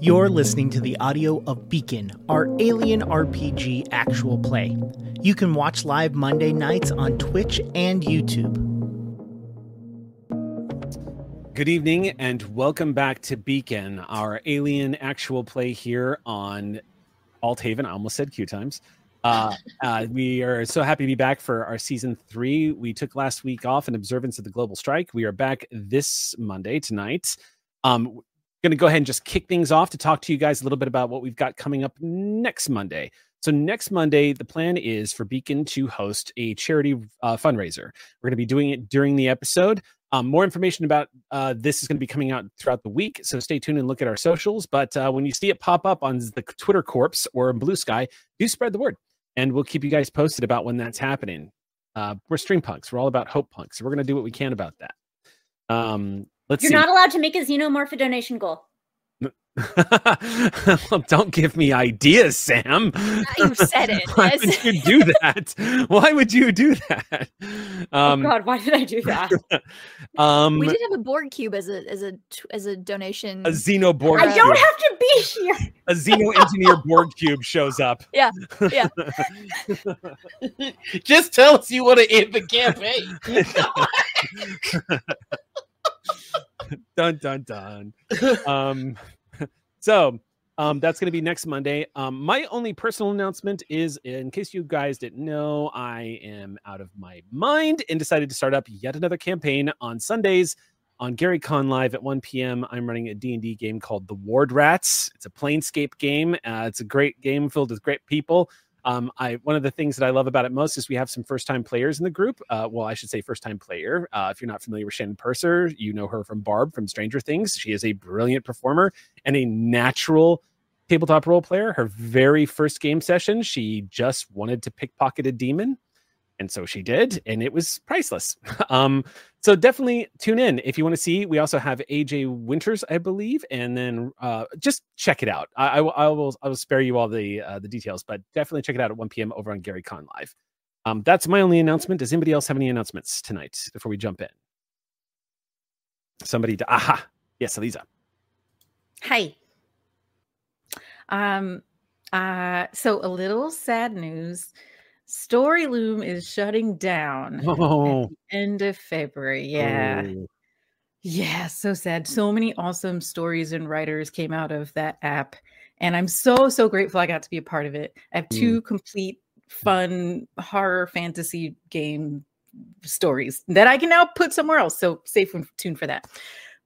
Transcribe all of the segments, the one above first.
You're listening to the audio of Beacon, our alien RPG actual play. You can watch live Monday nights on Twitch and YouTube. Good evening and welcome back to Beacon, our alien actual play here on Althaven. I almost said Q times. Uh, uh, we are so happy to be back for our season three. We took last week off in observance of the global strike. We are back this Monday tonight. Um, going to go ahead and just kick things off to talk to you guys a little bit about what we've got coming up next Monday. So next Monday, the plan is for Beacon to host a charity uh, fundraiser. We're going to be doing it during the episode. Um, more information about uh, this is going to be coming out throughout the week, so stay tuned and look at our socials. But uh, when you see it pop up on the Twitter Corps or Blue Sky, do spread the word, and we'll keep you guys posted about when that's happening. Uh, we're Streampunks. We're all about hope punks. So we're going to do what we can about that. Um, let's. You're see. not allowed to make a xenomorph a donation goal. well, don't give me ideas, Sam. You said it. Why yes. would you do that? Why would you do that? Um, oh God, why did I do that? um, we did have a board cube as a as a t- as a donation. a Xeno board. I cube. don't have to be here. a Xeno engineer board cube shows up. Yeah, yeah. Just tell us you want to end the campaign. Dun dun dun. Um, so um, that's going to be next Monday. Um, my only personal announcement is, in case you guys didn't know, I am out of my mind and decided to start up yet another campaign on Sundays on Gary Con Live at 1 p.m. I'm running a D&D game called The Ward Rats. It's a Planescape game. Uh, it's a great game filled with great people. Um, I one of the things that I love about it most is we have some first time players in the group. Uh, well, I should say first time player. Uh, if you're not familiar with Shannon Purser, you know her from Barb from Stranger Things. She is a brilliant performer and a natural tabletop role player. Her very first game session, she just wanted to pickpocket a demon. And so she did, and it was priceless. um, so definitely tune in if you want to see. We also have AJ Winters, I believe, and then uh, just check it out. I, I, will- I will I will spare you all the uh, the details, but definitely check it out at 1 p.m. over on Gary Con Live. Um, that's my only announcement. Does anybody else have any announcements tonight before we jump in? Somebody, aha, yes, Aliza. Hi. Um uh so a little sad news. Storyloom is shutting down Oh, at the end of February. Yeah. oh. Yeah, so sad. So many awesome stories and writers came out of that app. And I'm so, so grateful I got to be a part of it. I have two complete fun horror fantasy game stories that I can now put somewhere else. So stay tuned for that.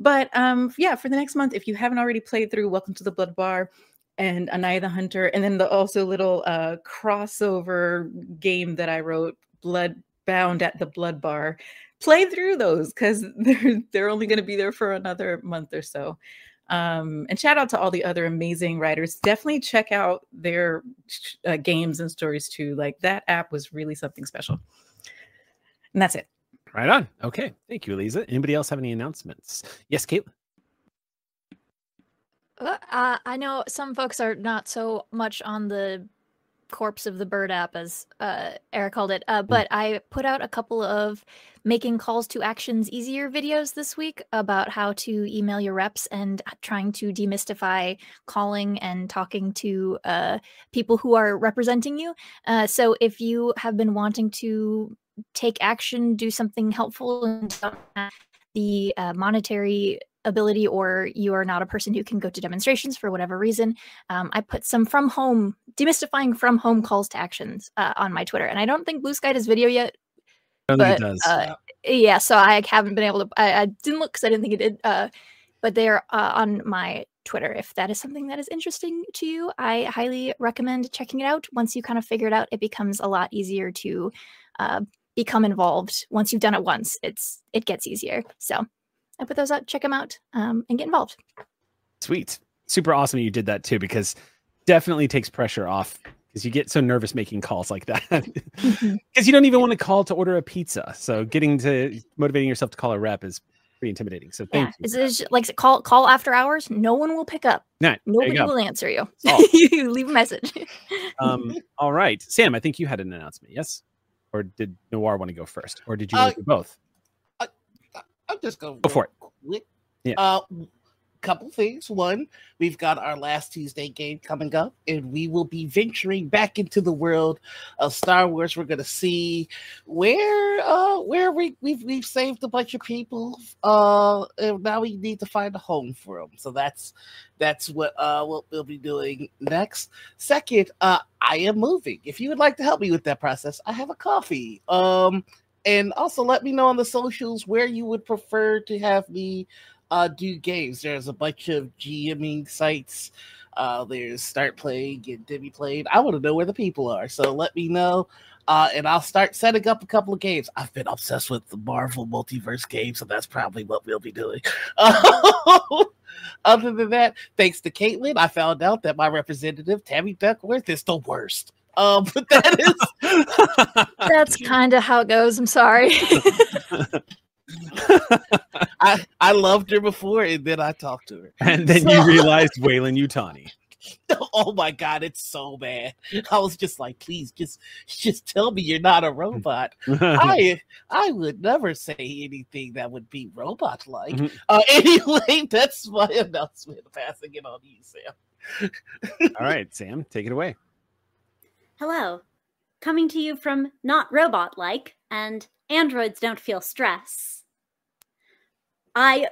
But um, yeah, for the next month, if you haven't already played through Welcome to the Blood Bar and Anaya the Hunter, and then the also little uh, crossover game that I wrote, Blood Bound at the Blood Bar, play through those because they're they're only going to be there for another month or so. Um, and shout out to all the other amazing writers. Definitely check out their uh, games and stories too. Like that app was really something special. And that's it. Right on. Okay. Thank you, Aliza. Anybody else have any announcements? Yes, Kaitlin. Uh, uh, I know some folks are not so much on the corpse of the bird app as uh, Eric called it, uh, but I put out a couple of making calls to actions easier videos this week about how to email your reps and trying to demystify calling and talking to uh, people who are representing you. Uh, so if you have been wanting to take action, do something helpful, and the uh, monetary ability or you are not a person who can go to demonstrations for whatever reason um, i put some from home demystifying from home calls to actions uh, on my twitter and i don't think blue sky does video yet I but does. uh, yeah so i haven't been able to i, I didn't look because i didn't think it did uh, but they're uh, on my twitter. If that is something that is interesting to you i highly recommend checking it out. Once you kind of figure it out it becomes a lot easier to uh, become involved. Once you've done it once it's it gets easier so i put those out check them out um, and get involved Sweet. Super awesome you did that too, because definitely takes pressure off because you get so nervous making calls like that. Because you don't even want to call to order a pizza. So getting to motivating yourself to call a rep is pretty intimidating. So thank yeah you. is this like call call after hours no one will pick up Nah, nobody will answer you Solved. you leave a message Um, all right. Sam, I think you had an announcement, yes? Or did Noir want to go first? Or did you want Uh, to do both? I'm just gonna Go for it. quick. Yeah. Uh, couple things. One, we've got our last Tuesday game coming up, and we will be venturing back into the world of Star Wars. We're gonna see where uh where we we've we've saved a bunch of people. Uh and now we need to find a home for them. So that's that's what uh what we'll be doing next. Second, uh I am moving. If you would like to help me with that process, I have a Ko-fi. Um and also let me know on the socials where you would prefer to have me uh, do games. There's a bunch of GMing sites. Uh, there's Start Playing and Demi Playing. I want to know where the people are, so let me know. Uh, and I'll start setting up a couple of games. I've been obsessed with the Marvel multiverse games, so that's probably what we'll be doing. Other than that, thanks to Kaitlin, I found out that my representative Tammy Duckworth is the worst. Um, but that is That's kind of how it goes. I'm sorry. I I loved her before, and then I talked to her. and then you realized Weyland-Yutani. oh my god, it's so bad. I was just like, please, just just tell me you're not a robot. I I would never say anything that would be robot like. Mhm. Uh, anyway, that's my announcement. Passing it on to you, Sam. All right, Sam, take it away. Hello. Coming to you from Not Robot Like and Androids Don't Feel Stress. I,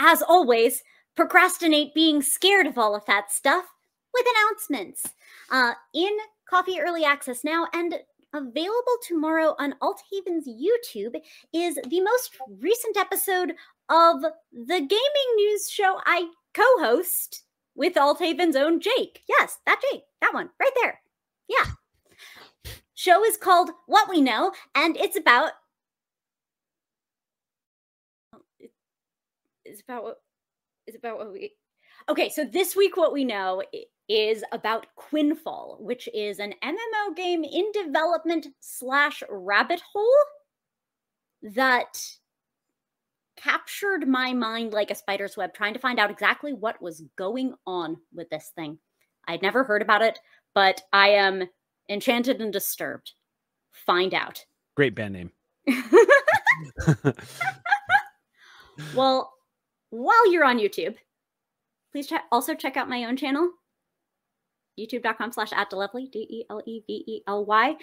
as always, procrastinate being scared of all of that stuff with announcements. Uh, in Ko-fi Early Access now and available tomorrow on Althaven's YouTube is the most recent episode of the gaming news show I co host with Althaven's own Jake. Yes, that Jake, that one right there. Yeah show is called What We Know, and it's about it's about what it's about what we okay so this week what we know is about quinfall which is an mmo game in development slash rabbit hole that captured my mind like a spider's web trying to find out exactly what was going on with this thing. I'd never heard about it but i am enchanted and disturbed find out Great band name. well, while you're on YouTube, please che- also check out my own channel, youtube.com slash at delevely, D-E-L-E-V-E-L-Y,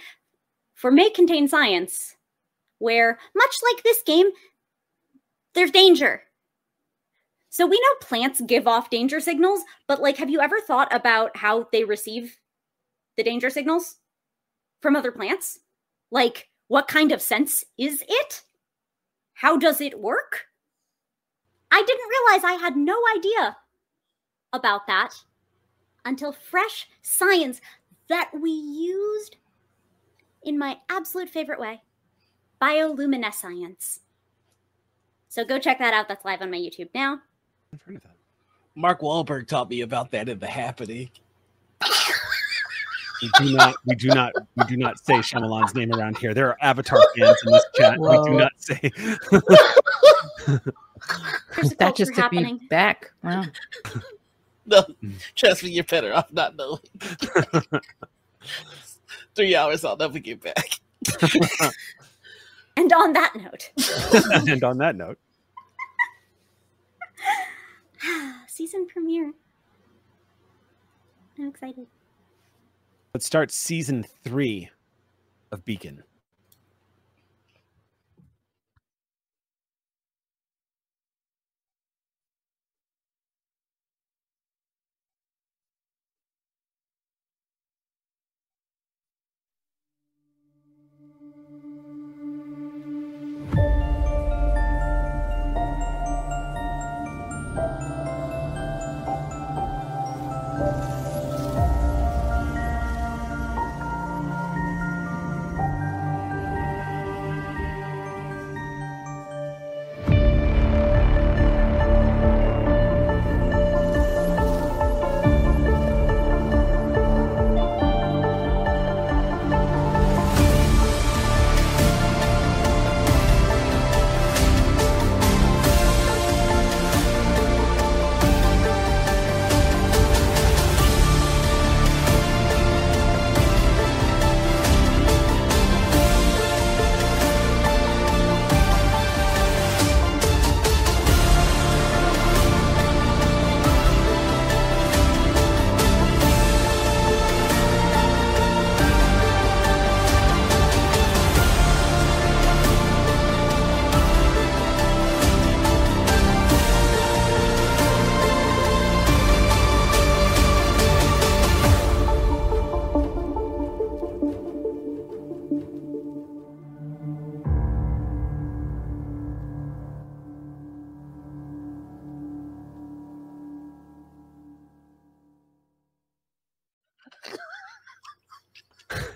for May Contain Science, where, much like this game, there's danger. So we know plants give off danger signals, but like, have you ever thought about how they receive the danger signals from other plants? Like, what kind of sense is it? How does it work? I didn't realize I had no idea about that until fresh science that we used in my absolute favorite way bioluminescence. So go check that out. That's live on my YouTube now. I've heard of that. Mark Wahlberg taught me about that in The Happening. We do not, we do not, we do not say Shyamalan's name around here. There are Avatar fans in this chat. We do not say. That just culture took happening. me back. Wow. No, Mm. trust me, you're better off not knowing. Three hours, I'll never get back. And on that note, and on that note, season premiere. I'm excited. Let's start season three of Beacon.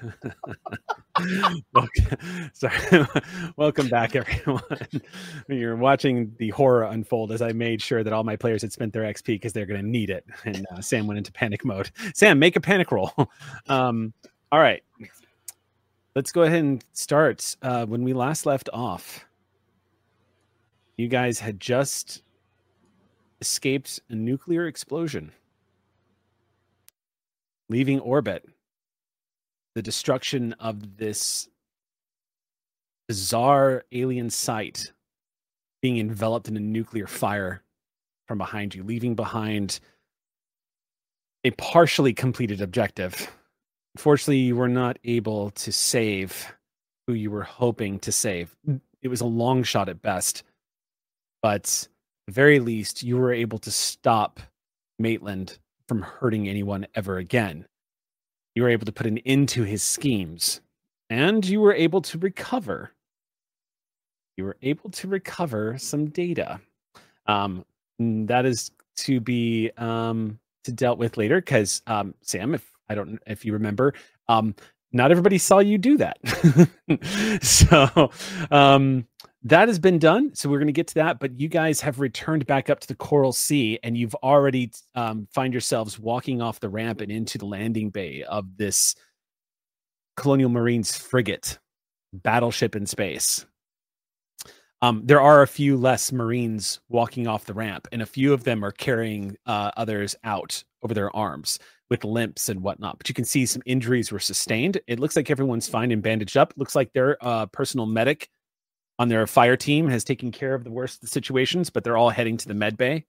sorry. welcome back, everyone. You're watching the horror unfold as I made sure that all my players had spent their XP because they're going to need it. And uh, Sam went into panic mode. Sam, make a panic roll. Um, all right, let's go ahead and start. Uh, when we last left off, you guys had just escaped a nuclear explosion, leaving orbit the destruction of this bizarre alien site being enveloped in a nuclear fire from behind you, leaving behind a partially completed objective. Unfortunately, you were not able to save who you were hoping to save. It was a long shot at best, but very least, you were able to stop Maitland from hurting anyone ever again you were able to put an end to his schemes and you were able to recover. You were able to recover some data. Um, that is to be um, to dealt with later because um, sam if i don't if you remember um, not everybody saw you do that. So um, that has been done. So we're going to get to that. But you guys have returned back up to the Coral Sea, and you've already um, find yourselves walking off the ramp and into the landing bay of this Colonial Marines frigate battleship in space. Um, there are a few less Marines walking off the ramp, and a few of them are carrying uh, others out over their arms with limps and whatnot. But you can see some injuries were sustained. It looks like everyone's fine and bandaged up. looks like their uh, personal medic on their fire team has taken care of the worst situations, but they're all heading to the med bay.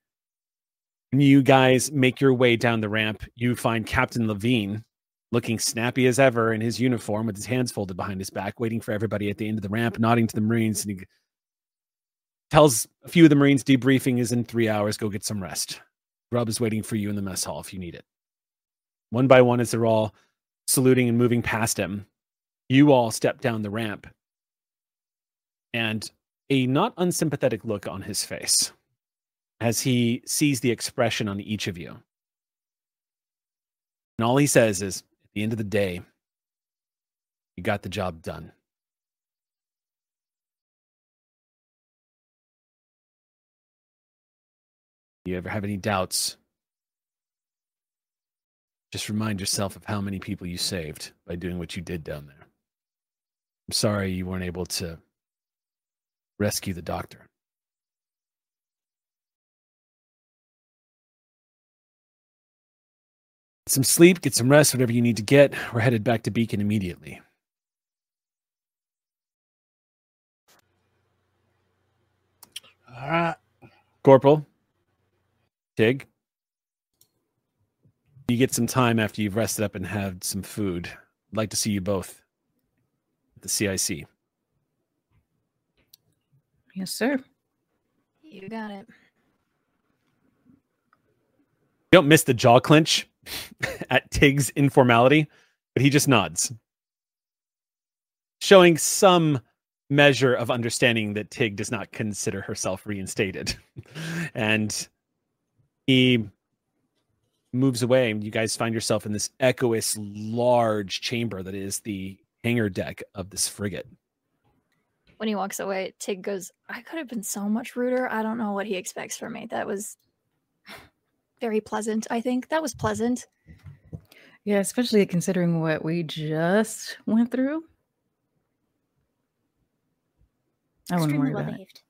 You guys make your way down the ramp. You find Captain Levine looking snappy as ever in his uniform with his hands folded behind his back, waiting for everybody at the end of the ramp, nodding to the Marines. And he tells a few of the Marines debriefing is in three hours. Go get some rest. Grub is waiting for you in the mess hall if you need it. One by one, as they're all saluting and moving past him, you all step down the ramp and a not unsympathetic look on his face as he sees the expression on each of you. And all he says is, at the end of the day, you got the job done. You ever have any doubts? Just remind yourself of how many people you saved by doing what you did down there. I'm sorry you weren't able to rescue the doctor. Get some sleep, get some rest, whatever you need to get. We're headed back to Beacon immediately. All right. Corporal, Tig, you get some time after you've rested up and had some food. I'd like to see you both at the CIC. Yes, sir. You got it. You don't miss the jaw clench at Tig's informality, but he just nods, showing some measure of understanding that Tig does not consider herself reinstated. and he moves away, and you guys find yourself in this echoous, large chamber that is the hangar deck of this frigate when he walks away, Tig goes, I could have been so much ruder. I don't know what he expects from me. That was very pleasant, I think. That was pleasant. Yeah, especially considering what we just went through. I wouldn't worry about it.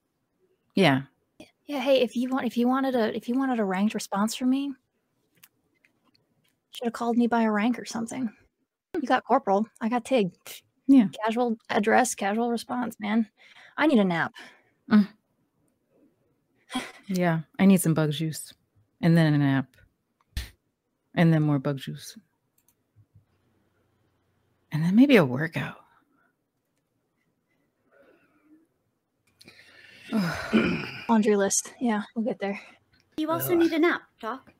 Yeah. Yeah, hey, if you want if you wanted a if you wanted a ranked response from me, should have called me by a rank or something. You got corporal. I got Tig. Yeah. Casual address, casual response, man. I need a nap. Mm. Yeah, I need some bug juice and then a nap and then more bug juice. And then maybe a workout. Laundry list. Yeah, we'll get there. You also need a nap, Doc.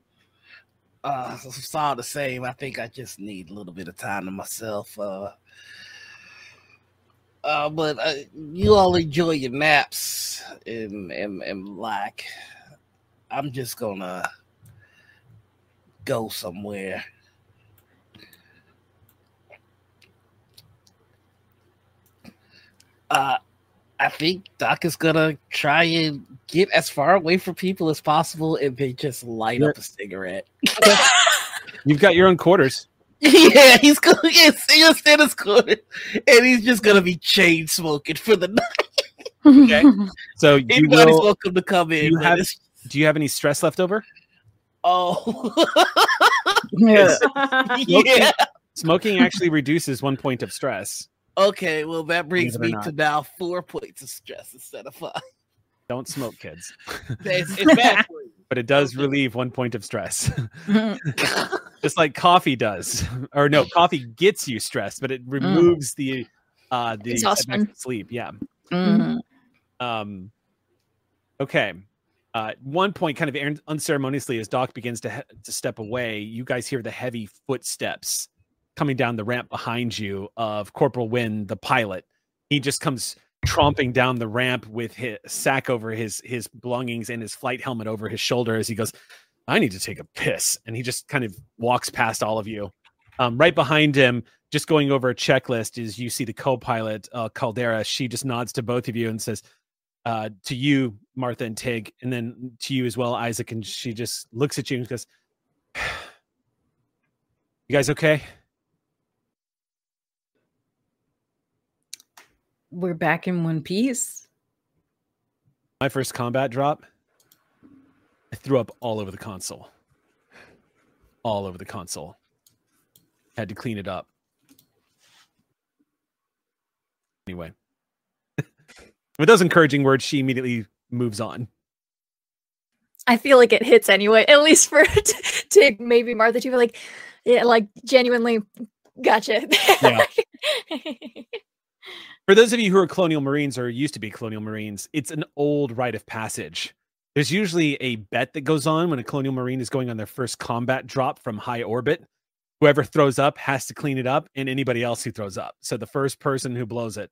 Uh, it's all the same. I think I just need a little bit of time to myself. Uh, uh, but uh, you all enjoy your naps and, and and like I'm just gonna go somewhere. Uh, I think Doc is gonna try and get as far away from people as possible and they just light You're- up a cigarette. You've got your own quarters. yeah, he's gonna get he'll stand his corner and he's just gonna be chain smoking for the night. Okay, so you Anybody's will, welcome to come in. you have- do you have any stress left over? oh Yeah. yeah. Smoking actually reduces one point of stress. Okay, well that brings me to now four points of stress instead of five. Don't smoke, kids. It's, it's bad for you. But it does relieve one point of stress. Just like coffee does. Or no, coffee gets you stressed, but it removes the uh the Exhaustion. sleep. Yeah. Mhm. Um, okay. Uh, one point, kind of unceremoniously, as Doc begins to he- to step away, you guys hear the heavy footsteps coming down the ramp behind you of Corporal Wynn, the pilot. He just comes tromping down the ramp with his sack over his his belongings and his flight helmet over his shoulder as he goes, "I need to take a piss," and he just kind of walks past all of you. Um, right behind him, just going over a checklist, is you see the co-pilot uh, Caldera. She just nods to both of you and says, uh, "To you, Martha and Tig, and then to you as well, Isaac." And she just looks at you and goes, "You guys okay?" We're back in one piece. My first combat drop, I threw up all over the console. All over the console. Had to clean it up. Anyway. With those encouraging words, she immediately moves on. I feel like it hits anyway, at least for to maybe Martha too. but, Like, yeah, like genuinely, gotcha. Yeah. For those of you who are colonial marines or used to be colonial marines, it's an old rite of passage. There's usually a bet that goes on when a colonial marine is going on their first combat drop from high orbit. Whoever throws up has to clean it up, and anybody else who throws up. So the first person who blows it.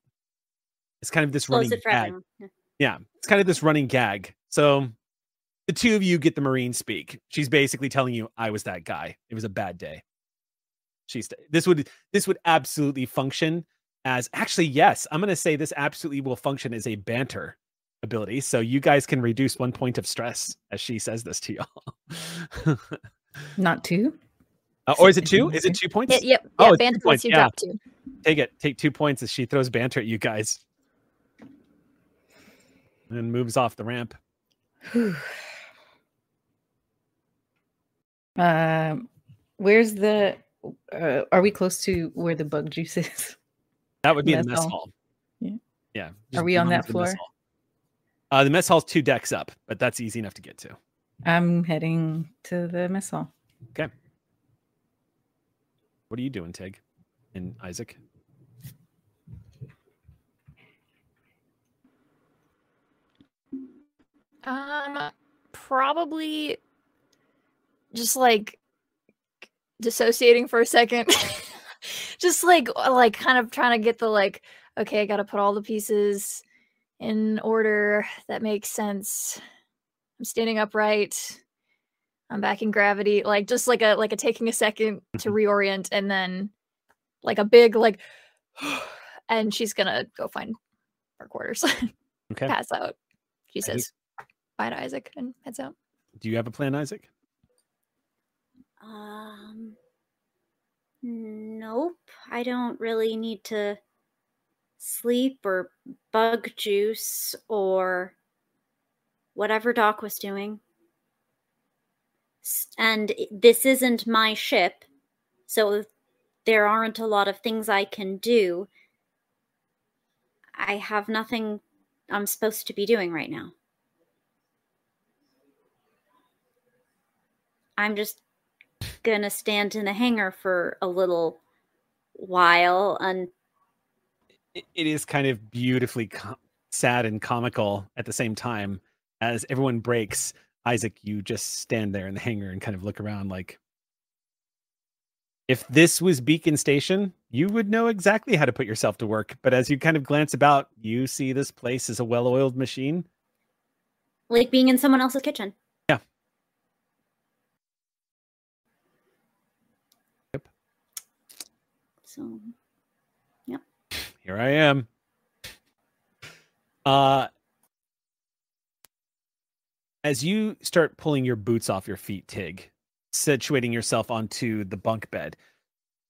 It's kind of this Close running gag. Yeah. Yeah, it's kind of this running gag. So the two of you get the marine speak. She's basically telling you, "I was that guy. It was a bad day." She's this would this would absolutely function as actually yes. I'm going to say this absolutely will function as a banter ability. So you guys can reduce one point of stress as she says this to y'all. Not two. Uh, or is it two? Is it two points? Yeah, yep. Oh, Yeah, it's two points, you yeah. drop two. Take it. Take two points as she throws banter at you guys. And moves off the ramp. Um, where's the? Uh, are we close to where the bug juice is? That would be the Mess mess hall. hall. Yeah. Yeah. Are we on beyond that the mess floor? hall. Uh, the mess hall's two decks up, but that's easy enough to get to. I'm heading to the mess hall. Okay. What are you doing, Tig and Isaac? Um, probably just like dissociating for a second. just like uh, like kind of trying to get the like okay, I got to put all the pieces in order that makes sense. I'm standing upright. I'm back in gravity. Like just like a like a taking a second to reorient and then like a big like and she's gonna go find her quarters. Okay. Pass out. She Isaac? says bye to Isaac and heads out. Do you have a plan, Isaac? Um, nope. I don't really need to sleep or bug juice or whatever Doc was doing. And this isn't my ship, so there aren't a lot of things I can do. I have nothing I'm supposed to be doing right now. I'm just gonna stand in the hangar for a little while and It, it is kind of beautifully co- sad and comical at the same time as everyone breaks. Isaac, you just stand there in the hangar and kind of look around like, if this was Beacon Station, you would know exactly how to put yourself to work. But as you kind of glance about, you see this place as a well oiled machine. like being in someone else's kitchen. Yeah. Yep. So yep. Here I am. Uh, as you start pulling your boots off your feet, Tig, situating yourself onto the bunk bed,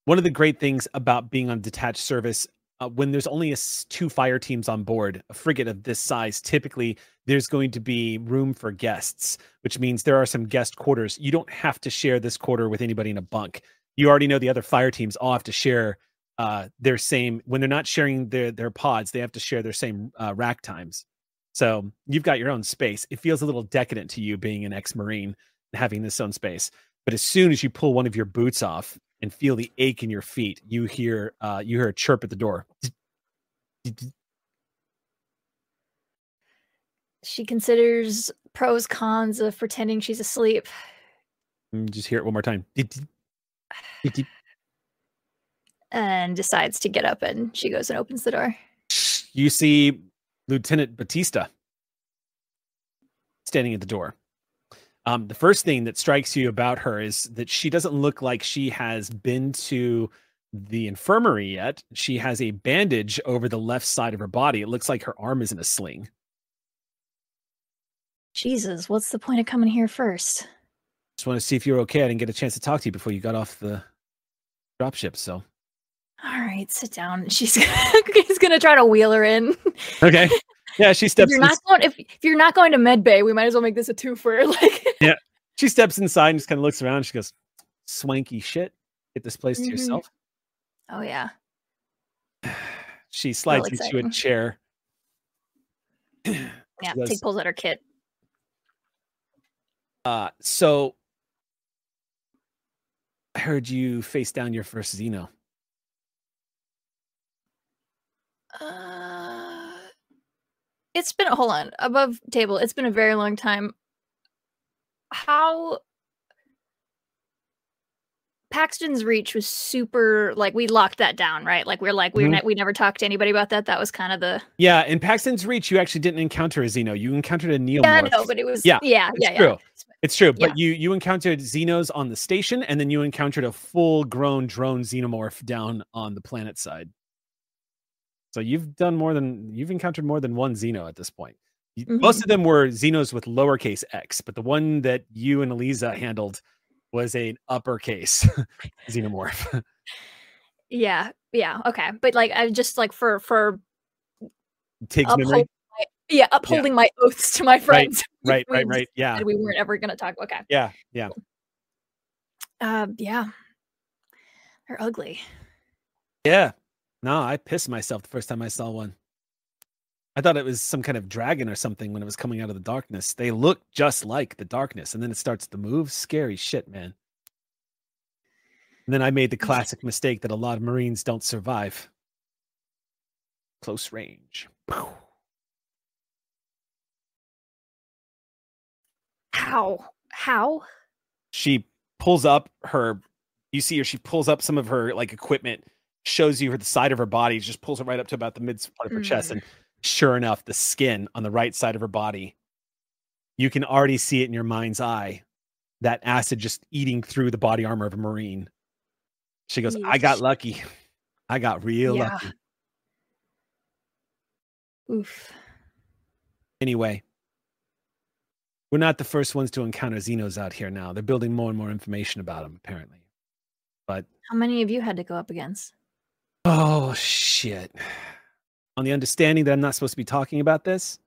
one of the great things about being on detached service uh, when there's only a two fire teams on board a frigate of this size typically there's going to be room for guests which means there are some guest quarters you don't have to share this quarter with anybody in a bunk you already know the other fire teams all have to share uh, their same when they're not sharing their their pods they have to share their same uh, rack times so you've got your own space it feels a little decadent to you being an ex-marine and having this own space but as soon as you pull one of your boots off and feel the ache in your feet, you hear uh, you hear a chirp at the door. She considers pros cons of pretending she's asleep. Just hear it one more time. And decides to get up and she goes and opens the door. You see Lieutenant Batista standing at the door. Um, the first thing that strikes you about her is that she doesn't look like she has been to the infirmary yet. She has a bandage over the left side of her body. It looks like her arm is in a sling. Jesus, what's the point of coming here first? Just want to see if you're okay. I didn't get a chance to talk to you before you got off the dropship. So, All right, sit down. She's he's gonna try to wheel her in. okay. Yeah, she if steps you're not going, if, if you're not going to med bay, we might as well make this a twofer. Like, yeah, she steps inside and just kind of looks around. She goes, "Swanky shit. Get this place to Mhm. yourself." oh yeah, She slides Real into a chair. yeah. goes- Tig pulls out her kit. Uh, so I heard you face down your first Xeno. Uh, it's been hold on above table. It's been a very long time. How Paxton's reach was super like we locked that down, right? Like we're like we Mhm. ne- we never talked to anybody about that. That was kind of the Yeah, in Paxton's Reach, you actually didn't encounter a Xeno. You encountered a neomorph. yeah, no, but it was Yeah, yeah, it's yeah, yeah. It's true, Yeah. but you you encountered Xenos on the station, and then you encountered a full grown drone xenomorph down on the planet side. So you've done more than you've encountered more than one Xeno at this point. You- mm-hmm. Most of them were Xenos with lowercase x, but the one that you and Aliza handled was an uppercase xenomorph. Yeah, yeah, okay. But like I just like for for Tig's memory. Yeah, upholding my oaths to my friends. Right, we right, right. Yeah, we weren't ever gonna talk. Okay. yeah, yeah. Uh yeah. They're ugly. Yeah. No, I pissed myself the first time I saw one. I thought it was some kind of dragon or something when it was coming out of the darkness. They look just like the darkness, and then it starts to move. Scary shit, man. And then I made the classic mistake that a lot of Marines don't survive. Close range. Pow. How? How? She pulls up her you see her, she pulls up some of her like equipment, shows you her the side of her body, just pulls it right up to about the mid part of her chest, Mm. and sure enough, the skin on the right side of her body, you can already see it in your mind's eye. That acid just eating through the body armor of a marine. She goes, I got lucky. I got real Yeah. lucky. Oof. Anyway, we're not the first ones to encounter Xenos out here now. They're building more and more information about them, apparently. But How many of you had to go up against? Oh shit. On the understanding that I'm not supposed to be talking about this.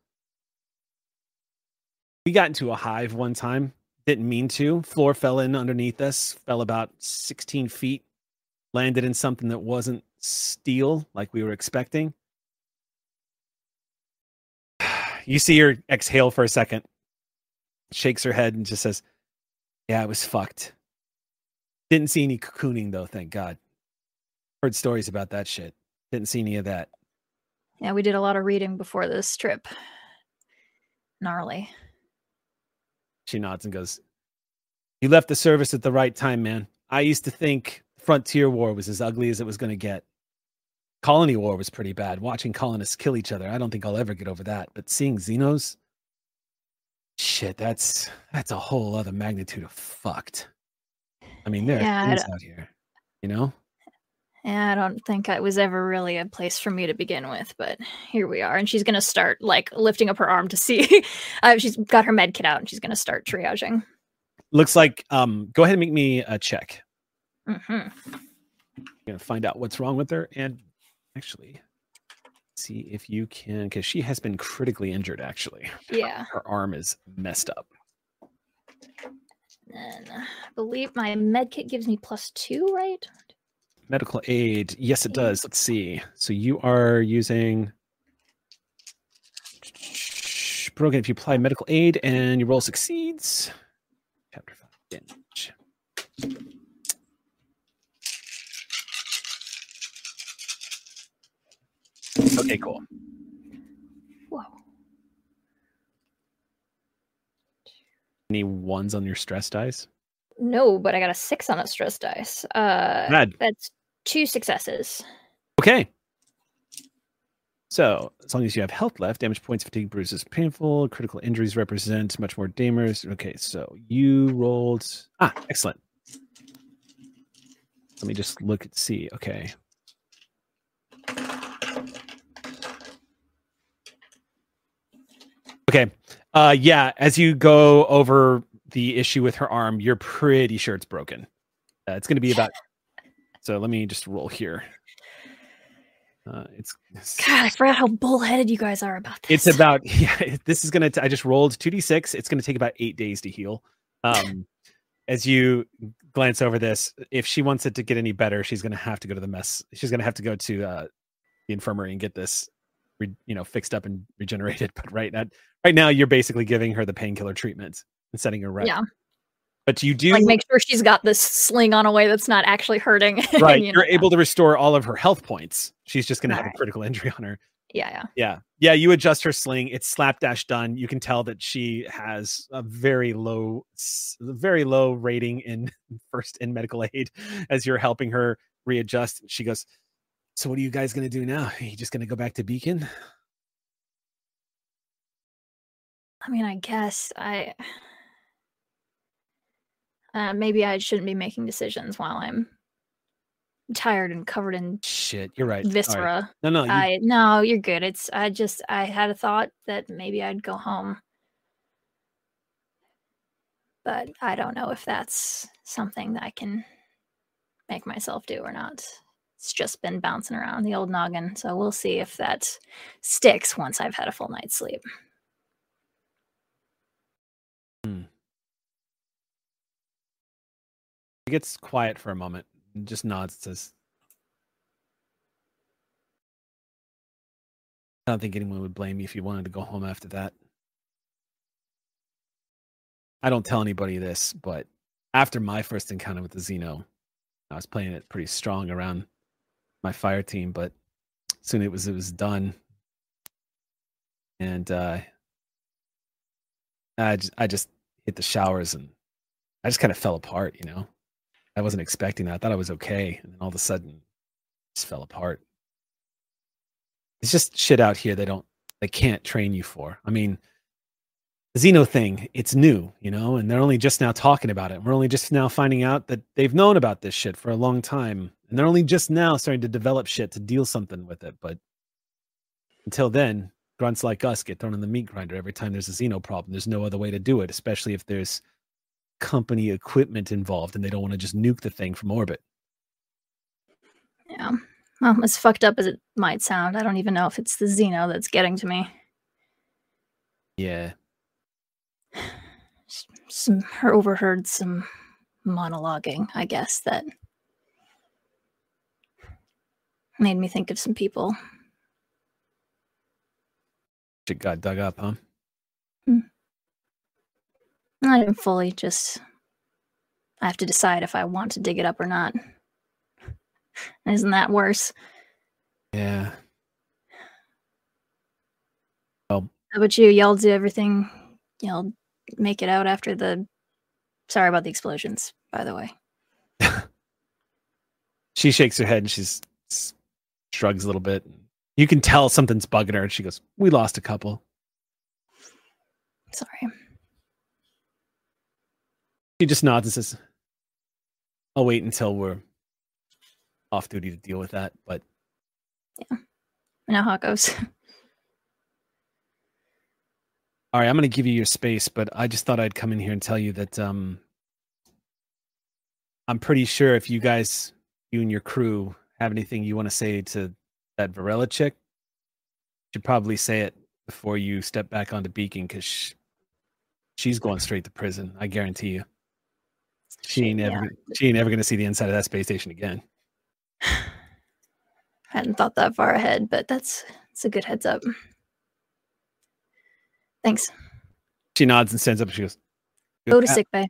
We got into a hive one time. Didn't mean to. Floor fell in underneath us, fell about 16 feet, landed in something that wasn't steel like we were expecting. You see her exhale for a second, shakes her head, and just says, Yeah, it was fucked. Didn't see any cocooning though, thank God. Heard stories about that shit. Didn't see any of that. Yeah, we did a lot of reading before this trip. Gnarly. She nods and goes, You left the service at the right time, man. I used to think Frontier War was as ugly as it was going to get. Colony War was pretty bad. Watching colonists kill each other, I don't think I'll ever get over that. But seeing Xenos, shit, that's that's a whole other magnitude of fucked. I mean, there Yeah, are things out here, you know? Yeah, I don't think it was ever really a place for me to begin with, but here we are. And she's gonna start like lifting up her arm to see. uh, she's got her med kit out, and she's gonna start triaging. Looks like um go ahead and make me a check. Mm-hmm. I'm gonna find out what's wrong with her and actually see if you can because she has been critically injured actually. Yeah. Her arm is messed up. And I believe my med kit gives me plus two, right? Medical aid. Yes, it does. Let's see. So you are using broken if you apply medical aid and your roll succeeds. Chapter five damage. Okay, cool. Whoa. Any ones on your stress dice? No, but I got a six on a stress dice. Uh, Rad. that's two successes. Okay. So, as long as you have health left, damage points, fatigue, bruises, painful, critical injuries represent much more damage. Okay, so you rolled. Ah, excellent. Let me just look and see. Okay. Okay. Uh, yeah, as you go over the issue with her arm, you're pretty sure it's broken. Uh, it's going to be about. So let me just roll here. Uh, it's God, I forgot how bullheaded you guys are about this. it's about yeah. This is gonna. T- I just rolled two d six. It's gonna take about eight days to heal. Um, as you glance over this, if she wants it to get any better, she's gonna have to go to the mess. She's gonna have to go to uh, the infirmary and get this, re- you know, fixed up and regenerated. But right now, right now, you're basically giving her the painkiller treatment and setting her right. Yeah. But you do like make sure she's got this sling on a way that's not actually hurting. right. you You're know? able to restore all of her health points. She's just gonna have a critical injury on her. Yeah, yeah. Yeah. Yeah. You adjust her sling. It's slapdash done. You can tell that she has a very low, very low rating in first in medical aid as you're helping her readjust. She goes, So, what are you guys going to do now? Are you just going to go back to Beacon? I mean, I guess I uh, maybe I shouldn't be making decisions while I'm tired and covered in Shit. You're right. All right. viscera. No, no. You, I no, you're good. It's I just I had a thought that maybe I'd go home. But I don't know if that's something that I can make myself do or not. It's just been bouncing around the old noggin, so we'll see if that sticks once I've had a full night's sleep. He gets quiet for a moment just nods says, I don't think anyone would blame you if you wanted to go home after that. I don't tell anybody this, but after my first encounter with the Xeno, I was playing it pretty strong around my fire team, but soon it was it was done. And uh I just, I just hit the showers and I just kind of fell apart, you know. I wasn't expecting that. I thought I was okay, and then all of a sudden, it just fell apart. It's just shit out here they don't, they can't train you for. I mean, the Xeno thing, it's new, you know, and they're only just now talking about it. We're only just now finding out that they've known about this shit for a long time, and they're only just now starting to develop shit to deal something with it. But until then, grunts like us get thrown in the meat grinder every time there's a Xeno problem. There's no other way to do it, especially if there's company equipment involved and they don't want to just nuke the thing from orbit. Yeah. Well, as fucked up as it might sound, I don't even know if it's the Xeno that's getting to me. Yeah. Some overheard some monologuing, I guess, that made me think of some people. Shit got dug up, huh? Not even fully, just I have to decide if I want to dig it up or not. Isn't that worse? Yeah. Well, How um, about you? Y'all do everything. Y'all make it out after the. Sorry about the explosions, by the way. She shakes her head and she's shrugs a little bit. You can tell something's bugging her and she goes, We lost a couple. Sorry. She just nods and says, I'll wait until we're off duty to deal with that. But Yeah. I know how it goes. all right, I'm going to give you your space, but I just thought I'd come in here and tell you that um, I'm pretty sure if you guys, you and your crew, have anything you want to say to that Varela chick, you should probably say it before you step back onto Beacon because she, she's going straight to prison. I guarantee you. She ain't Yeah. ever, she ain't ever going to see the inside of that space station again. I hadn't thought that far ahead, but that's it's a good heads up. Thanks. She nods and stands up. And she goes, Go to "Uh, sick bay.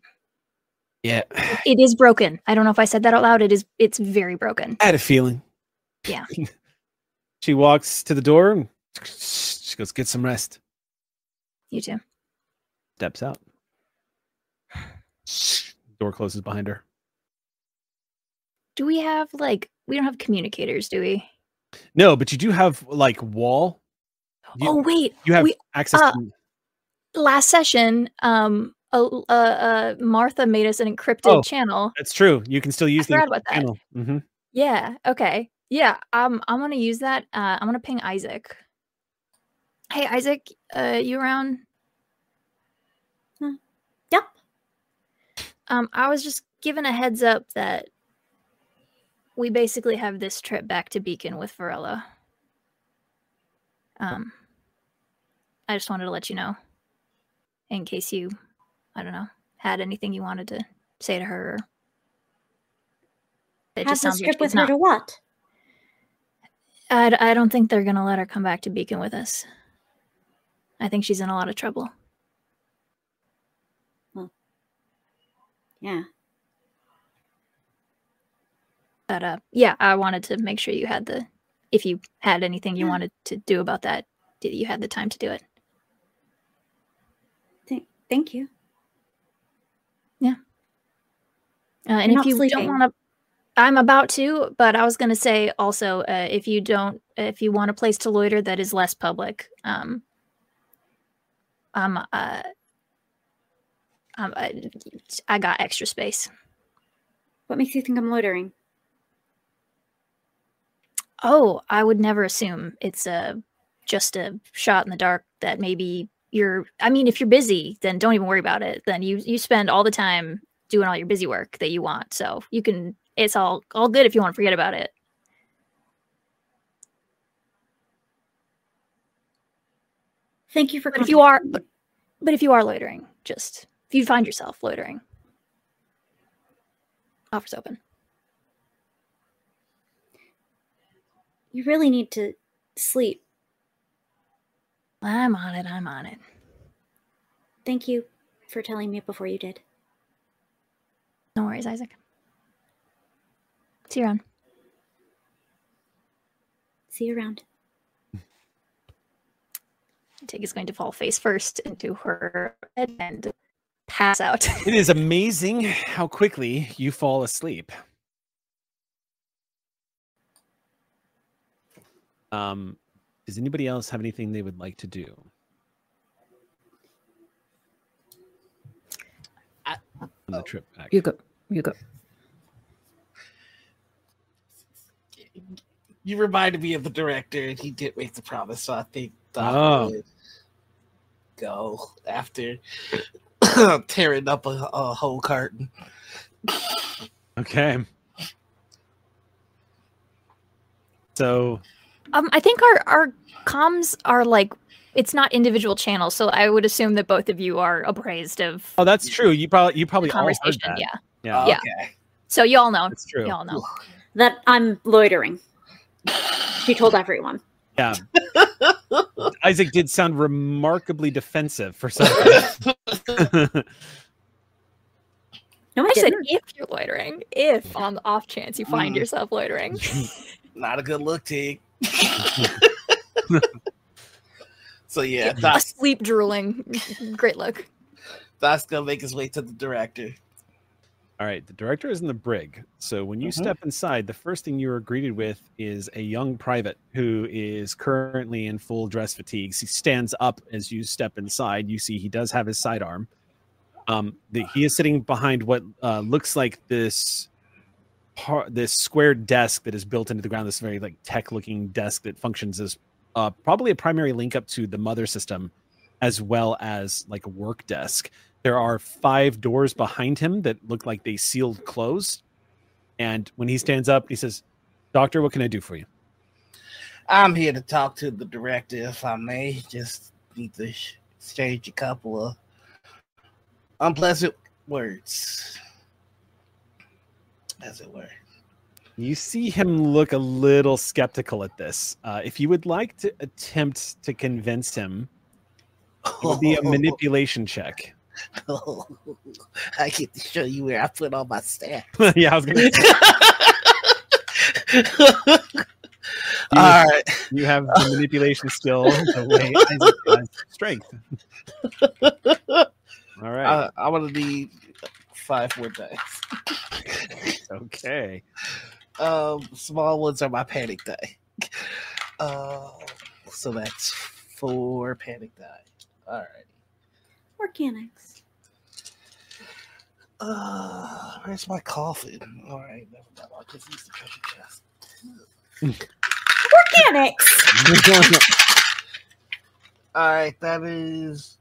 Yeah, It is broken. I don't know if I said that out loud. It is. It's very broken. I had a feeling. Yeah. she walks to the door and she goes, "Get some rest." You too. Steps out. Door closes behind her. Do we have like we don't have communicators, do we? No, but you do have like wall. You, oh wait, you have we access. uh, to, last session, um, uh, uh, uh, Martha made us an encrypted Oh. channel. that's true. You can still use the about that. channel. hmm Yeah. Okay. Yeah. Um, I'm gonna use that. Uh, I'm gonna ping Isaac. Hey, Isaac. Uh, you around? Yep. Um, I was just given a heads up that we basically have this trip back to Beacon with Varela. Um, I just wanted to let you know, in case you, I don't know, had anything you wanted to say to her. Or it Have just this sounds trip with her not. to what? I, I don't think they're gonna let her come back to Beacon with us. I think she's in a lot of trouble. Yeah. But uh, yeah, I wanted to make sure you had the, if you had anything you Yeah. wanted to do about that, did you had the time to do it. Th- thank you. Yeah. Uh, and You're if you sleeping. don't want to, I'm about to, but I was going to say also, uh, if you don't, if you want a place to loiter that is less public, um, I'm, uh, um, I, I got extra space. What makes you think I'm loitering? Oh, I would never assume it's a just a shot in the dark that maybe you're I mean if you're busy then don't even worry about it. Then you you spend all the time doing all your busy work that you want. So you can it's all all good if you want to forget about it. Thank you for But if you are but, but if you are loitering, just if you find yourself loitering, offers open. You really need to sleep. I'm on it, I'm on it. Thank you for telling me before you did. No worries, Isaac. See you around. See you around. Tig is going to fall face first into her bed and pass out. It is amazing how quickly you fall asleep. Um, does anybody else have anything they would like to do? I- on the trip back. You go. You go. You reminded me of the director, and he did make the promise, so I think Doc Oh. would go after tearing up a, a whole carton. Okay. So Um, I think our our comms are like it's not individual channels, so I would assume that both of you are appraised of Oh, that's true. You probably you the probably all heard conversation. that. Yeah, Yeah, Yeah. Okay. so you all know. that's true. You all know. That I'm loitering. She told everyone. Yeah. Isaac did sound remarkably defensive for something. No, I I said if you're loitering, if on the off chance you find Mm. yourself loitering. Not a good look, Tig. so yeah, A Doc's, sleep drooling. Great look. That's gonna make his way to the director. All right, the director is in the brig. So when you Mhm. step inside, the first thing you are greeted with is a young private who is currently in full dress fatigues. He stands up as you step inside. You see he does have his sidearm. Um, the, he is sitting behind what uh, looks like this par- this square desk that is built into the ground. This very like tech looking desk that functions as uh, probably a primary link up to the mother system, as well as like a work desk. There are five doors behind him that look like they sealed closed. And when he stands up, he says, "Doctor, what can I do for you?" I'm here to talk to the director, if I may. Just need to exchange a couple of unpleasant words, as it were. You see him look a little skeptical at this. Uh, if you would like to attempt to convince him, it would be a manipulation check. I get to show you where I put all my staff. yeah, I was gonna. All right. you have the manipulation skill the way Isaac has strength. All right. I, I want to need five more dice. okay. Um, small ones are my panic die. Uh, so that's four panic die. All right. Organics. Uh, where's my coffin? All right, never mind. I'll just use the treasure chest. Organics. All right, that is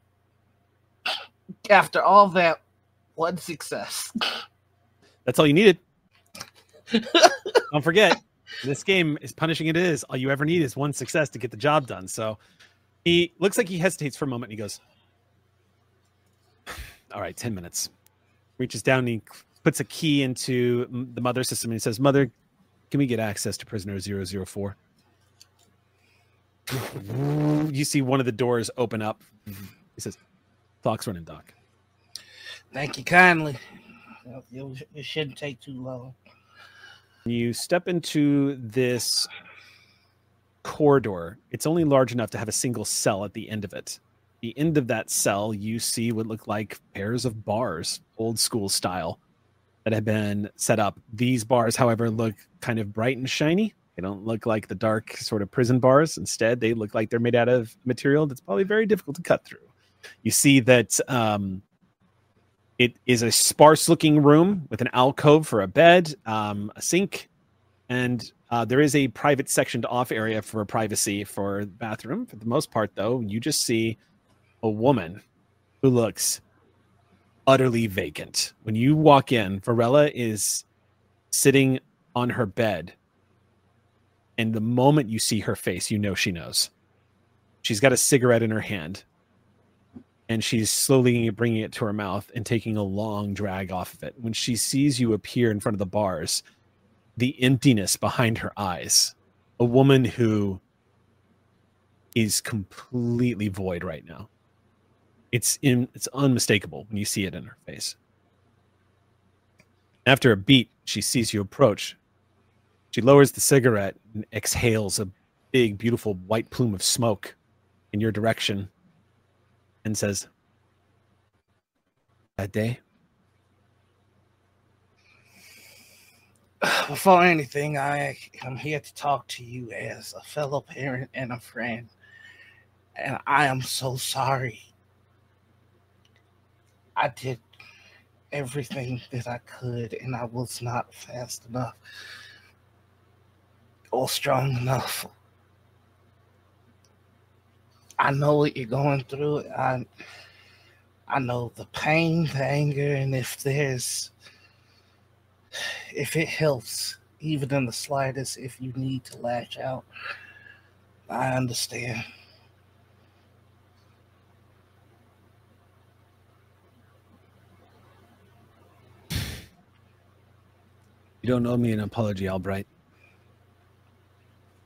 after all that one success. That's all you needed. Don't forget, this game is punishing it is. All you ever need is one success to get the job done. So he looks like he hesitates for a moment and he goes, All right, 10 minutes. Reaches down and he puts a key into the mother system and he says, Mother, can we get access to prisoner 004? You see one of the doors open up. He says, Clock's running, Doc. Thank you kindly. It, it shouldn't take too long. You step into this corridor. It's only large enough to have a single cell at the end of it. The end of that cell, you see what look like pairs of bars, old school style, that have been set up. These bars, however, look kind of bright and shiny. They don't look like the dark sort of prison bars. Instead, they look like they're made out of material that's probably very difficult to cut through. You see that um, it is a sparse looking room with an alcove for a bed, um, a sink, and uh, there is a private sectioned off area for privacy for the bathroom. For the most part, though, you just see a woman who looks utterly vacant. When you walk in, Varela is sitting on her bed. And the moment you see her face, you know she knows. She's got a cigarette in her hand and she's slowly bringing it to her mouth and taking a long drag off of it. When she sees you appear in front of the bars, the emptiness behind her eyes, a woman who is completely void right now. It's in it's unmistakable when you see it in her face. After a beat, she sees you approach. She lowers the cigarette and exhales a big, beautiful white plume of smoke in your direction and says, That day? Before anything, I am here to talk to you as a fellow parent and a friend. And I am so sorry. I did everything that I could, and I was not fast enough or strong enough. I know what you're going through. I I know the pain, the anger, and if there's if it helps, even in the slightest, if you need to lash out, I understand. You don't owe me an apology, Albright.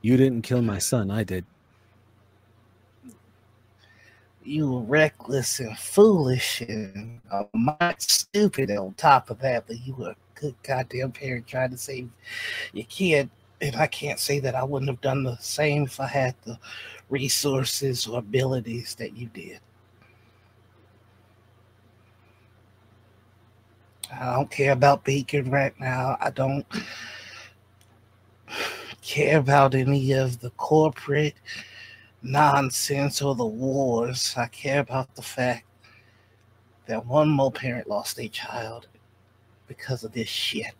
You didn't kill my son, I did. You were reckless and foolish and uh, might stupid on top of that, but you were a good goddamn parent trying to save your kid. And I can't say that I wouldn't have done the same if I had the resources or abilities that you did. I don't care about Beacon right now. I don't care about any of the corporate nonsense or the wars. I care about the fact that one more parent lost a child because of this shit.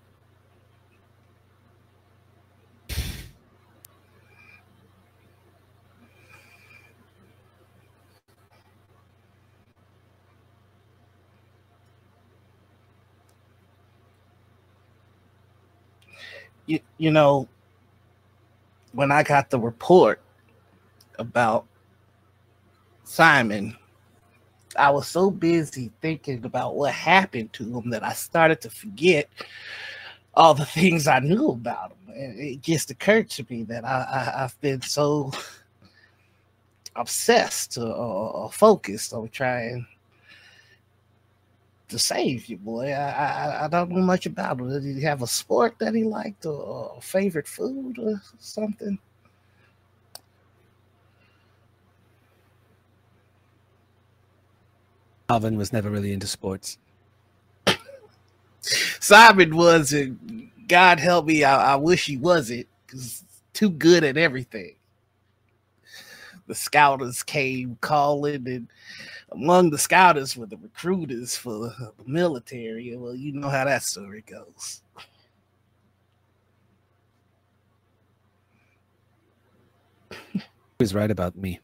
You, you know, when I got the report about Simon, I was so busy thinking about what happened to him that I started to forget all the things I knew about him. And it just occurred to me that I, I, have been so obsessed or, or, focused on trying to save you, boy. I, I, I don't know much about him. Did he have a sport that he liked or a favorite food or something? Alvin was never really into sports. Simon wasn't. God help me. I, I wish he wasn't because too good at everything. The scouters came calling, and among the scouters were the recruiters for the military. Well, you know how that story goes. He was right about me.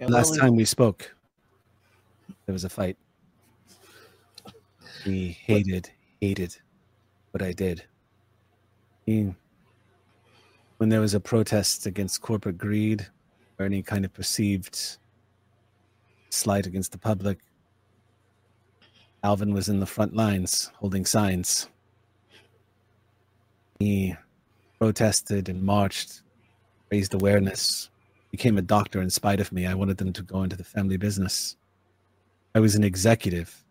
Last time we spoke, there was a fight. He hated, hated what I did. He, when there was a protest against corporate greed or any kind of perceived slight against the public, Alvin was in the front lines holding signs. He protested and marched, raised awareness, became a doctor in spite of me. I wanted them to go into the family business. I was an executive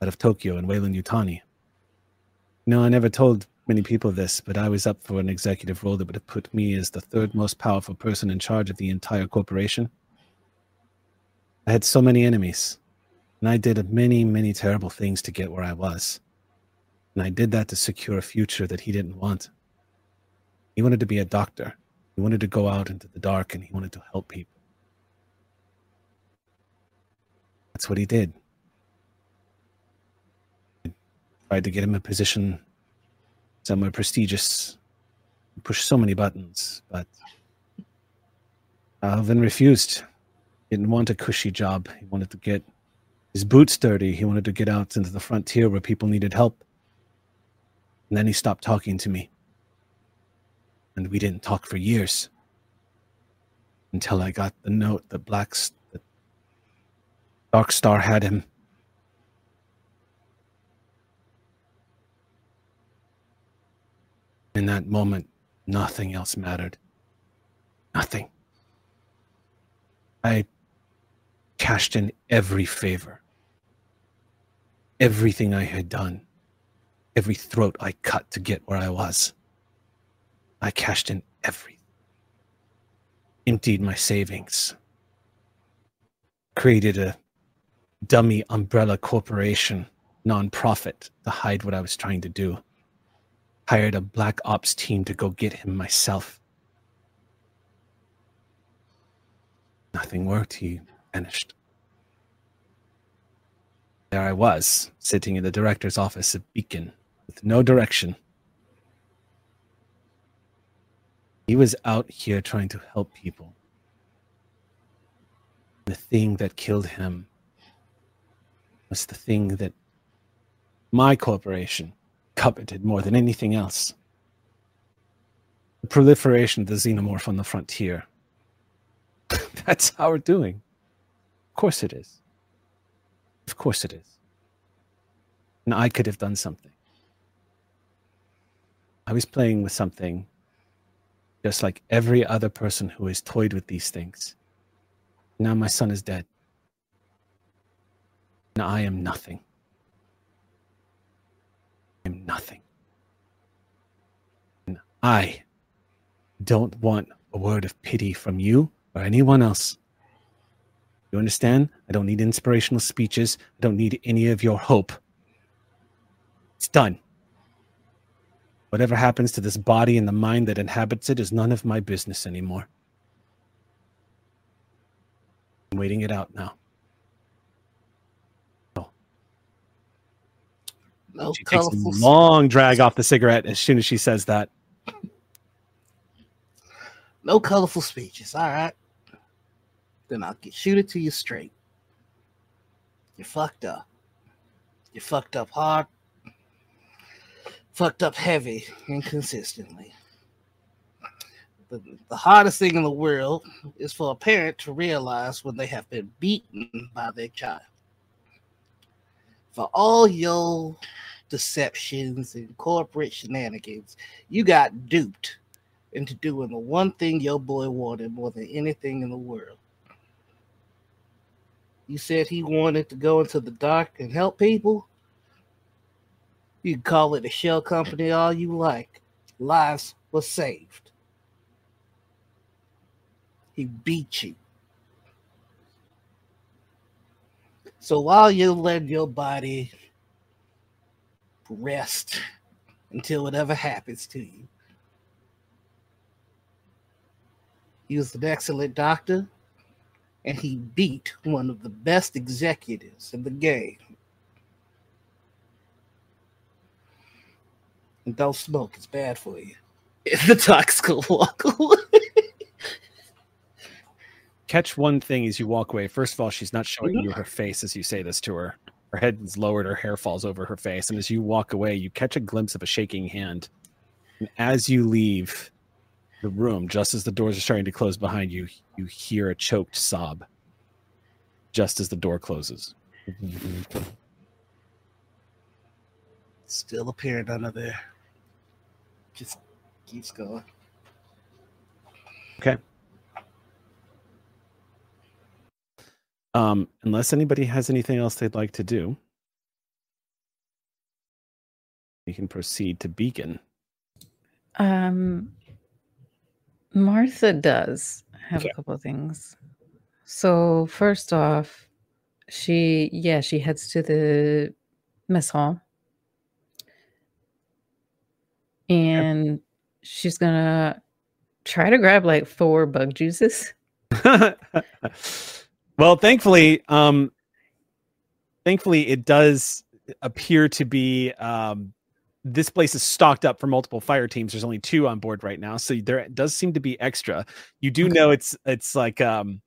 out of Tokyo in Weyland-Yutani. No, I never told many people this, but I was up for an executive role that would have put me as the third most powerful person in charge of the entire corporation. I had so many enemies, and I did many, many terrible things to get where I was. And I did that to secure a future that he didn't want. He wanted to be a doctor. He wanted to go out into the dark and he wanted to help people. That's what he did. I tried to get him a position somewhere prestigious, push so many buttons, but Alvin refused. He didn't want a cushy job. He wanted to get his boots dirty. He wanted to get out into the frontier where people needed help. And then he stopped talking to me and we didn't talk for years until I got the note that Black that Dark Star had him. In that moment, nothing else mattered. Nothing. I cashed in every favor. Everything I had done. Every throat I cut to get where I was. I cashed in everything. Emptied my savings. Created a dummy umbrella corporation, nonprofit, to hide what I was trying to do. Hired a black ops team to go get him myself. Nothing worked. He vanished. There I was, sitting in the director's office at Beacon, with no direction He was out here trying to help people. The thing that killed him was the thing that my corporation coveted more than anything else. The proliferation of the xenomorph on the frontier. That's how we're doing. Of course it is. Of course it is. And I could have done something. I was playing with something just like every other person who has toyed with these things. Now my son is dead. And I am nothing. Am nothing. And I don't want a word of pity from you or anyone else. You understand? I don't need inspirational speeches. I don't need any of your hope. It's done. Whatever happens to this body and the mind that inhabits it is none of my business anymore. I'm waiting it out now. No she takes a long drag off the cigarette as soon as she says that. No colorful speeches. All right. Then I'll get, shoot it to you straight. You fucked up. You fucked up hard fucked up heavy and consistently. The, the hardest thing in the world is for a parent to realize when they have been beaten by their child. For all your deceptions and corporate shenanigans, you got duped into doing the one thing your boy wanted more than anything in the world. You said he wanted to go into the dark and help people. You can call it a shell company all you like. Lives were saved. He beat you. So while you let your body rest until whatever happens to you, he was an excellent doctor and he beat one of the best executives in the game. And don't smoke, it's bad for you. It's the toxic away. Catch one thing as you walk away. First of all, she's not showing mm-hmm. you her face as you say this to her. Her head is lowered, her hair falls over her face. And as you walk away, you catch a glimpse of a shaking hand. And as you leave the room, just as the doors are starting to close behind you, you hear a choked sob just as the door closes. Still appearing under there. Just keeps going. Okay. Um, unless anybody has anything else they'd like to do, we can proceed to Beacon. Um, Martha does have Okay. a couple of things. So first off, she yeah she heads to the mess hall, and she's gonna try to grab like four bug juices. well, thankfully, um, thankfully, it does appear to be um, this place is stocked up for multiple fire teams. There's only two on board right now, so there does seem to be extra. You do Okay. know it's it's like um,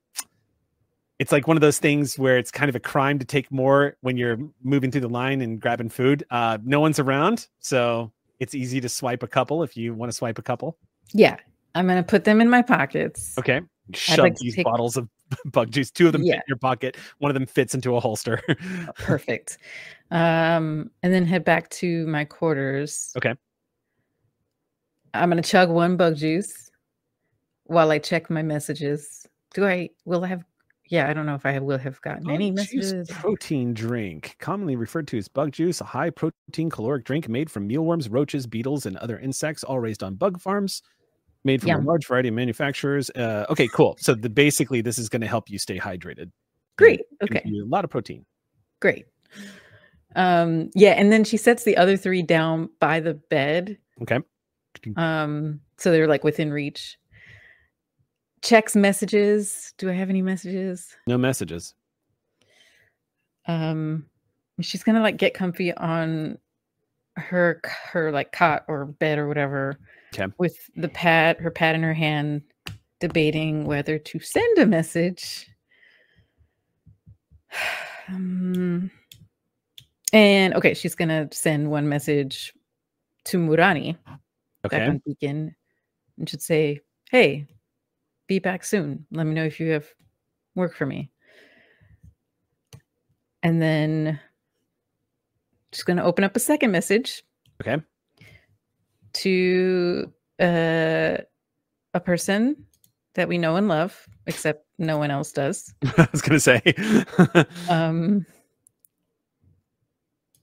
it's like one of those things where it's kind of a crime to take more when you're moving through the line and grabbing food. Uh, no one's around, so it's easy to swipe a couple if you want to swipe a couple. Yeah, I'm gonna put them in my pockets. Okay. Shove like these take- bottles of bug juice. Two of them fit in your pocket. One of them fits into a holster. Perfect. Um, and then head back to my quarters. Okay. I'm gonna chug one bug juice while I check my messages. Do I will I have yeah, I don't know if I will have gotten any Bug juice messages. protein drink, commonly referred to as bug juice, a high protein caloric drink made from mealworms, roaches, beetles, and other insects, all raised on bug farms. Made from Yum. a large variety of manufacturers. Uh, okay, cool. So the, basically, this is going to help you stay hydrated. Great. Okay. you a lot of protein. Great. Um, yeah, and then she sets the other three down by the bed. Okay. Um, so they're like within reach. Checks messages. Do I have any messages? No messages. um she's gonna like get comfy on her her like cot or bed or whatever Okay. with the pad her pad in her hand debating whether to send a message um, and okay she's gonna send one message to murani back Okay. on beacon and should say hey be back soon let me know if you have work for me and then just going to open up a second message Okay. To uh, a person that we know and love except no one else does I was going to say. um,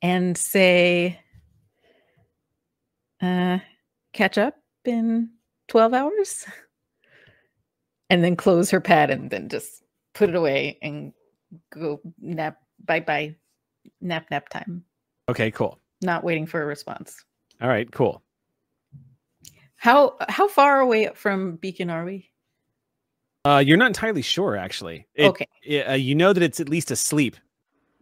and say uh, catch up in 12 hours and then close her pad and then just put it away and go nap bye bye nap nap time okay, cool. not waiting for a response All right, cool. How how far away from beacon are we Uh, you're not entirely sure, actually. It- okay it- uh, you know that it's at least asleep.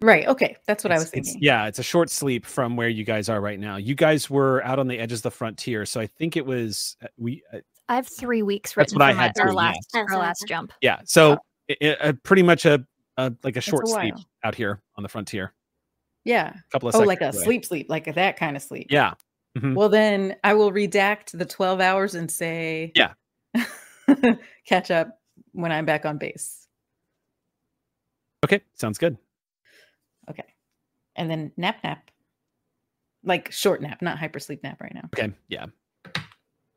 right okay that's what i was It's- it's- thinking yeah, it's a short sleep from where you guys are right now. You guys were out on the edges of the frontier, so I think it was uh, we. Uh, I have three weeks That's written what I had our too, yeah. last That's our last jump. yeah, so i- i- uh, pretty much a, a like a short a sleep out here on the frontier. yeah A couple of oh like a away. sleep sleep like that kind of sleep Yeah, Mhm. Well, then I will redact the 12 hours and say, Yeah. catch up when I'm back on base. Okay, sounds good. Okay. And then nap nap. Like short nap, not hypersleep nap right now. Okay, yeah.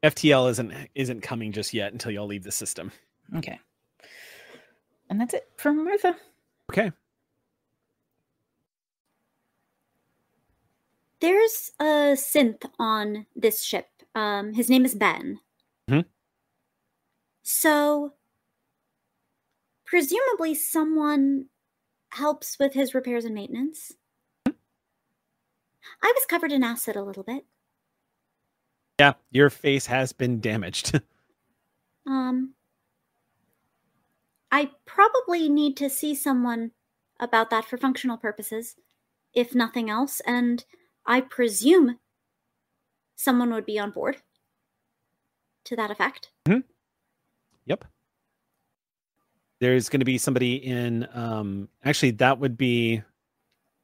FTL isn't isn't coming just yet until y'all leave the system. Okay. And that's it from Martha. Okay. There's a synth on this ship. Um, his name is Ben. Mhm. So, presumably, someone helps with his repairs and maintenance. Hmm. I was covered in acid a little bit. Yeah, your face has been damaged. Um, I probably need to see someone about that for functional purposes, if nothing else, and I presume someone would be on board to that effect. Hmm. Yep. There's going to be somebody in. Um, actually, that would be.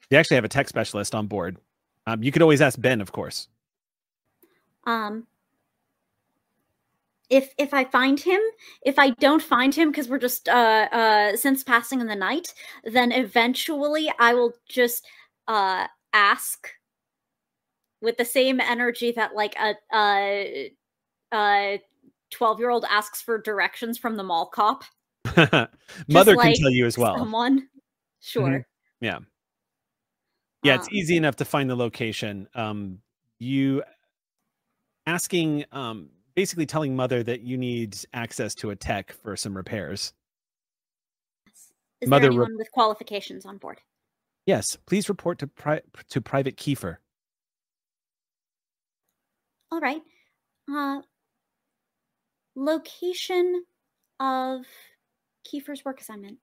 They actually have a tech specialist on board. Um, you could always ask Ben, of course. Um, if if I find him, if I don't find him because we're just uh uh synths passing in the night, then eventually I will just uh ask with the same energy that like a uh uh 12 year old asks for directions from the mall cop Mother like can tell you as well. someone sure Yeah. Yeah, it's Um, easy enough to find the location. Um, you asking, um, basically telling mother that you need access to a tech for some repairs. is Mother there re- with qualifications on board Yes, please report to pri- to Private Kiefer. All right uh location of kiefer's work assignment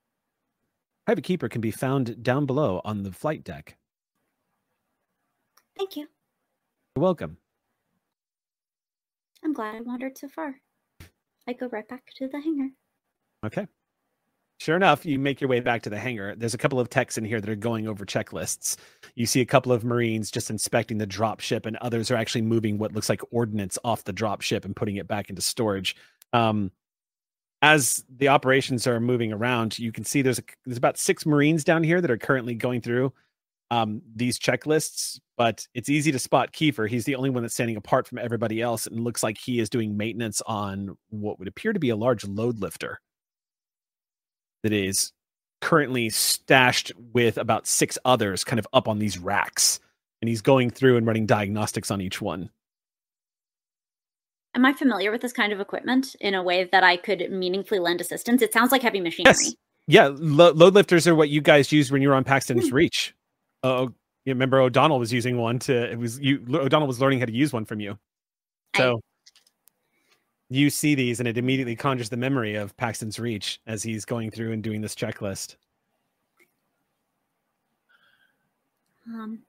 Private Kiefer can be found down below on the flight deck. thank you You're welcome. i'm glad i wandered so far i go right back to the hangar Okay. Sure enough, you make your way back to the hangar. There's a couple of techs in here that are going over checklists. You see a couple of Marines just inspecting the drop ship, and others are actually moving what looks like ordnance off the drop ship and putting it back into storage. Um, as the operations are moving around, you can see there's a, there's about six Marines down here that are currently going through um, these checklists. But it's easy to spot Kiefer. He's the only one that's standing apart from everybody else, and looks like he is doing maintenance on what would appear to be a large load lifter that is currently stashed with about six others kind of up on these racks. And he's going through and running diagnostics on each one. Am I familiar with this kind of equipment in a way that I could meaningfully lend assistance? It sounds like heavy machinery. Yes. Yeah, lo- load lifters are what you guys used when you were on Paxton's hmm. Reach. Uh, oh, you remember O'Donnell was using one to it was you O'Donnell was learning how to use one from you. So you see these and it immediately conjures the memory of Paxton's Reach as he's going through and doing this checklist. Um,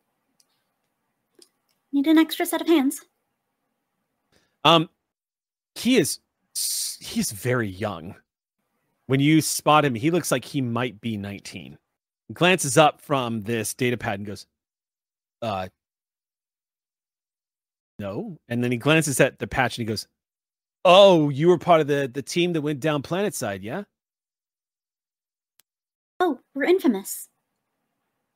need an extra set of hands. Um, he is he's very young. When you spot him, he looks like he might be 19. Glances up from this data pad and goes, "Uh, no." And then he glances at the patch and he goes, "Oh, you were part of the the team that went down planet side, yeah? Oh, we're infamous.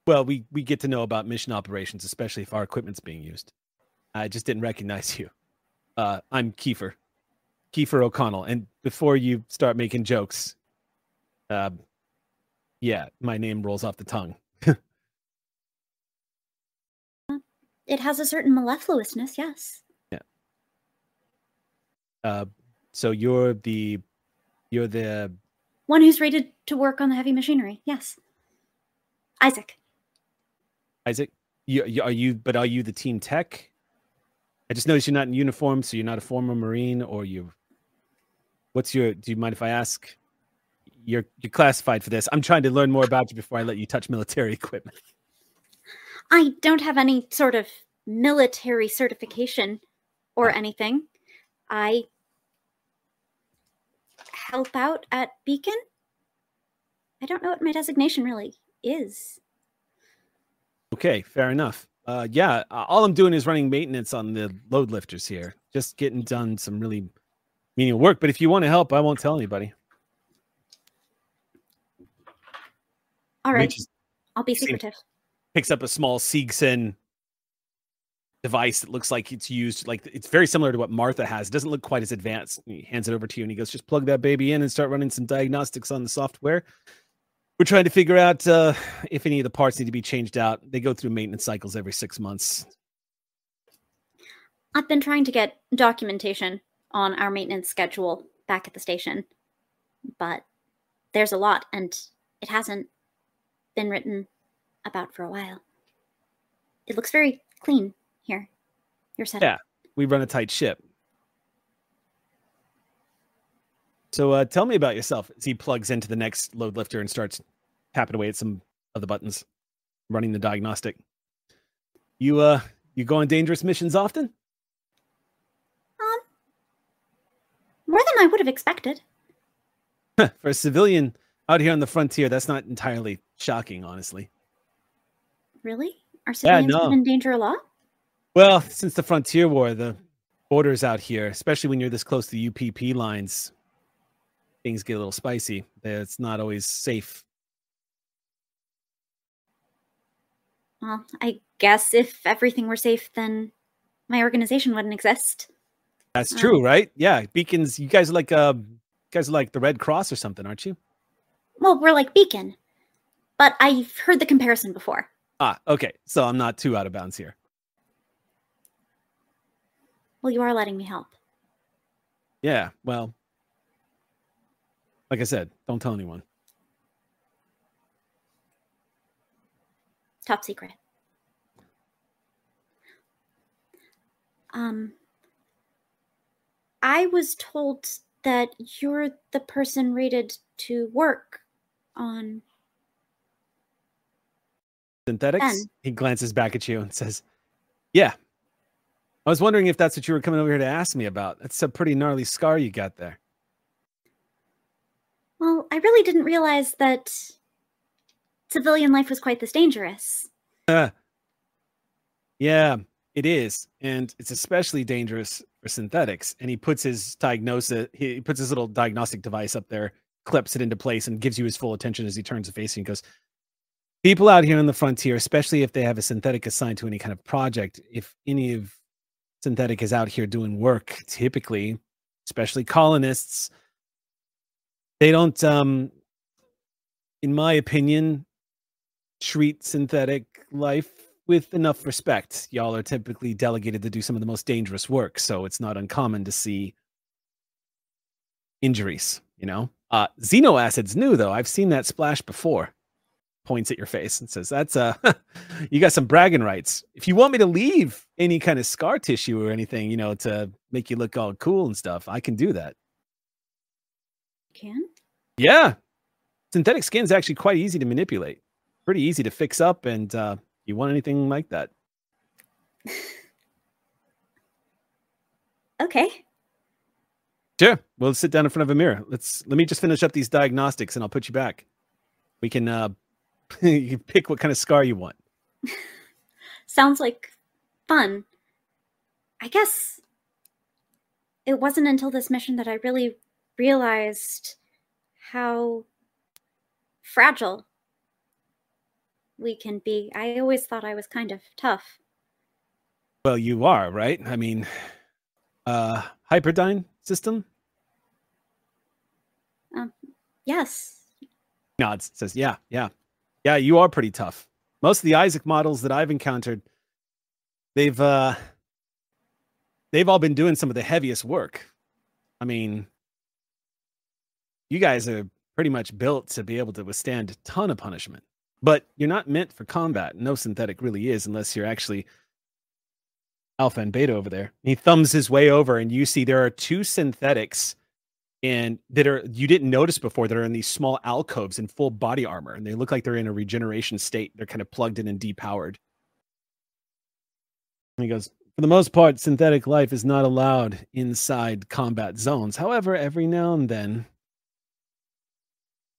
Well, we we get to know about mission operations, especially if our equipment's being used. I just didn't recognize you. Uh, I'm Kiefer, Kiefer O'Connell. And before you start making jokes, uh, yeah, my name rolls off the tongue. It has a certain mellifluousness, yes. Uh, so you're the you're the One who's rated to work on the heavy machinery, yes. Isaac. Isaac. You, you are you, but are you the team tech? I just noticed you're not in uniform, so you're not a former Marine, or you. What's your? Do you mind if I ask? You're you're classified for this. I'm trying to learn more about you before I let you touch military equipment. I don't have any sort of military certification or anything. I help out at Beacon. I don't know what my designation really is. Okay, fair enough. Uh, yeah, uh, all I'm doing is running maintenance on the load lifters here, just getting done some really menial work. But if you want to help, I won't tell anybody. All right. I'll be secretive. picks up a small Seegson device that looks like it's used like it's very similar to what Martha has. It doesn't look quite as advanced. He hands it over to you and he goes, just plug that baby in and start running some diagnostics on the software. We're trying to figure out uh, if any of the parts need to be changed out. They go through maintenance cycles every six months. I've been trying to get documentation on our maintenance schedule back at the station, but there's a lot and it hasn't been written about for a while. It looks very clean here. Your setup. Yeah. We run a tight ship. So uh, tell me about yourself as he plugs into the next load lifter and starts tapping away at some of the buttons, running the diagnostic. You uh you go on dangerous missions often? Um, more than I would have expected. For a civilian out here on the frontier, that's not entirely shocking, honestly. Really? Are civilians no. in danger a lot? Well, since the frontier war, the borders out here, especially when you're this close to the UPP lines, things get a little spicy. It's not always safe. Well, I guess if everything were safe, then my organization wouldn't exist. That's Oh. true, right? Yeah, beacons. You guys are like uh, you guys are like the Red Cross or something, aren't you? Well, we're like Beacon, but I've heard the comparison before. Ah, okay. So I'm not too out of bounds here. Well, you are letting me help. Yeah. Well, like I said, don't tell anyone. Top secret. Um, I was told that you're the person rated to work on. Synthetics. Ben. He glances back at you and says, "Yeah." I was wondering if that's what you were coming over here to ask me about. That's a pretty gnarly scar you got there. Well, I really didn't realize that civilian life was quite this dangerous. Uh, yeah, it is, and it's especially dangerous for synthetics. And he puts his diagnosis, he puts his little diagnostic device up there, clips it into place, and gives you his full attention as he turns the face and goes, "People out here on the frontier, especially if they have a synthetic assigned to any kind of project, if any of synthetic is out here doing work, typically, especially colonists, they don't, um, in my opinion." treat synthetic life with enough respect. Y'all are typically delegated to do some of the most dangerous work, so it's not uncommon to see injuries, you know? Uh xenoacid's new though. I've seen that splash before. Points at your face and says, That's uh you got some bragging rights. If you want me to leave any kind of scar tissue or anything, you know, to make you look all cool and stuff, I can do that. Can? Yeah. Synthetic skin's actually quite easy to manipulate. Pretty easy to fix up and uh you want anything like that. Okay. Sure. We'll sit down in front of a mirror. Let's let me just finish up these diagnostics and I'll put you back. We can uh you pick what kind of scar you want. Sounds like fun. I guess it wasn't until this mission that I really realized how fragile we can be. I always thought I was kind of tough. Well, you are, right? I mean uh hyperdyne system? Um, Yes. Nods, says, Yeah, yeah. Yeah, you are pretty tough. Most of the Isaac models that I've encountered, they've uh they've all been doing some of the heaviest work. I mean, you guys are pretty much built to be able to withstand a ton of punishment. But you're not meant for combat. No synthetic really is unless you're actually alpha and beta over there. He thumbs his way over and you see there are two synthetics and that are you didn't notice before that are in these small alcoves in full body armor and they look like they're in a regeneration state. They're kind of plugged in and depowered. And he goes for the most part synthetic life is not allowed inside combat zones. However every now and then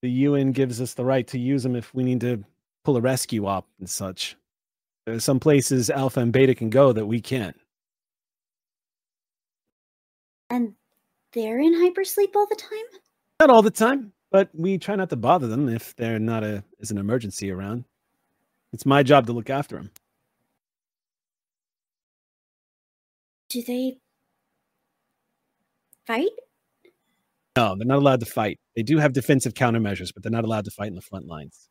the un gives us the right to use them if we need to pull a rescue op and such. Some places alpha and beta can go that we can't. And they're in hypersleep all the time? Not all the time, but we try not to bother them if they're not a is an emergency around. It's my job to look after them. Do they fight? No, they're not allowed to fight. They do have defensive countermeasures, but they're not allowed to fight in the front lines.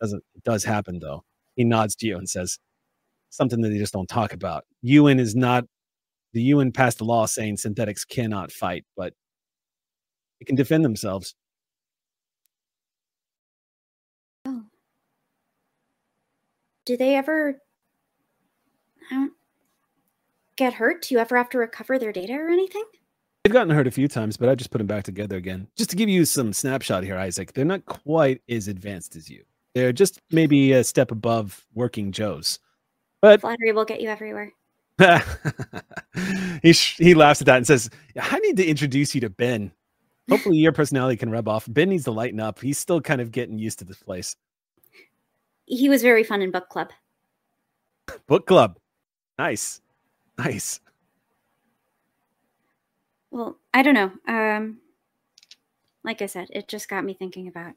Doesn't it does happen though. He nods to you and says something that they just don't talk about. UN is not the UN passed a law saying synthetics cannot fight, but they can defend themselves. Oh. Do they ever I don't- get hurt? Do you ever have to recover their data or anything? They've gotten hurt a few times, but I just put them back together again. Just to give you some snapshot here, Isaac, they're not quite as advanced as you. They're just maybe a step above working Joes. But Flattery will get you everywhere. He sh- he laughs at that and says, "I need to introduce you to Ben. Hopefully, your personality can rub off. Ben needs to lighten up. He's still kind of getting used to this place. He was very fun in book club. Book club, nice, nice. Well, I don't know. Um, like I said, it just got me thinking about,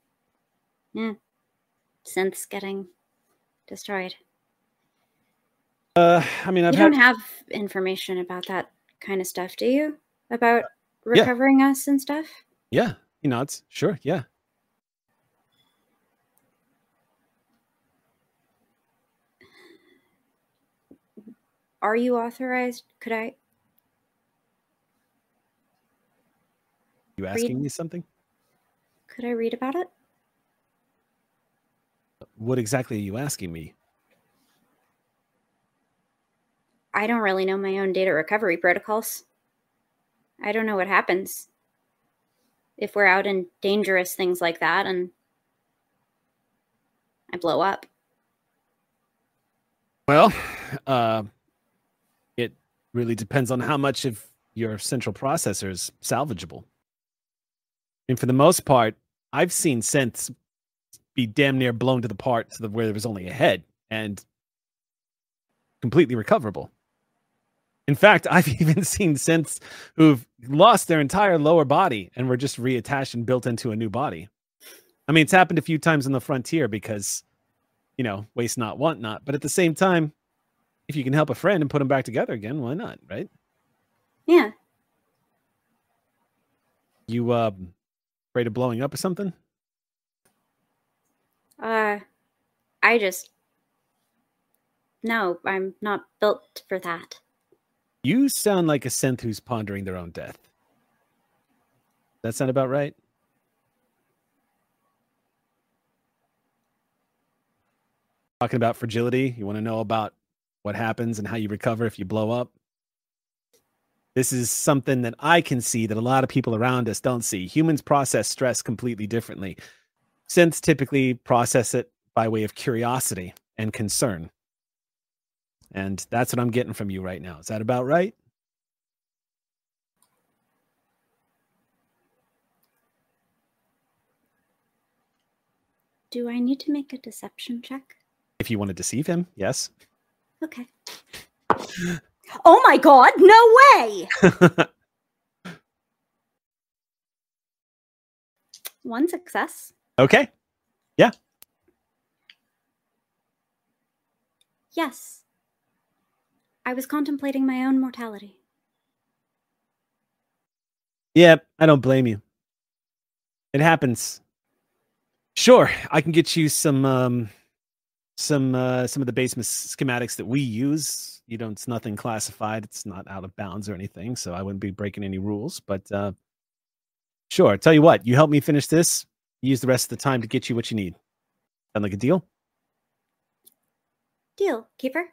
yeah, synths getting destroyed. Uh, I mean, I've you had don't have information about that kind of stuff, do you? About Yeah. recovering us and stuff? yeah. He nods. Sure, yeah. Are you authorized? Could I? You asking me something? Could I read about it? What exactly are you asking me? I don't really know my own data recovery protocols. I don't know what happens if we're out in dangerous things like that and I blow up. Well, uh, it really depends on how much of your central processor is salvageable. And for the most part, I've seen synths be damn near blown to the part to the where there was only a head and completely recoverable. In fact, I've even seen synths who've lost their entire lower body and were just reattached and built into a new body. I mean, it's happened a few times on the frontier because you know, waste not, want not. But at the same time, if you can help a friend and put them back together again, why not? Right? Yeah. You um afraid of blowing up or something? Uh I just No, I'm not built for that. You sound like a synth who's pondering their own death. That sound about right? Talking about fragility, you want to know about what happens and how you recover if you blow up? This is something that I can see that a lot of people around us don't see. Humans process stress completely differently. Synths typically process it by way of curiosity and concern. And that's what I'm getting from you right now. Is that about right? Do I need to make a deception check? If you want to deceive him, yes. Okay. Oh my god, no way! One success. okay. Yeah. Yes. I was contemplating my own mortality. Yeah, I don't blame you. It happens. Sure, I can get you some um some uh some of the base mas- schematics that we use. You know, it's nothing classified. It's not out of bounds or anything, so I wouldn't be breaking any rules, but uh sure, tell you what, you help me finish this, use the rest of the time to get you what you need. Sound like a deal? Deal, Kiefer.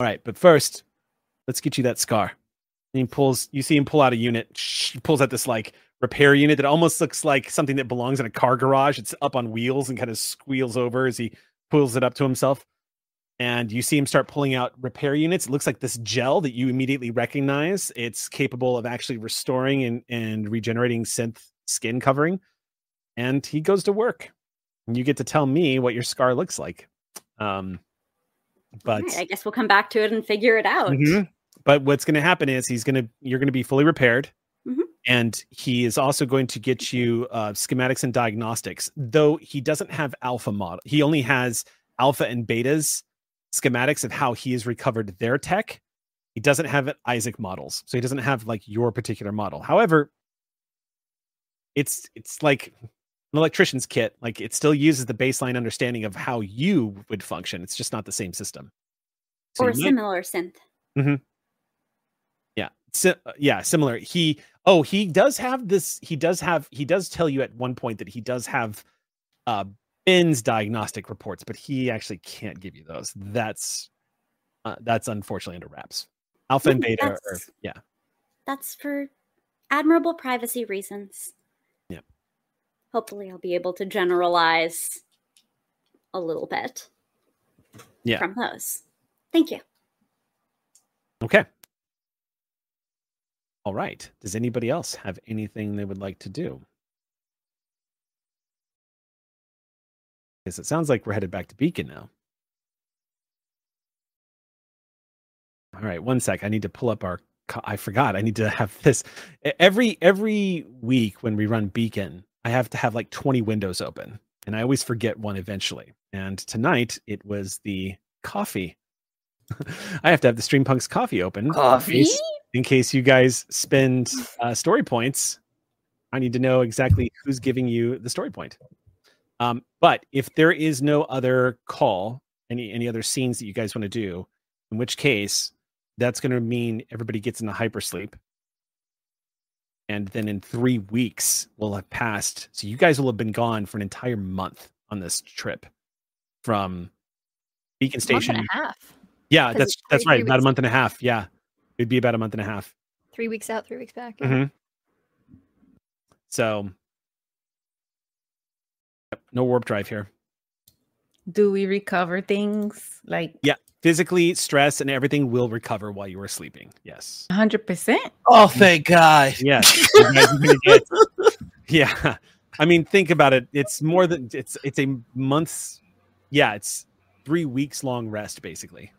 All right, but first, let's get you that scar. And he pulls. You see him pull out a unit. He pulls out this like repair unit that almost looks like something that belongs in a car garage. It's up on wheels and kind of squeals over as he pulls it up to himself. And you see him start pulling out repair units. It looks like this gel that you immediately recognize. It's capable of actually restoring and, and regenerating synth skin covering. And he goes to work. And you get to tell me what your scar looks like. Um, but Alright, I guess we'll come back to it and figure it out. Mhm. but what's going to happen is he's going to you're going to be fully repaired Mhm. and he is also going to get you uh, schematics and diagnostics though he doesn't have alpha model he only has alpha and betas schematics of how he has recovered their tech he doesn't have isaac models so he doesn't have like your particular model however it's it's like an electrician's kit like it still uses the baseline understanding of how you would function. It's just not the same system. So or you might- similar synth. yeah. Si- uh, yeah similar. He oh he does have this he does have he does tell you at one point that he does have uh ben's diagnostic reports but he actually can't give you those. That's uh, that's unfortunately under wraps. Alpha and beta yeah. That's for admirable privacy reasons. Hopefully, I'll be able to generalize a little bit Yeah. from those. Thank you. okay all right does anybody else have anything they would like to do because it sounds like we're headed back to beacon now All right, one sec. I need to pull up our. I forgot. I need to have this every every week when we run Beacon. I have to have like twenty windows open, and I always forget one eventually. And tonight it was the Ko-fi. I have to have the Stream Punks Ko-fi open in Coffee? case, in case you guys spend uh, story points. I need to know exactly who's giving you the story point. Um, but if there is no other call, any any other scenes that you guys want to do, in which case that's going to mean everybody gets into hypersleep. And then in three weeks, we'll have passed. So you guys will have been gone for an entire month on this trip from Beacon Station. and a half. Yeah, that's it's that's right. three About a month and a half. Yeah, it'd be about a month and a half. Three weeks out, three weeks back. yeah. Mhm. So, yep, no warp drive here. Do we recover things like Yeah, physically, stress and everything will recover while you are sleeping. Yes. 100%? Oh, thank God. Yes. you guys are gonna get- yeah. I mean, think about it. It's more than it's it's a month's yeah, it's three weeks long rest basically.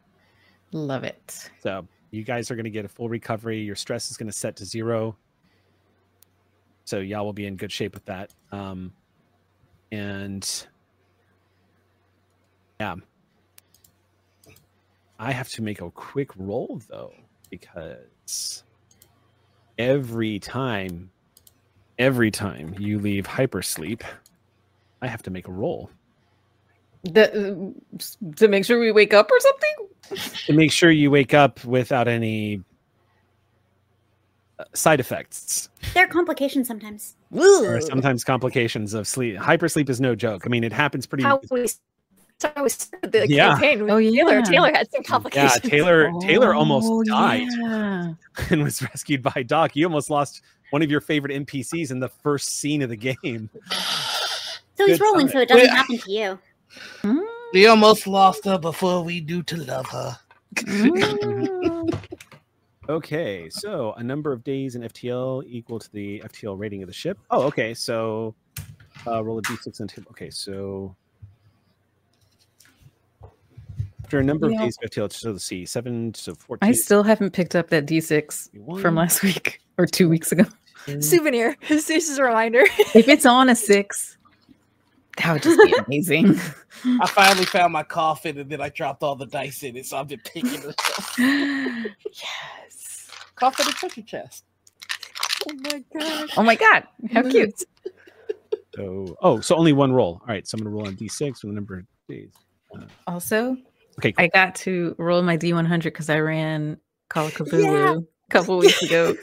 Love it. So you guys are gonna get a full recovery. Your stress is gonna set to zero. So y'all will be in good shape with that. Um and yeah. I have to make a quick roll though, because every time every time you leave hypersleep, I have to make a roll The, to make sure we wake up or something? to make sure you wake up without any uh, side effects There are complications sometimes. or sometimes complications of sleep. Hypersleep is no joke. I mean, it happens pretty. How we, how we started the Yeah. campaign Oh, Taylor. yeah. Taylor had some complications. Yeah, complications. Taylor. Taylor almost Oh, died yeah. and was rescued by Doc. You almost lost one of your favorite NPCs in the first scene of the game. So he's rolling, time. so it doesn't Wait. happen to you. Mm, We almost lost her before we knew to love her. mm. Okay, so a number of days in FTL equal to the FTL rating of the ship. Oh, okay. So uh, roll a d6 and hit. Okay, so after a number Yeah. of days of FTL, so let's see, seven, so 14. I still haven't picked up that D6 from last week or two weeks ago. Souvenir. This is a reminder. If it's on a six, that would just be amazing. I finally found my coffin and then I dropped all the dice in it, so I've been picking it up. yes. Coffin and treasure chest. oh my god. Oh my god, how cute. So, oh, so only one roll. All right, so I'm going to roll on d6 with the number of days. Uh, also, Okay, cool. I got to roll my D100 because I ran Call of Cthulhu a couple weeks ago.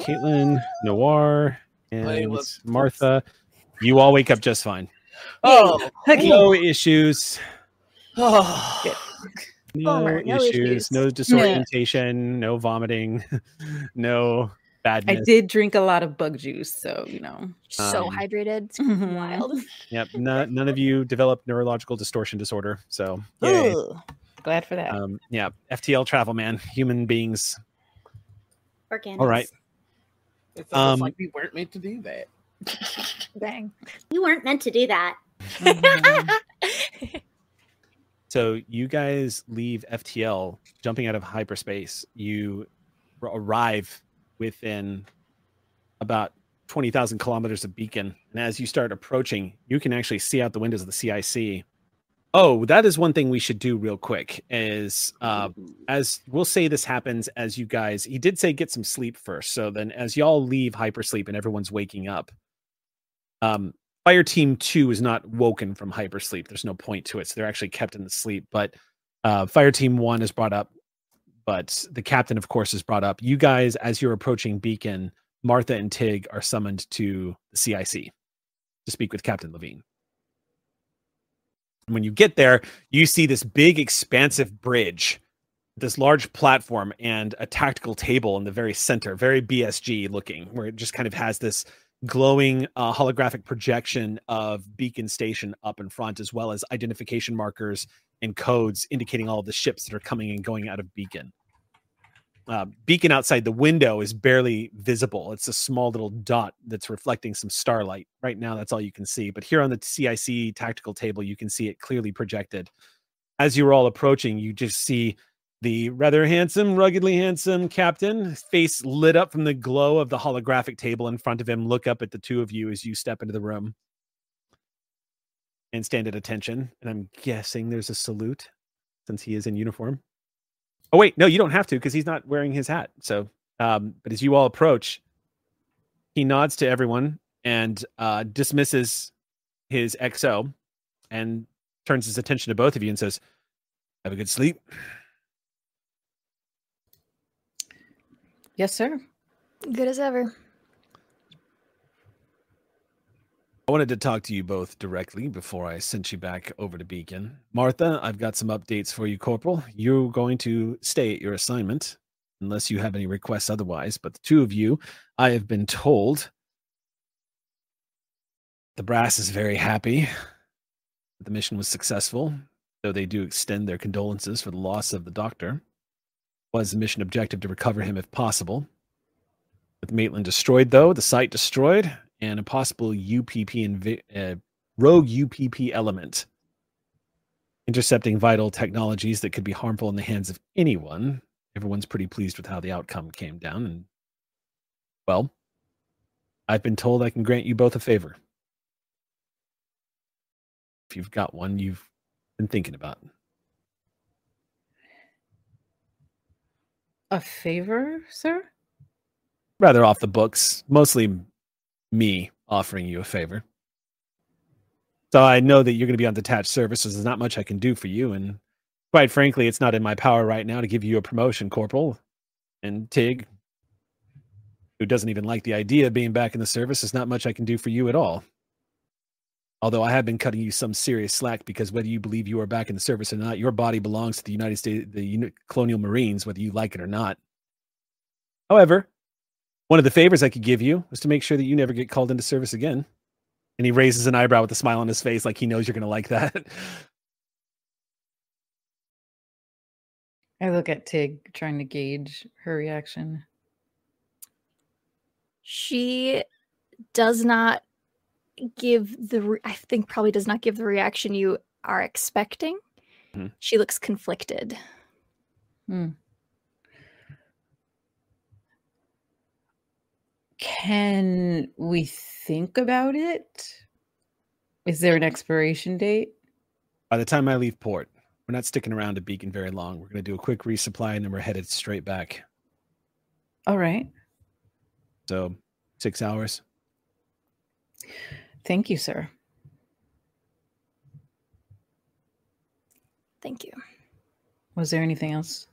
Kaitlin, Noir, Wait, and what's- Martha. You all wake up just fine. Oh, No issues. oh. No, Bummer, no issues, issues. no disorientation, no vomiting, no I did drink a lot of bug juice, so you know. So Um, hydrated. It's Mhm. wild. Yep, no, none of you developed neurological distortion disorder. So, yay. Ugh. Glad for that. Um, yeah, FTL travel, man. Human beings. Organics. All right. It's almost Um, like we weren't meant to do that. Dang. You weren't meant to do that. Mhm. So you guys leave FTL, jumping out of hyperspace. You r- arrive within about 20,000 kilometers of beacon. And as you start approaching, you can actually see out the windows of the CIC. Oh, that is one thing we should do real quick is uh, as we'll say this happens as you guys, he did say get some sleep first. So then as y'all leave hypersleep and everyone's waking up, um, fire team two is not woken from hypersleep. There's no point to it. So they're actually kept in the sleep. But uh, fire team one is brought up, but the captain, of course, is brought up. You guys, as you're approaching beacon, Martha and Tig are summoned to the CIC to speak with Captain Levine. When you get there, you see this big, expansive bridge, this large platform, and a tactical table in the very center, very BSG looking, where it just kind of has this glowing uh, holographic projection of Beacon Station up in front, as well as identification markers and codes indicating all of the ships that are coming and going out of Beacon uh, beacon outside the window is barely visible. It's a small little dot that's reflecting some starlight. Right now, that's all you can see. But here on the CIC tactical table, you can see it clearly projected. As you are all approaching, you just see the rather handsome, ruggedly handsome captain, face lit up from the glow of the holographic table in front of him, look up at the two of you as you step into the room and stand at attention. And I'm guessing there's a salute since he is in uniform. Oh wait, no, you don't have to because he's not wearing his hat. So, um, but as you all approach, he nods to everyone and uh, dismisses his XO and turns his attention to both of you and says, "Have a good sleep." Yes, sir. Good as ever. I wanted to talk to you both directly before I sent you back over to Beacon. Martha, I've got some updates for you, Corporal. You're going to stay at your assignment unless you have any requests otherwise. But the two of you, I have been told the brass is very happy that the mission was successful, though they do extend their condolences for the loss of the doctor. Was the mission objective to recover him if possible? With Maitland destroyed, though, the site destroyed, and a possible UPP inv- uh, rogue UPP element intercepting vital technologies that could be harmful in the hands of anyone. Everyone's pretty pleased with how the outcome came down. And, well, I've been told I can grant you both a favor. If you've got one you've been thinking about. A favor, sir? Rather off the books, mostly me offering you a favor. So I know that you're going to be on detached service, so there's not much I can do for you. And quite frankly, it's not in my power right now to give you a promotion, Corporal. And Tig, who doesn't even like the idea of being back in the service, there's not much I can do for you at all. Although I have been cutting you some serious slack because whether you believe you are back in the service or not, your body belongs to the United States, the Colonial Marines, whether you like it or not. However, one of the favors I could give you was to make sure that you never get called into service again. And he raises an eyebrow with a smile on his face, like he knows you're going to like that. I look at Tig, trying to gauge her reaction. She does not give the, re- I think probably does not give the reaction you are expecting. Mhm. She looks conflicted. Hmm. Can we think about it? Is there an expiration date? By the time I leave port, we're not sticking around to Beacon very long. We're going to do a quick resupply and then we're headed straight back. All right. So six hours. Thank you, sir. Thank you. Was there anything else?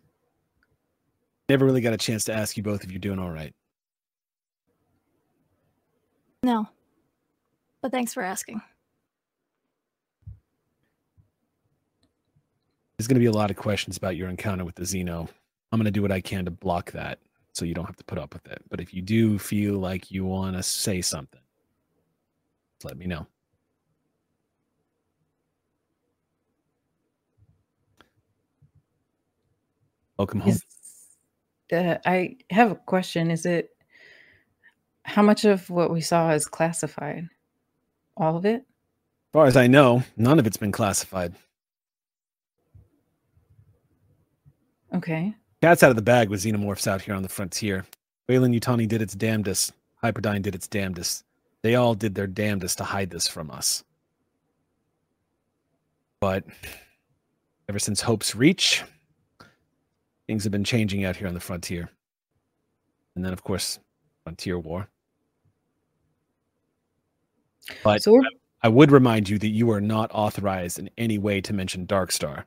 Never really got a chance to ask you both if you're doing all right. No. But thanks for asking. There's going to be a lot of questions about your encounter with the Xeno. I'm going to do what I can to block that so you don't have to put up with it. But if you do feel like you want to say something, let me know. Welcome home. Is, uh, I have a question. Is it how much of what we saw is classified? All of it? As far as I know, none of it's been classified. Okay. Cat's out of the bag with xenomorphs out here on the frontier. Weyland-Yutani did its damnedest. Hyperdyne did its damnedest. They all did their damnedest to hide this from us. But ever since Hope's Reach, things have been changing out here on the frontier. And then, of course, Frontier War. But So I would remind you that you are not authorized in any way to mention Darkstar.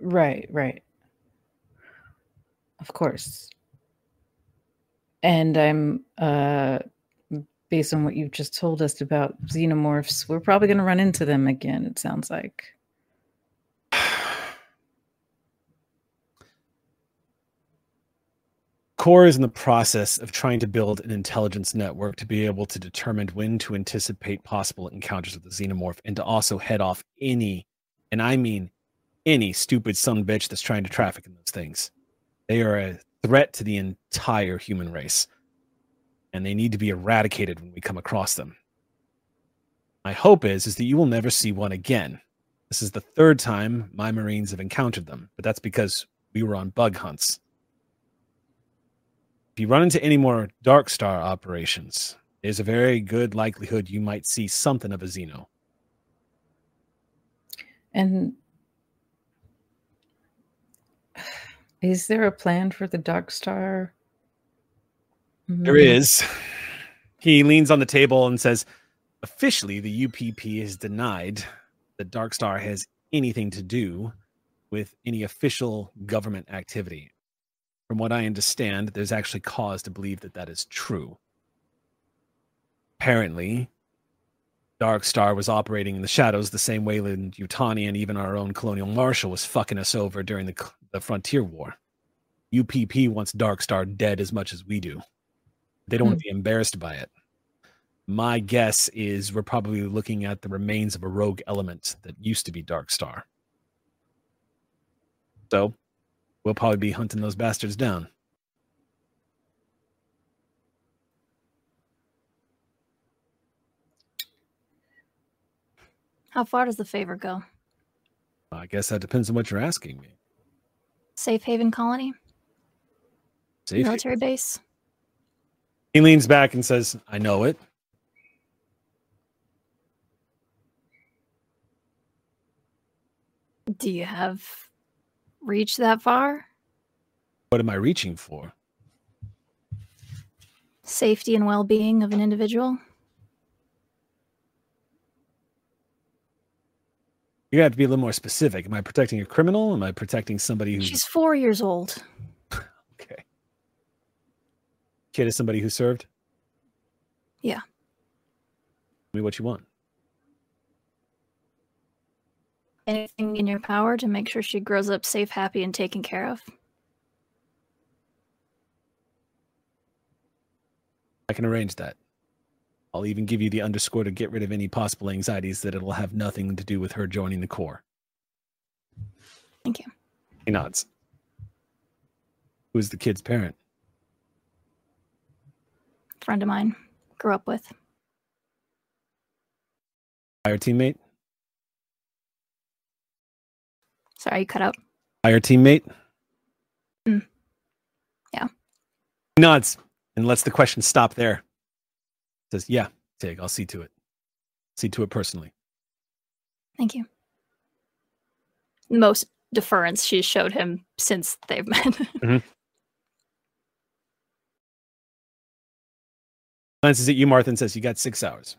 right, right. Of course. And I'm uh based on what you've just told us about xenomorphs, we're probably going to run into them again, it sounds like. Corps is in the process of trying to build an intelligence network to be able to determine when to anticipate possible encounters with the xenomorph and to also head off any, and I mean any stupid son bitch that's trying to traffic in those things. They are a threat to the entire human race, and they need to be eradicated when we come across them. My hope is is that you will never see one again. This is the third time my Marines have encountered them, but that's because we were on bug hunts if you run into any more Dark Star operations, there's a very good likelihood you might see something of a Xeno. And is there a plan for the Dark Star? There Mhm. is. He leans on the table and says, officially, the UPP has denied that Dark Star has anything to do with any official government activity. From what I understand, there's actually cause to believe that that is true. Apparently, Dark Star was operating in the shadows the same way that Yutani and even our own Colonial Marshal was fucking us over during the, the Frontier War. UPP wants Dark Star dead as much as we do. They don't want to hmm. be embarrassed by it. My guess is we're probably looking at the remains of a rogue element that used to be Dark Star. So we'll probably be hunting those bastards down. How far does the favor go? I guess that depends on what you're asking me. Safe haven colony? See, Military base? He leans back and says, I know it. Do you have reached that far? What am I reaching for? Safety and well being of an individual? You have to be a little more specific. Am I protecting a criminal? Am I protecting somebody who's She's four years old. Kid is somebody who served? Yeah. Tell me what you want. Anything in your power to make sure she grows up safe, happy, and taken care of? I can arrange that. I'll even give you the underscore to get rid of any possible anxieties that it'll have nothing to do with her joining the Corps. Thank you. He nods. Who's the kid's parent? Friend of mine. Grew up with. Fire teammate? Sorry, you cut out. Fire teammate? Mm. Yeah. He nods and lets the question stop there. Says, Yeah, Tig, I'll see to it. See to it personally. Thank you. Most deference she's showed him since they've met. Glances at you, Martha, and says, You got six hours.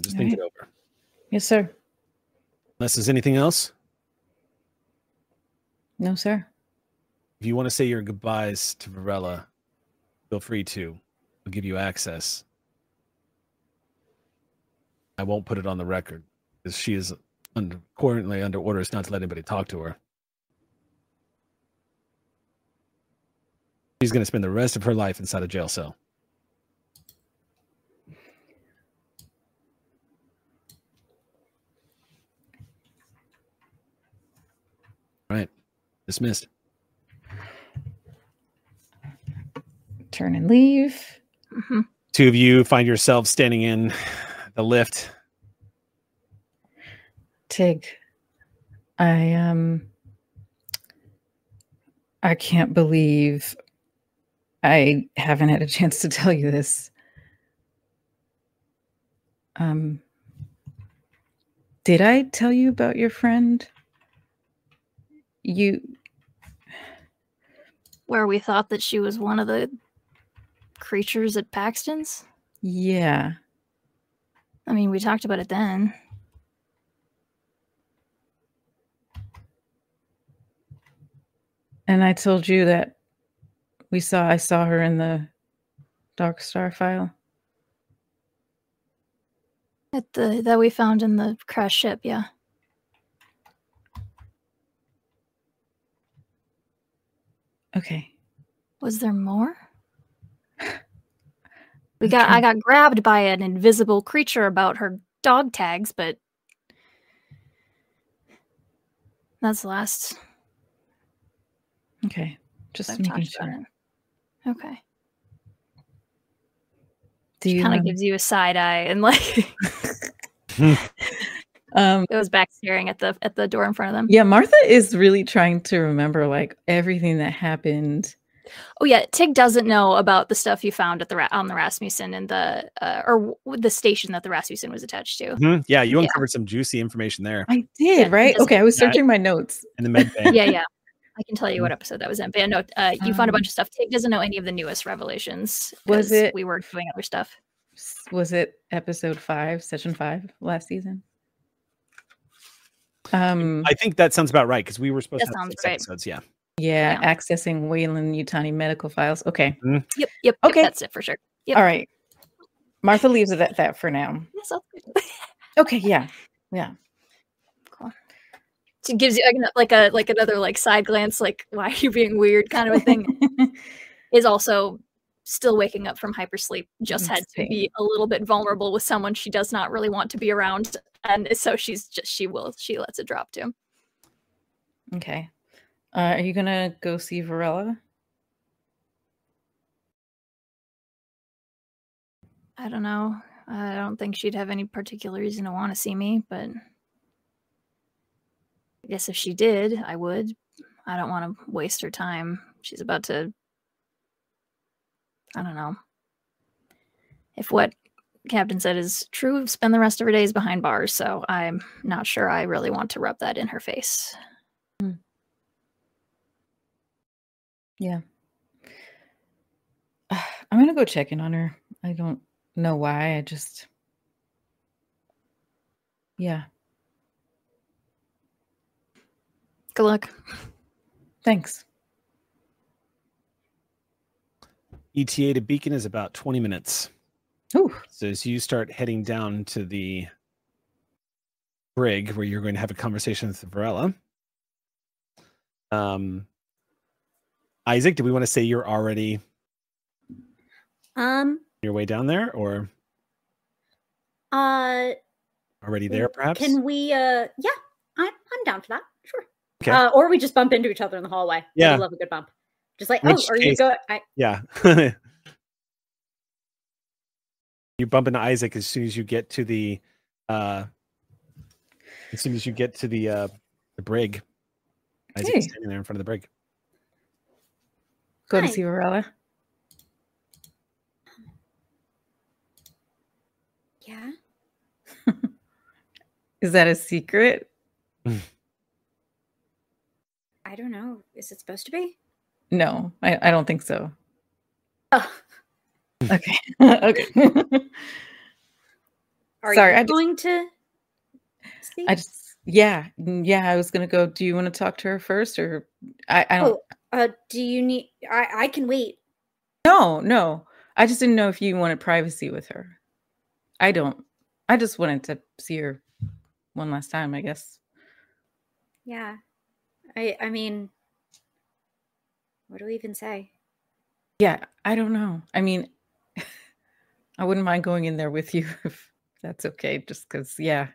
Just think Alright. it over. Yes, sir. Unless there's anything else, No, sir. if you want to say your goodbyes to Varela, feel free to. I'll give you access. I won't put it on the record because she is under, currently under orders not to let anybody talk to her. She's going to spend the rest of her life inside a jail cell. Right. Dismissed. Turn and leave. hmm Two of you find yourselves standing in the lift. Tig, I um I can't believe I haven't had a chance to tell you this. Um did I tell you about your friend? You Where we thought that she was one of the creatures at Paxton's. yeah. I mean, we talked about it then. And I told you that we saw I saw her in the Dark Star file. At the that we found in the crash ship, yeah. Okay. Was there more? We got I got grabbed by an invisible creature about her dog tags, but that's the last Okay. Just making sure. It. Okay. Do She you kind of gives you a side eye and like um goes back staring at the at the door in front of them. yeah, Martha is really trying to remember like everything that happened. Oh yeah, Tig doesn't know about the stuff you found at the on the Rasmussen and the uh, or w- the station that the Rasmussen was attached to. Mhm. Yeah, you Yeah. uncovered some juicy information there I did, Yeah, right? Okay, I was searching my notes. in the med bay. yeah, yeah. I can tell you what episode that was in. But yeah, no, uh, you found a Um, bunch of stuff. Tig doesn't know any of the newest revelations. Was it- We were doing other stuff. Was it episode five, session five last season? Um I think that sounds about right because we were supposed to have sounds six right. episodes. Yeah. yeah, yeah. accessing Weyland-Yutani medical files. Okay. Yep, yep. yep, Okay. that's it for sure. Yep. All right. Martha leaves it at that for now. Yes, Okay, yeah. Yeah. Gives you like, a like another like side glance, like why are you being weird kind of a thing. is also still waking up from hypersleep. Just had to be a little bit vulnerable with someone she does not really want to be around, and so she's just she will she lets it drop too. okay. Uh, are you gonna go see Varela? I don't know. I don't think she'd have any particular reason to want to see me, but Guess if she did, I would. I don't want to waste her time. She's about to. I don't know. If what Captain said is true, spend the rest of her days behind bars, so I'm not sure I really want to rub that in her face. Yeah. I'm gonna go check in on her. I don't know why. I just yeah. Good luck. Thanks. ETA to Beacon is about 20 minutes. Ooh. So as you start heading down to the brig where you're going to have a conversation with Varela, um, Isaac, do we want to say you're already Um, your way down there or uh, already there perhaps? can we? Uh, yeah, I'm I'm down for that. Sure. Okay. Uh, or we just bump into each other in the hallway. Yeah. I Yeah. love a good bump. Just like, Which oh, are you case- go? I, Yeah. you bump into Isaac as soon as you get to the uh as soon as you get to the uh the brig. Isaac's Hey. standing there in front of the brig. Go to see Varela. yeah. Is that a secret? I don't know. Is it supposed to be? No, I, I don't think so. Oh, Okay. okay. are Sorry, you I just- going to? See? I just yeah, yeah, I was gonna go. Do you want to talk to her first or I, I don't oh, uh, do you need? I I can wait. No, no. I just didn't know if you wanted privacy with her. I don't. I just wanted to see her one last time, I guess. Yeah. I I mean, what do we even say? Yeah, I don't know. I mean, I wouldn't mind going in there with you if that's okay, just because, yeah,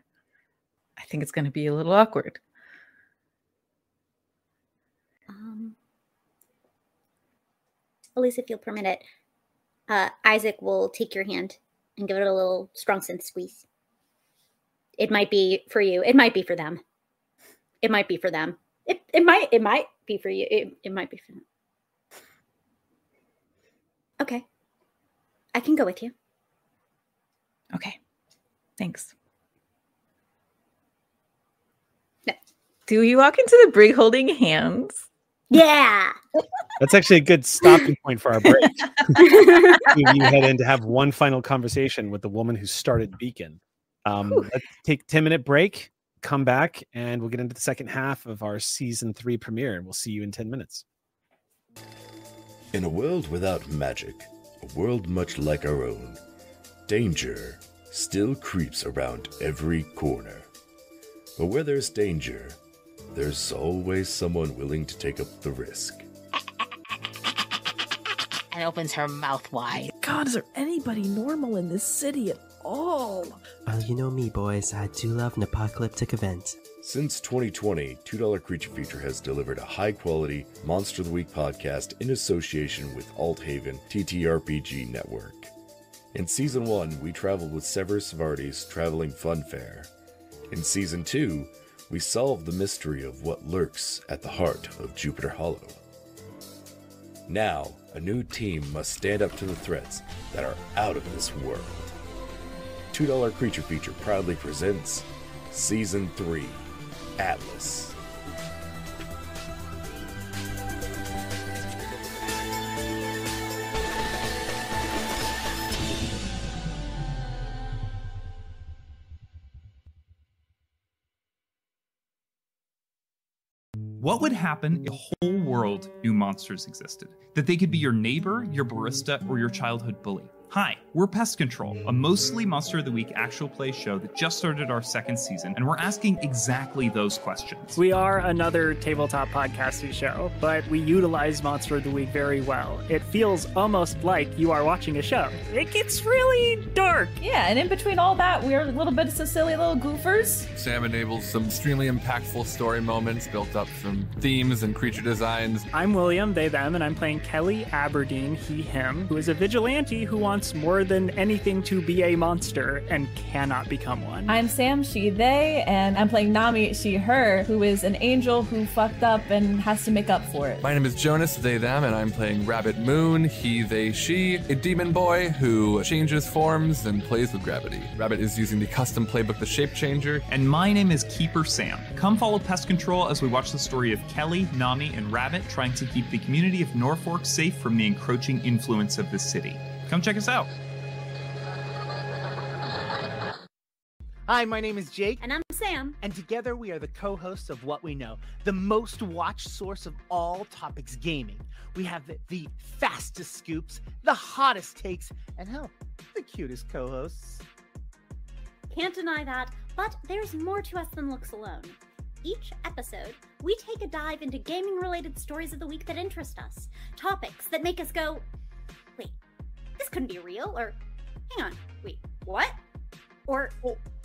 I think it's going to be a little awkward. Um, at least if you'll permit it, uh, Isaac will take your hand and give it a little strong sense squeeze. It might be for you. It might be for them. it might be for them. It it might it might be for you. It, it might be for them. Okay. I can go with you. Okay. Thanks. No. Do we walk into the brig holding hands? Yeah. That's actually a good stopping point for our break. you you head in to have one final conversation with the woman who started Beacon. Um, let's take 10 minute break, come back, and we'll get into the second half of our season three premiere. And we'll see you in 10 minutes. In a world without magic, a world much like our own, danger still creeps around every corner. But where there's danger, there's always someone willing to take up the risk. And opens her mouth wide. God, is there anybody normal in this city at all? Well, you know me, boys. I do love an apocalyptic event. Since 2020, $2 Creature Feature has delivered a high quality Monster of the Week podcast in association with Alt Haven TTRPG Network. In Season 1, we traveled with Severus Vardy's Traveling Fun Fair. In Season 2, we solved the mystery of what lurks at the heart of Jupiter Hollow. Now, a new team must stand up to the threats that are out of this world. $2 Creature Feature proudly presents Season 3 Atlas. What would happen if a whole world knew monsters existed? That they could be your neighbor, your barista, or your childhood bully? Hi, we're Pest Control, a mostly Monster of the Week actual play show that just started our second season, and we're asking exactly those questions. We are another tabletop podcasting show, but we utilize Monster of the Week very well. It feels almost like you are watching a show. It gets really dark. Yeah, and in between all that, we're a little bit of some silly little goofers. Sam enables some extremely impactful story moments built up from themes and creature designs. I'm William, they, them, and I'm playing Kelly Aberdeen, he, him, who is a vigilante who wants more than anything to be a monster and cannot become one. I'm Sam, she, they, and I'm playing Nami, she, her, who is an angel who fucked up and has to make up for it. My name is Jonas, they, them, and I'm playing Rabbit Moon, he, they, she, a demon boy who changes forms and plays with gravity. Rabbit is using the custom playbook, The Shape Changer. And my name is Keeper Sam. Come follow Pest Control as we watch the story of Kelly, Nami, and Rabbit trying to keep the community of Norfolk safe from the encroaching influence of the city. Come check us out. Hi, my name is Jake. And I'm Sam. And together we are the co hosts of What We Know, the most watched source of all topics gaming. We have the, the fastest scoops, the hottest takes, and hell, the cutest co hosts. Can't deny that, but there's more to us than looks alone. Each episode, we take a dive into gaming related stories of the week that interest us, topics that make us go, wait, this couldn't be real, or hang on, wait, what? Or,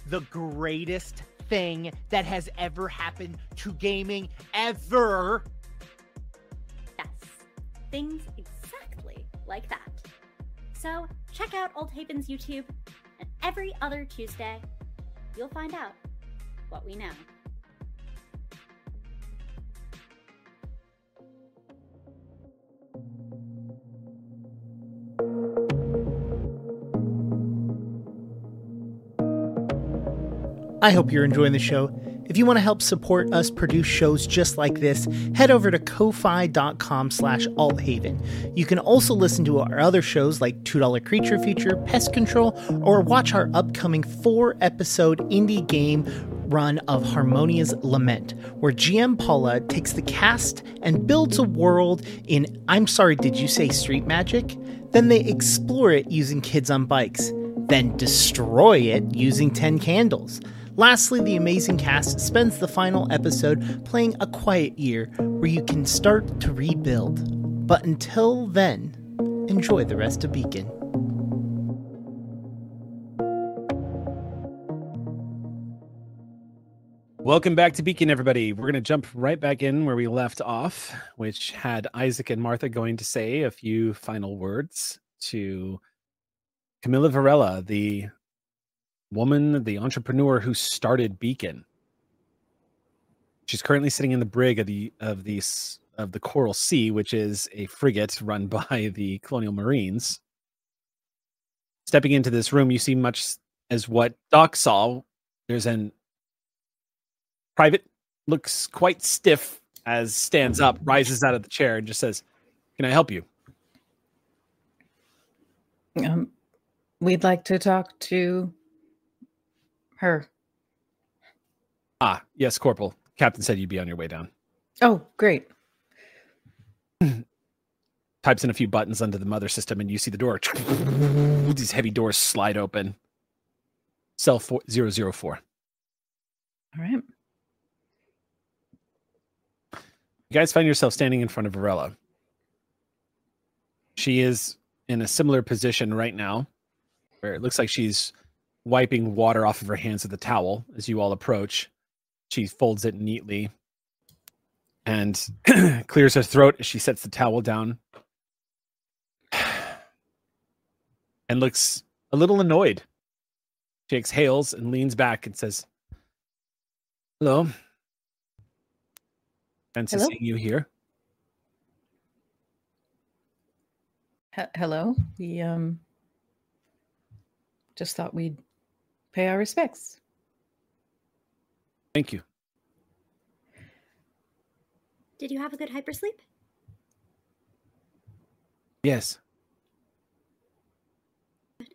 the greatest thing that has ever happened to gaming ever. Yes, things exactly like that. So check out Alt Haven's YouTube, and every other Tuesday, you'll find out what we know. I hope you're enjoying the show. If you want to help support us produce shows just like this, head over to ko-fi.com slash althaven. You can also listen to our other shows like $2 Creature Feature, Pest Control, or watch our upcoming four-episode indie game run of Harmonia's Lament, where GM Paula takes the cast and builds a world in I'm sorry, did you say street magic? Then they explore it using kids on bikes, then destroy it using 10 candles. Lastly, the amazing cast spends the final episode playing A Quiet Year, where you can start to rebuild. But until then, enjoy the rest of Beacon. Welcome back to Beacon, everybody. We're going to jump right back in where we left off, which had Isaac and Martha going to say a few final words to Camilla Varela, the woman, the entrepreneur who started Beacon. She's currently sitting in the brig of the of the of the Coral Sea, which is a frigate run by the Colonial Marines. Stepping into this room, you see much as what Doc saw. There's an private looks quite stiff as stands up, rises out of the chair, and just says, "Can I help you?" Um, we'd like to talk to her. Ah, yes, Corporal. Captain said you'd be on your way down. Oh, great. Types in a few buttons under the mother system, and you see the door. These heavy doors slide open. Cell four, 004. All right. You guys find yourself standing in front of Varela. She is in a similar position right now, where it looks like she's wiping water off of her hands with a towel as you all approach. She folds it neatly and clears her throat as she sets the towel down and looks a little annoyed. She exhales and leans back and says, Hello. Fancy Hello? seeing you here. He- hello. We um just thought we'd pay our respects. Thank you. Did you have a good hypersleep? Yes. I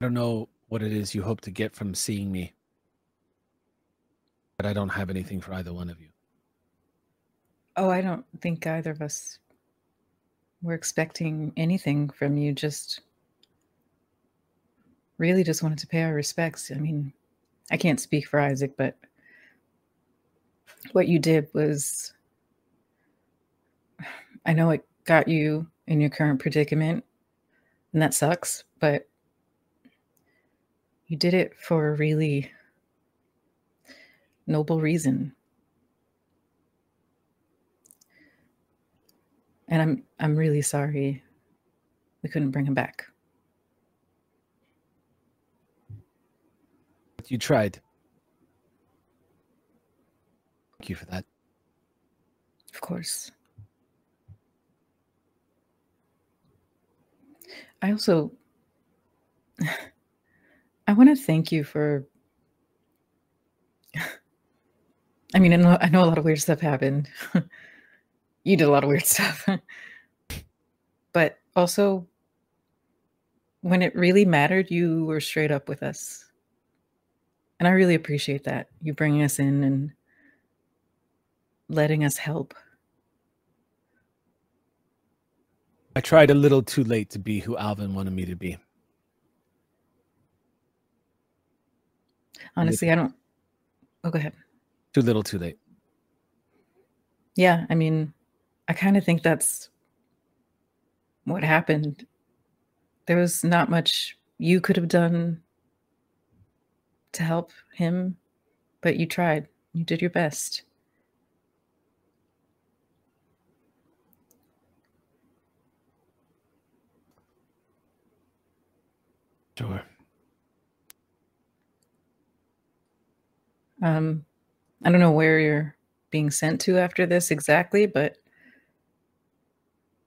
don't know what it is you hope to get from seeing me, but I don't have anything for either one of you. Oh, I don't think either of us were expecting anything from you. Just really just wanted to pay our respects. I mean, I can't speak for Isaac, but what you did was, I know it got you in your current predicament, and that sucks, but you did it for a really noble reason. And I'm I'm really sorry we couldn't bring him back. You tried. Thank you for that. Of course. I also I want to thank you for I mean, I know, I know a lot of weird stuff happened. you did a lot of weird stuff. but also when it really mattered, you were straight up with us. And I really appreciate that. You bringing us in and letting us help. I tried a little too late to be who Alvin wanted me to be. Honestly, I don't. Oh, go ahead. Too little, too late. Yeah, I mean, I kind of think that's what happened. There was not much you could have done to help him, but you tried. You did your best. Sure. Um, I don't know where you're being sent to after this exactly, but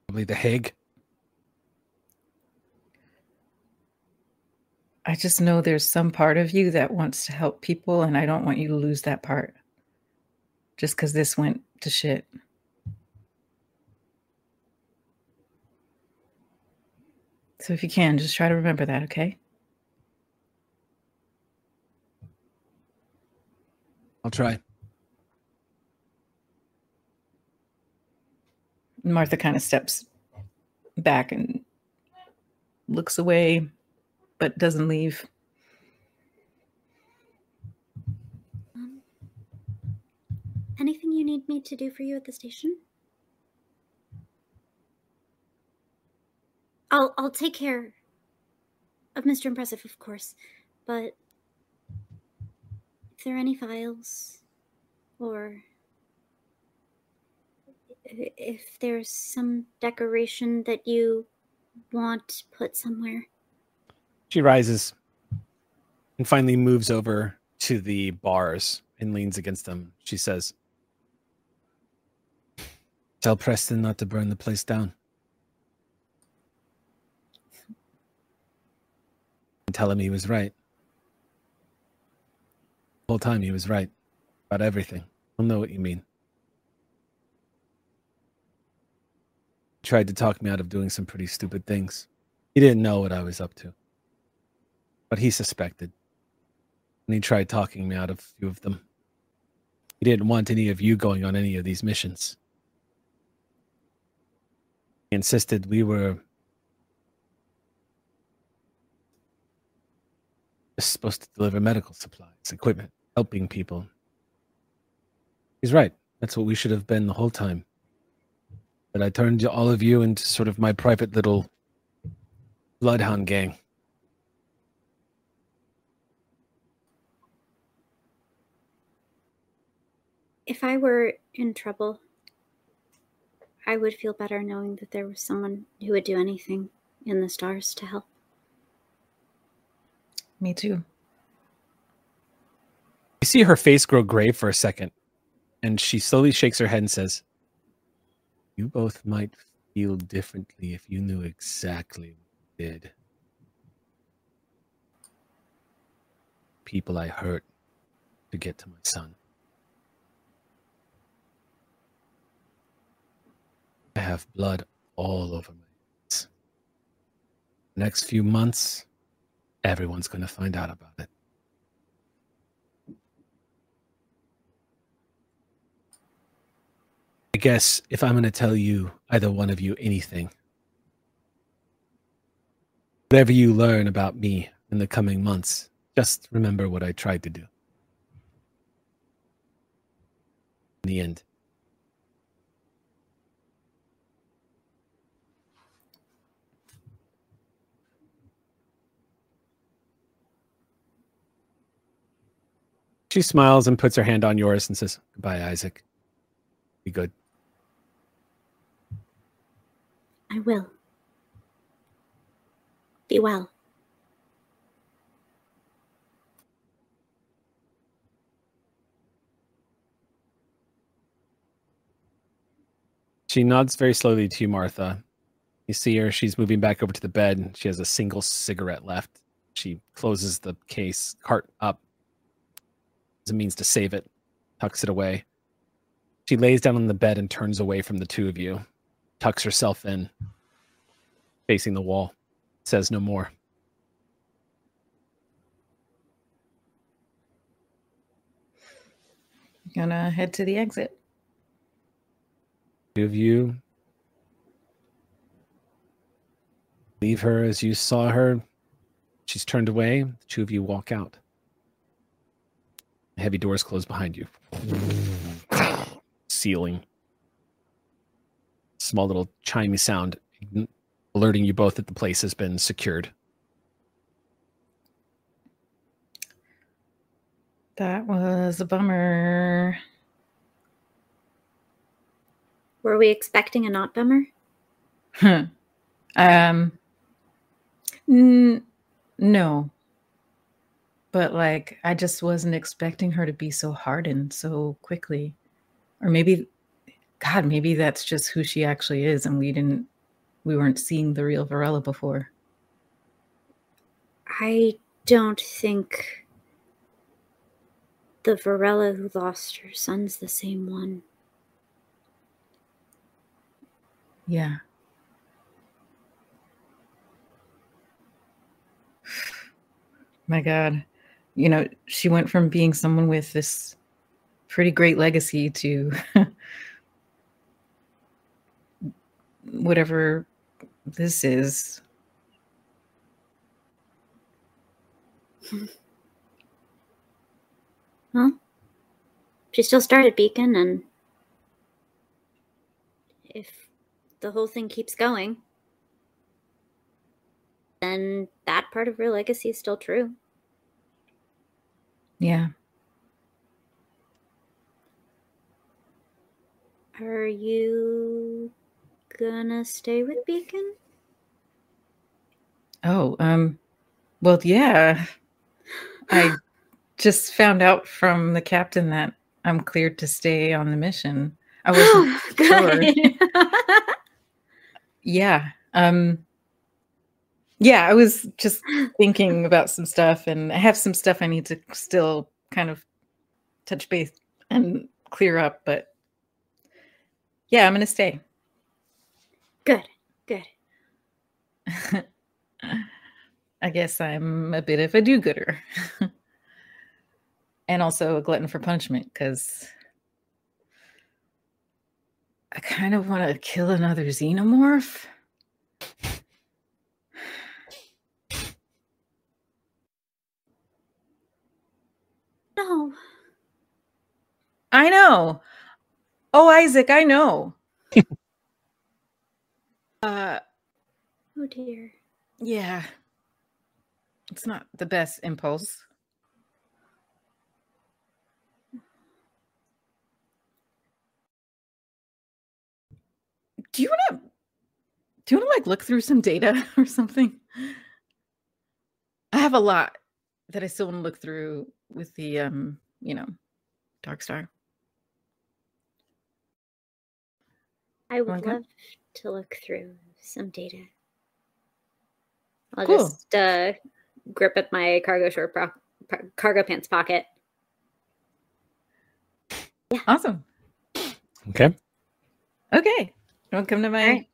Probably the Hague. I just know there's some part of you that wants to help people, and I don't want you to lose that part just because this went to shit. So if you can, just try to remember that, okay? I'll try. Martha kind of steps back and looks away, but doesn't leave. Um, anything you need me to do for you at the station? I'll I'll take care of Mr. Impressive, of course, but if there are any files or if there's some decoration that you want put somewhere, She rises and finally moves over to the bars and leans against them. She says, Tell Preston not to burn the place down. And tell him he was right. The whole time he was right about everything. He'll know what you mean. He tried to talk me out of doing some pretty stupid things. He didn't know what I was up to. But he suspected. And he tried talking me out of a few of them. He didn't want any of you going on any of these missions. He insisted we were just supposed to deliver medical supplies, equipment, helping people. He's right. That's what we should have been the whole time. But I turned all of you into sort of my private little bloodhound gang. If I were in trouble, I would feel better knowing that there was someone who would do anything in the stars to help. Me too. You see her face grow gray for a second, and she slowly shakes her head and says, You both might feel differently if you knew exactly what you did. People I hurt to get to my son. I have blood all over my hands. Next few months, everyone's going to find out about it. I guess if I'm going to tell you, either one of you, anything, whatever you learn about me in the coming months, just remember what I tried to do. In the end. She smiles and puts her hand on yours and says, Goodbye, Isaac. Be good. I will. Be well. She nods very slowly to you, Martha. You see her, she's moving back over to the bed. She has a single cigarette left. She closes the case, cart up as a means to save it, tucks it away. She lays down on the bed and turns away from the two of you, tucks herself in, facing the wall, says no more. Gonna head to the exit. Two of you leave her as you saw her. She's turned away. The two of you walk out. Heavy doors close behind you. Sealing. Small little chimey sound alerting you both that the place has been secured. That was a bummer. Were we expecting a not bummer? Huh. Um. N- no. But like, I just wasn't expecting her to be so hardened so quickly, or maybe, God, maybe that's just who she actually is, and we didn't, we weren't seeing the real Varela before. I don't think the Varela who lost her son's the same one. Yeah. My God. You know, she went from being someone with this pretty great legacy to whatever this is. Well, she still started Beacon, and if the whole thing keeps going, then that part of her legacy is still true. Yeah. Are you gonna stay with Beacon? Oh, um, well, yeah. I just found out from the captain that I'm cleared to stay on the mission. I wasn't sure. Yeah. Um yeah, I was just thinking about some stuff and I have some stuff I need to still kind of touch base and clear up, but yeah, I'm going to stay. Good. Good. I guess I'm a bit of a do-gooder. and also a glutton for punishment cuz I kind of want to kill another xenomorph. No. I know. Oh, Isaac, I know. uh, Oh dear. yeah. It's not the best impulse. Do you want to do you want to like look through some data or something? I have a lot that I still want to look through with the um, you know, Dark Star. I would Wanna love to look through some data. I'll Cool. just uh, grip at my cargo short pro- pro- cargo pants pocket. Awesome. Okay. Okay. You want to come to my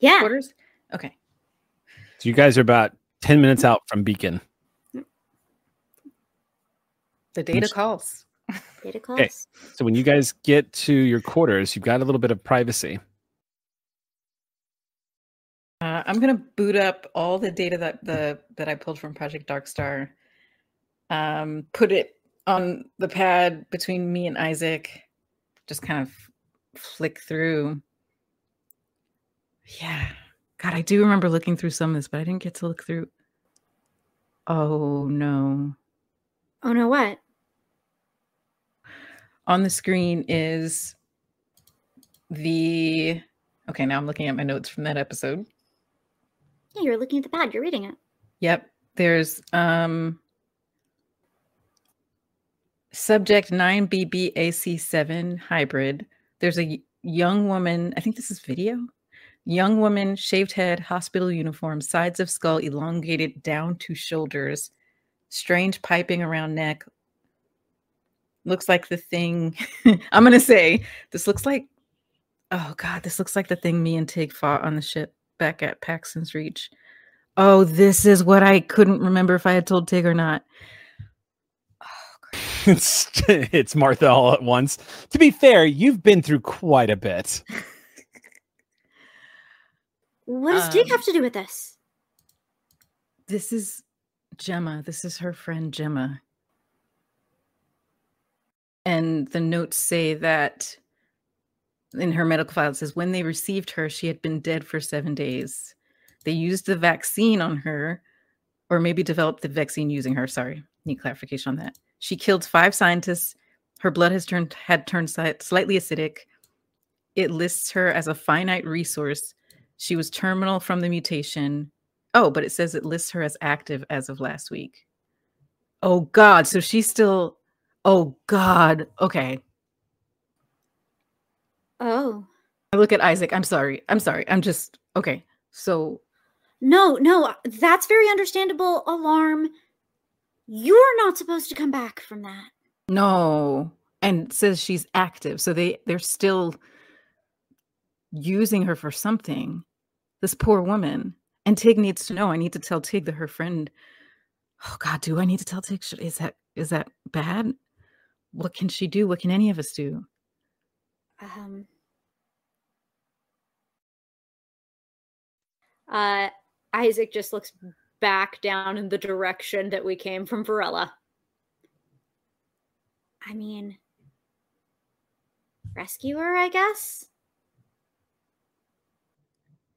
Yeah. quarters? Okay. So you guys are about 10 minutes out from Beacon. The data calls. Data calls. Okay. So when you guys get to your quarters, you've got a little bit of privacy. Uh, I'm gonna boot up all the data that the that I pulled from Project Darkstar. Um, put it on the pad between me and Isaac. Just kind of flick through. Yeah, God, I do remember looking through some of this, but I didn't get to look through. Oh no! Oh no, what? On the screen is the. Okay, now I'm looking at my notes from that episode. Yeah, you're looking at the pad. You're reading it. Yep. There's um subject 9BBAC7 hybrid. There's a young woman, I think this is video. Young woman, shaved head, hospital uniform, sides of skull elongated down to shoulders, strange piping around neck. Looks like the thing I'm going to say this looks like oh god, this looks like the thing me and Tig fought on the ship back at Paxton's Reach. Oh, this is what I couldn't remember if I had told Tig or not. it's it's Martha all at once. To be fair, you've been through quite a bit. What does Tig Um, have to do with this? This is Gemma. This is her friend Gemma. And the notes say that in her medical file it says when they received her, she had been dead for seven days. They used the vaccine on her, or maybe developed the vaccine using her. Sorry, need clarification on that. She killed five scientists. Her blood has turned had turned slightly acidic. It lists her as a finite resource. She was terminal from the mutation. Oh, but it says it lists her as active as of last week. Oh God! So she's still. Oh God! Okay. Oh. I look at Isaac. I'm sorry. I'm sorry. I'm just okay. So No, no, that's very understandable. Alarm. You're not supposed to come back from that. no, and says she's active. So they they're still using her for something. This poor woman. And Tig needs to know. I need to tell Tig that her friend. Oh God, do I need to tell Tig? Should, is that is that bad? What can she do? What can any of us do? Um. Uh, Isaac just looks back down in the direction that we came from Varela. I mean, rescue her, I guess.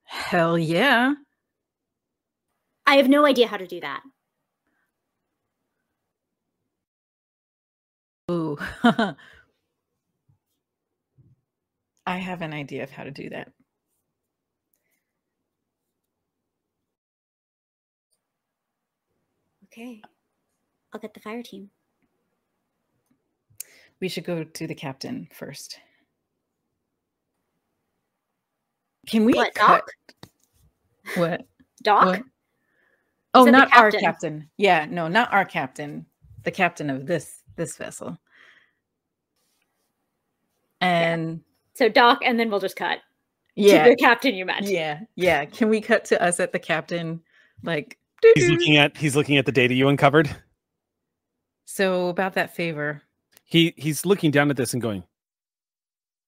Hell yeah. I have no idea how to do that. I have an idea of how to do that. Okay. I'll get the fire team. We should go to the captain first. Can we What, cut? Doc? What? Doc? What? Oh, not our captain. captain. Yeah, no, not our captain. The captain of this this vessel. And So Doc, and then we'll just cut. yeah, To the captain you meant. yeah, yeah. Can we cut to us at the captain? Like, He's looking at he's looking at the data you uncovered. so about that favor. He he's looking down at this and going,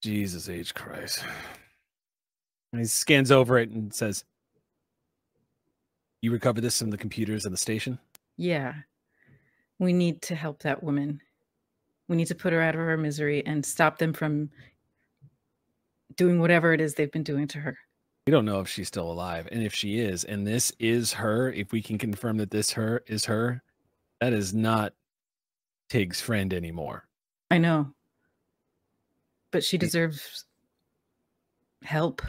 Jesus H Christ. And he scans over it and says, You recovered this from the computers in the station? Yeah, we need to help that woman. We need to put her out of her misery and stop them from doing whatever it is they've been doing to her. We don't know if she's still alive. And if she is, and this is her, if we can confirm that this her is her, that is not Tig's friend anymore. I know. But she deserves help.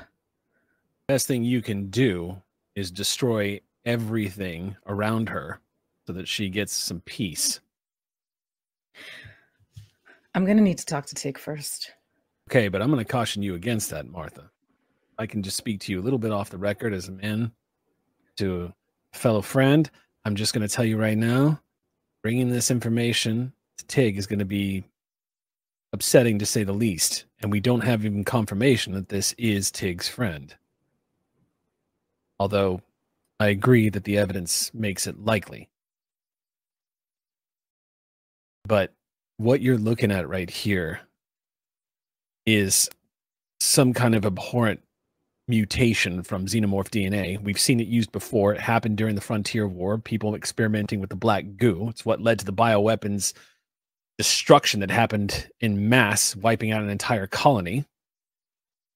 Best thing you can do is destroy everything around her so that she gets some peace. I'm going to need to talk to Tig first. Okay, but I'm going to caution you against that, Martha. I can just speak to you a little bit off the record as a man to a fellow friend. I'm just going to tell you right now bringing this information to Tig is going to be upsetting to say the least. And we don't have even confirmation that this is Tig's friend. Although I agree that the evidence makes it likely. But what you're looking at right here is some kind of abhorrent mutation from xenomorph DNA. We've seen it used before. It happened during the Frontier War, people experimenting with the black goo. It's what led to the bioweapons destruction that happened in mass, wiping out an entire colony.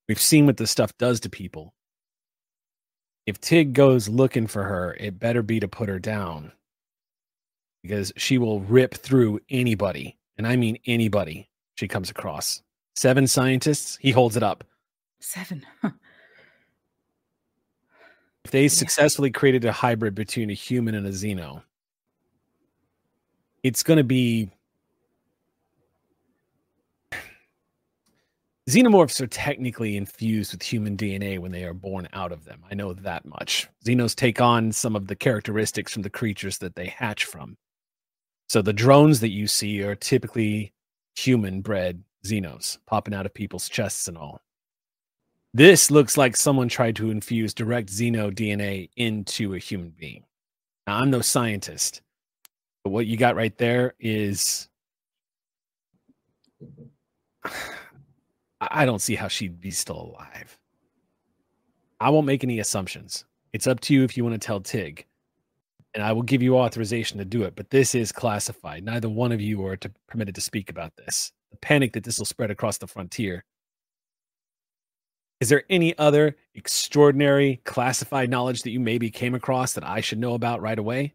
We've seen what this stuff does to people. If Tig goes looking for her, it better be to put her down because she will rip through anybody, and I mean anybody she comes across. Seven scientists, he holds it up. Seven. If they successfully created a hybrid between a human and a xeno, it's going to be. Xenomorphs are technically infused with human DNA when they are born out of them. I know that much. Xenos take on some of the characteristics from the creatures that they hatch from. So the drones that you see are typically human bred Xenos popping out of people's chests and all. This looks like someone tried to infuse direct Xeno DNA into a human being. Now, I'm no scientist, but what you got right there is. I don't see how she'd be still alive. I won't make any assumptions. It's up to you if you want to tell Tig, and I will give you authorization to do it. But this is classified. Neither one of you are to, permitted to speak about this. The panic that this will spread across the frontier. Is there any other extraordinary classified knowledge that you maybe came across that I should know about right away?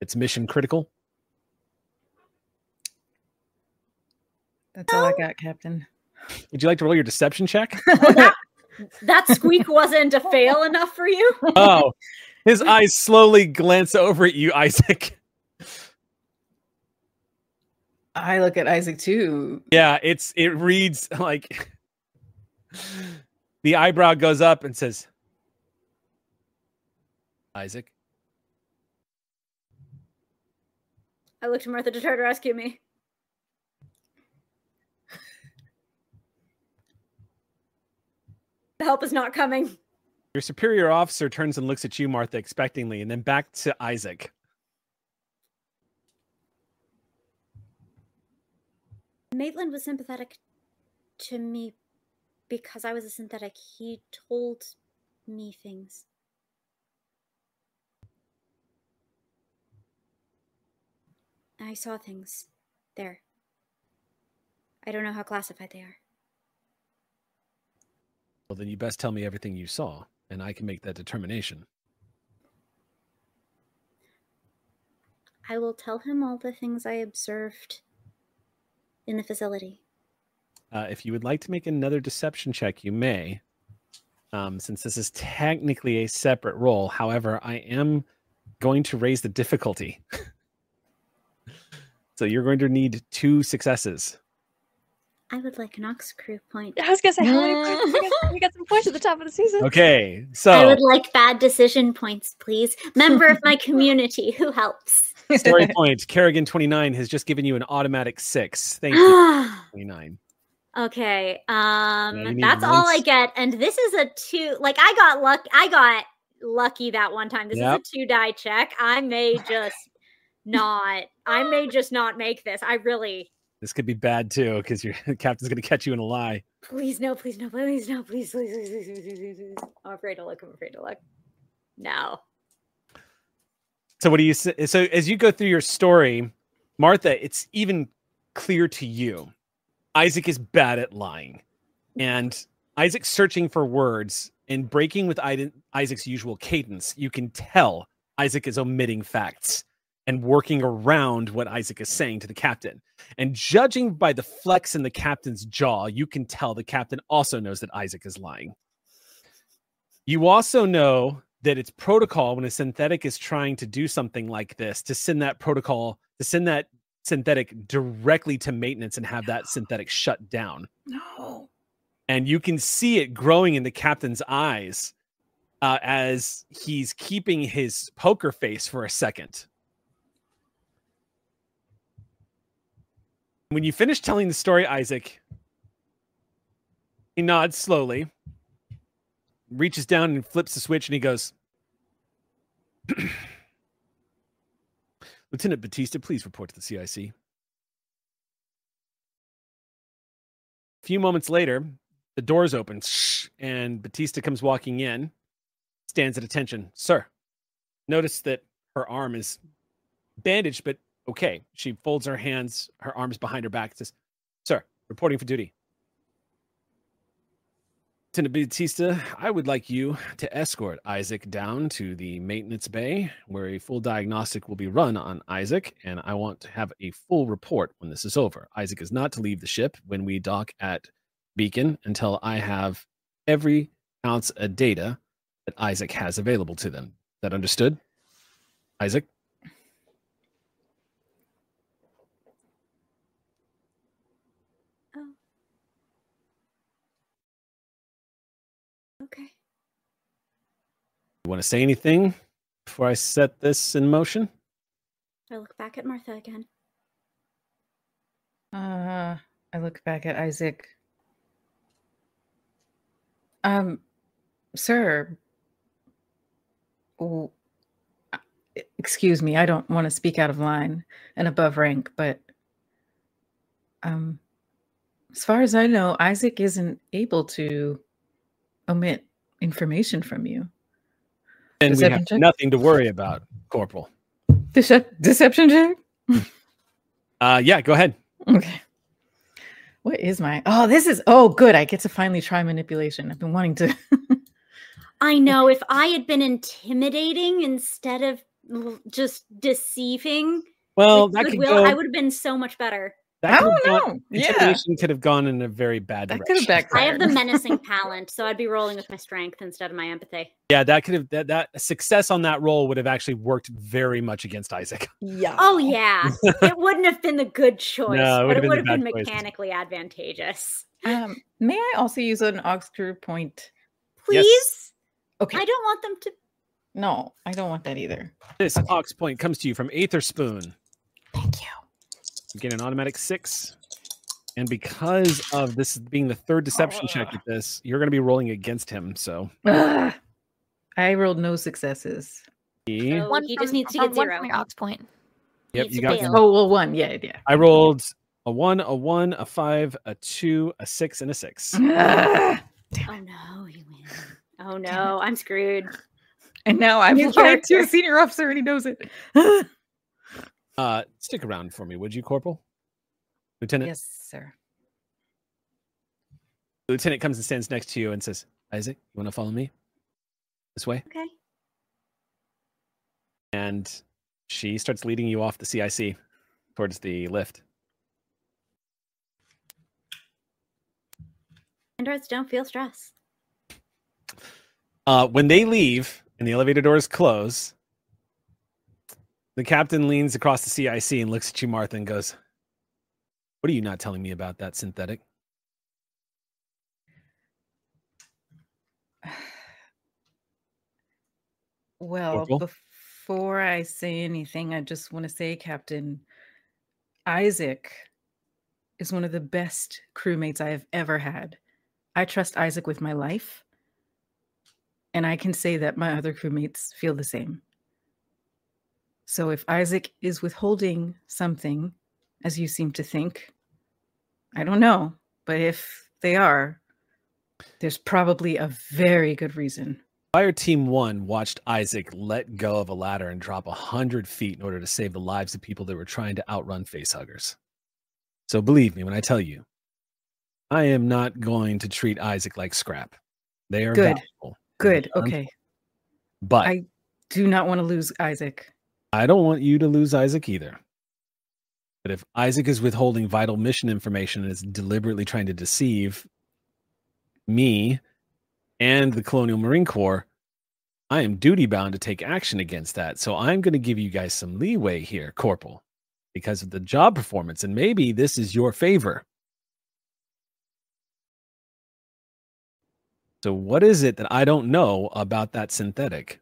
It's mission critical. That's all I got, Captain. Would you like to roll your deception check? That squeak wasn't a fail enough for you? oh, his eyes slowly glance over at you, Isaac. I look at Isaac too. Yeah, it's it reads like the eyebrow goes up and says, Isaac. I looked to Martha to try to rescue me. The help is not coming. Your superior officer turns and looks at you, Martha, expectingly, and then back to Isaac. Maitland was sympathetic to me because I was a synthetic. He told me things. I saw things there. I don't know how classified they are. Well, then you best tell me everything you saw, and I can make that determination. I will tell him all the things I observed in the facility. Uh, if you would like to make another deception check, you may. Um, since this is technically a separate roll, however, I am going to raise the difficulty. so you're going to need two successes. I would like an ox crew point. I was gonna say, how many points? We got, we got some points at the top of the season. Okay, so I would like bad decision points, please. Member of my community who helps. story point. Kerrigan twenty nine has just given you an automatic six. Thank you, twenty nine. Okay. Um need that's all I get. And this is a two like I got luck I got lucky that one time. This Yep. is a two die check. I may just not I may just not make this. I really this could be bad too, because your captain's going to catch you in a lie. Please no, please no, please no, please, please, please, please, please, please, please. I'm afraid to look. I'm afraid to look. No. So what do you say? So as you go through your story, Martha, it's even clear to you, Isaac is bad at lying, and Isaac's searching for words and breaking with Isaac's usual cadence. You can tell Isaac is omitting facts and working around what Isaac is saying to the captain. And judging by the flex in the captain's jaw, you can tell the captain also knows that Isaac is lying. You also know that it's protocol when a synthetic is trying to do something like this to send that protocol to send that synthetic directly to maintenance and have that synthetic shut down. No. And you can see it growing in the captain's eyes uh, as he's keeping his poker face for a second. When you finish telling the story, Isaac, he nods slowly, reaches down and flips the switch, and he goes, Lieutenant Batista, please report to the CIC. A few moments later, the doors open and Batista comes walking in, stands at attention. Sir, notice that her arm is bandaged, but okay. She folds her hands, her arms behind her back, says, Sir, reporting for duty. Lieutenant Batista, I would like you to escort Isaac down to the maintenance bay where a full diagnostic will be run on Isaac, and I want to have a full report when this is over. Isaac is not to leave the ship when we dock at Beacon until I have every ounce of data that Isaac has available to them. That understood? Isaac? Okay. You want to say anything before I set this in motion? I look back at Martha again. Uh, I look back at Isaac. Um, sir. w- Excuse me, I don't want to speak out of line and above rank, but um, as far as I know, Isaac isn't able to omit information from you. And we have check? nothing to worry about, Corporal. Decep- deception check? Uh, yeah, go ahead. Okay. What is my? Oh, this is. Oh, good. I get to finally try manipulation. I've been wanting to. I know if I had been intimidating instead of just deceiving, Well, that could goodwill, go. I would have been so much better. That I don't gone- know. Yeah. Intimidation could have gone in a very bad That direction. could have I have the menacing talent, so I'd be rolling with my strength instead of my empathy. Yeah, that could have that, that success on that roll would have actually worked very much against Isaac. Yeah. Oh yeah, it wouldn't have been the good choice, No, it but would it have would have been been, the choice. mechanically advantageous. Um, may I also use an Oxcrew point? Please, Okay. I don't want them to. No, I don't want that either. This ox point comes to you from Aether Spoon. Thank you. You get an automatic six. And because of this being the third deception check with this, you're going to be rolling against him. So Ugh. I rolled no successes. he- So he from- just needs to get one zero. from your ox point. yep, needs you to got. fail. Oh well, one. Yeah, yeah. I rolled a one, a one, a five, a two, a six, and a six. Ugh. Oh no, you win. Oh no, I'm screwed. And now I'm New lying to a character. senior officer, and he knows it. Uh, stick around for me, would you, Corporal? Lieutenant. yes, sir. The lieutenant comes and stands next to you and says, "Isaac, you want to follow me this way?" Okay. And she starts leading you off the CIC towards the lift. Androids don't feel stress. Uh, when they leave and the elevator doors close, the captain leans across the CIC and looks at you, Martha, and goes, What are you not telling me about that synthetic? Well, before I say anything, I just want to say, Captain, Isaac is one of the best crewmates I have ever had. I trust Isaac with my life. And I can say that my other crewmates feel the same. So if Isaac is withholding something, as you seem to think, I don't know. But if they are, there's probably a very good reason. Fire Team One watched Isaac let go of a ladder and drop a hundred feet in order to save the lives of people that were trying to outrun facehuggers. So believe me when I tell you, I am not going to treat Isaac like scrap. They are Good. valuable. Good. Okay. But I do not want to lose Isaac. I don't want you to lose Isaac either. But if Isaac is withholding vital mission information and is deliberately trying to deceive me and the Colonial Marine Corps, I am duty bound to take action against that. So I'm going to give you guys some leeway here, Corporal, because of the job performance. And maybe this is your favor. So, what is it that I don't know about that synthetic?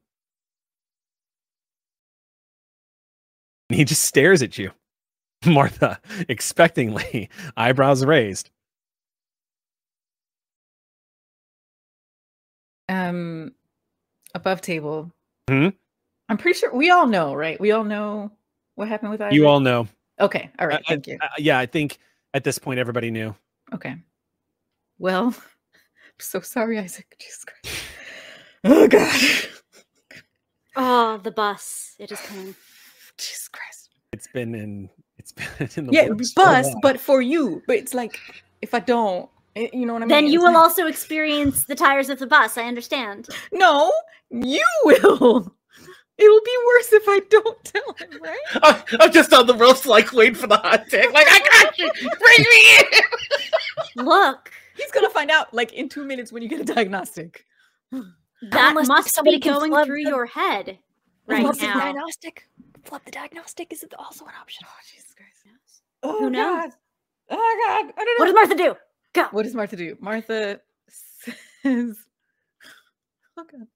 And he just stares at you, Martha, expectingly, eyebrows raised. Um, above table. Hmm? I'm pretty sure we all know, right? We all know what happened with Isaac. You all know. Okay. All right. I- Thank you. I- yeah, I think at this point everybody knew. Okay. Well, I'm so sorry, Isaac. Jesus Christ. Oh God. Oh, the bus. It is coming. Jesus Christ. It's been in. It's been in the Yeah, works for a bus, while. but for you. But it's like if I don't, eh, you know what I mean? Then you It's will like- also experience the tires of the bus. I understand. No, you will. It'll be worse if I don't tell him, right? I'm, I'm just on the ropes, like waiting for the hot take. Like I got you. Bring me in. Look, He's gonna find out like in two minutes when you get a diagnostic. that Unless must be going through the- your head right now. diagnostic. Flub the diagnostic is it also an option. Oh Jesus Christ. Oh, Who knows? God. Oh God. I don't know. What does Martha do? Go. What does Martha do? Martha says, "Oh God."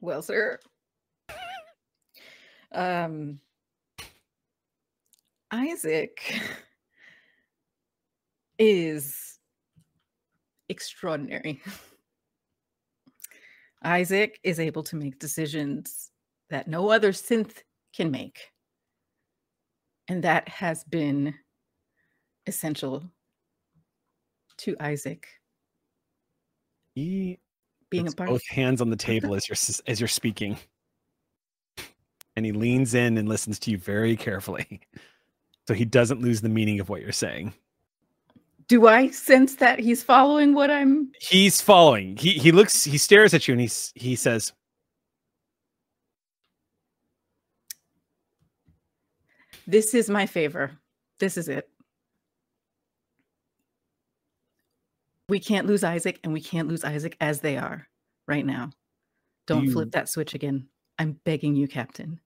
Well, sir. Um, Isaac is extraordinary. Isaac is able to make decisions that no other synth can make. And that has been essential to Isaac He being a puts part both hands on the table as you're as you're speaking, and he leans in and listens to you very carefully, so he doesn't lose the meaning of what you're saying. Do I sense that he's following what I'm He's following. He he looks. He stares at you and he's he says, This is my favor. This is it. We can't lose Isaac and we can't lose Isaac as they are right now. Don't You- flip that switch again. I'm begging you, Captain.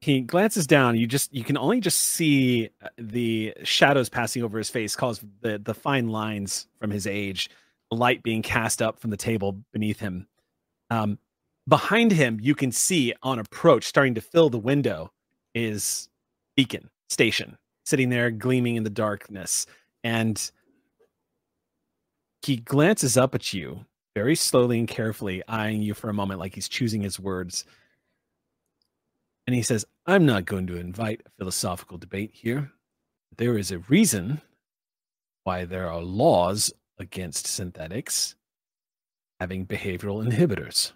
he glances down you just you can only just see uh, the shadows passing over his face cause the the fine lines from his age the light being cast up from the table beneath him um behind him you can see on approach starting to fill the window is beacon station sitting there gleaming in the darkness and he glances up at you very slowly and carefully eyeing you for a moment like he's choosing his words and he says, I'm not going to invite a philosophical debate here. There is a reason why there are laws against synthetics having behavioral inhibitors.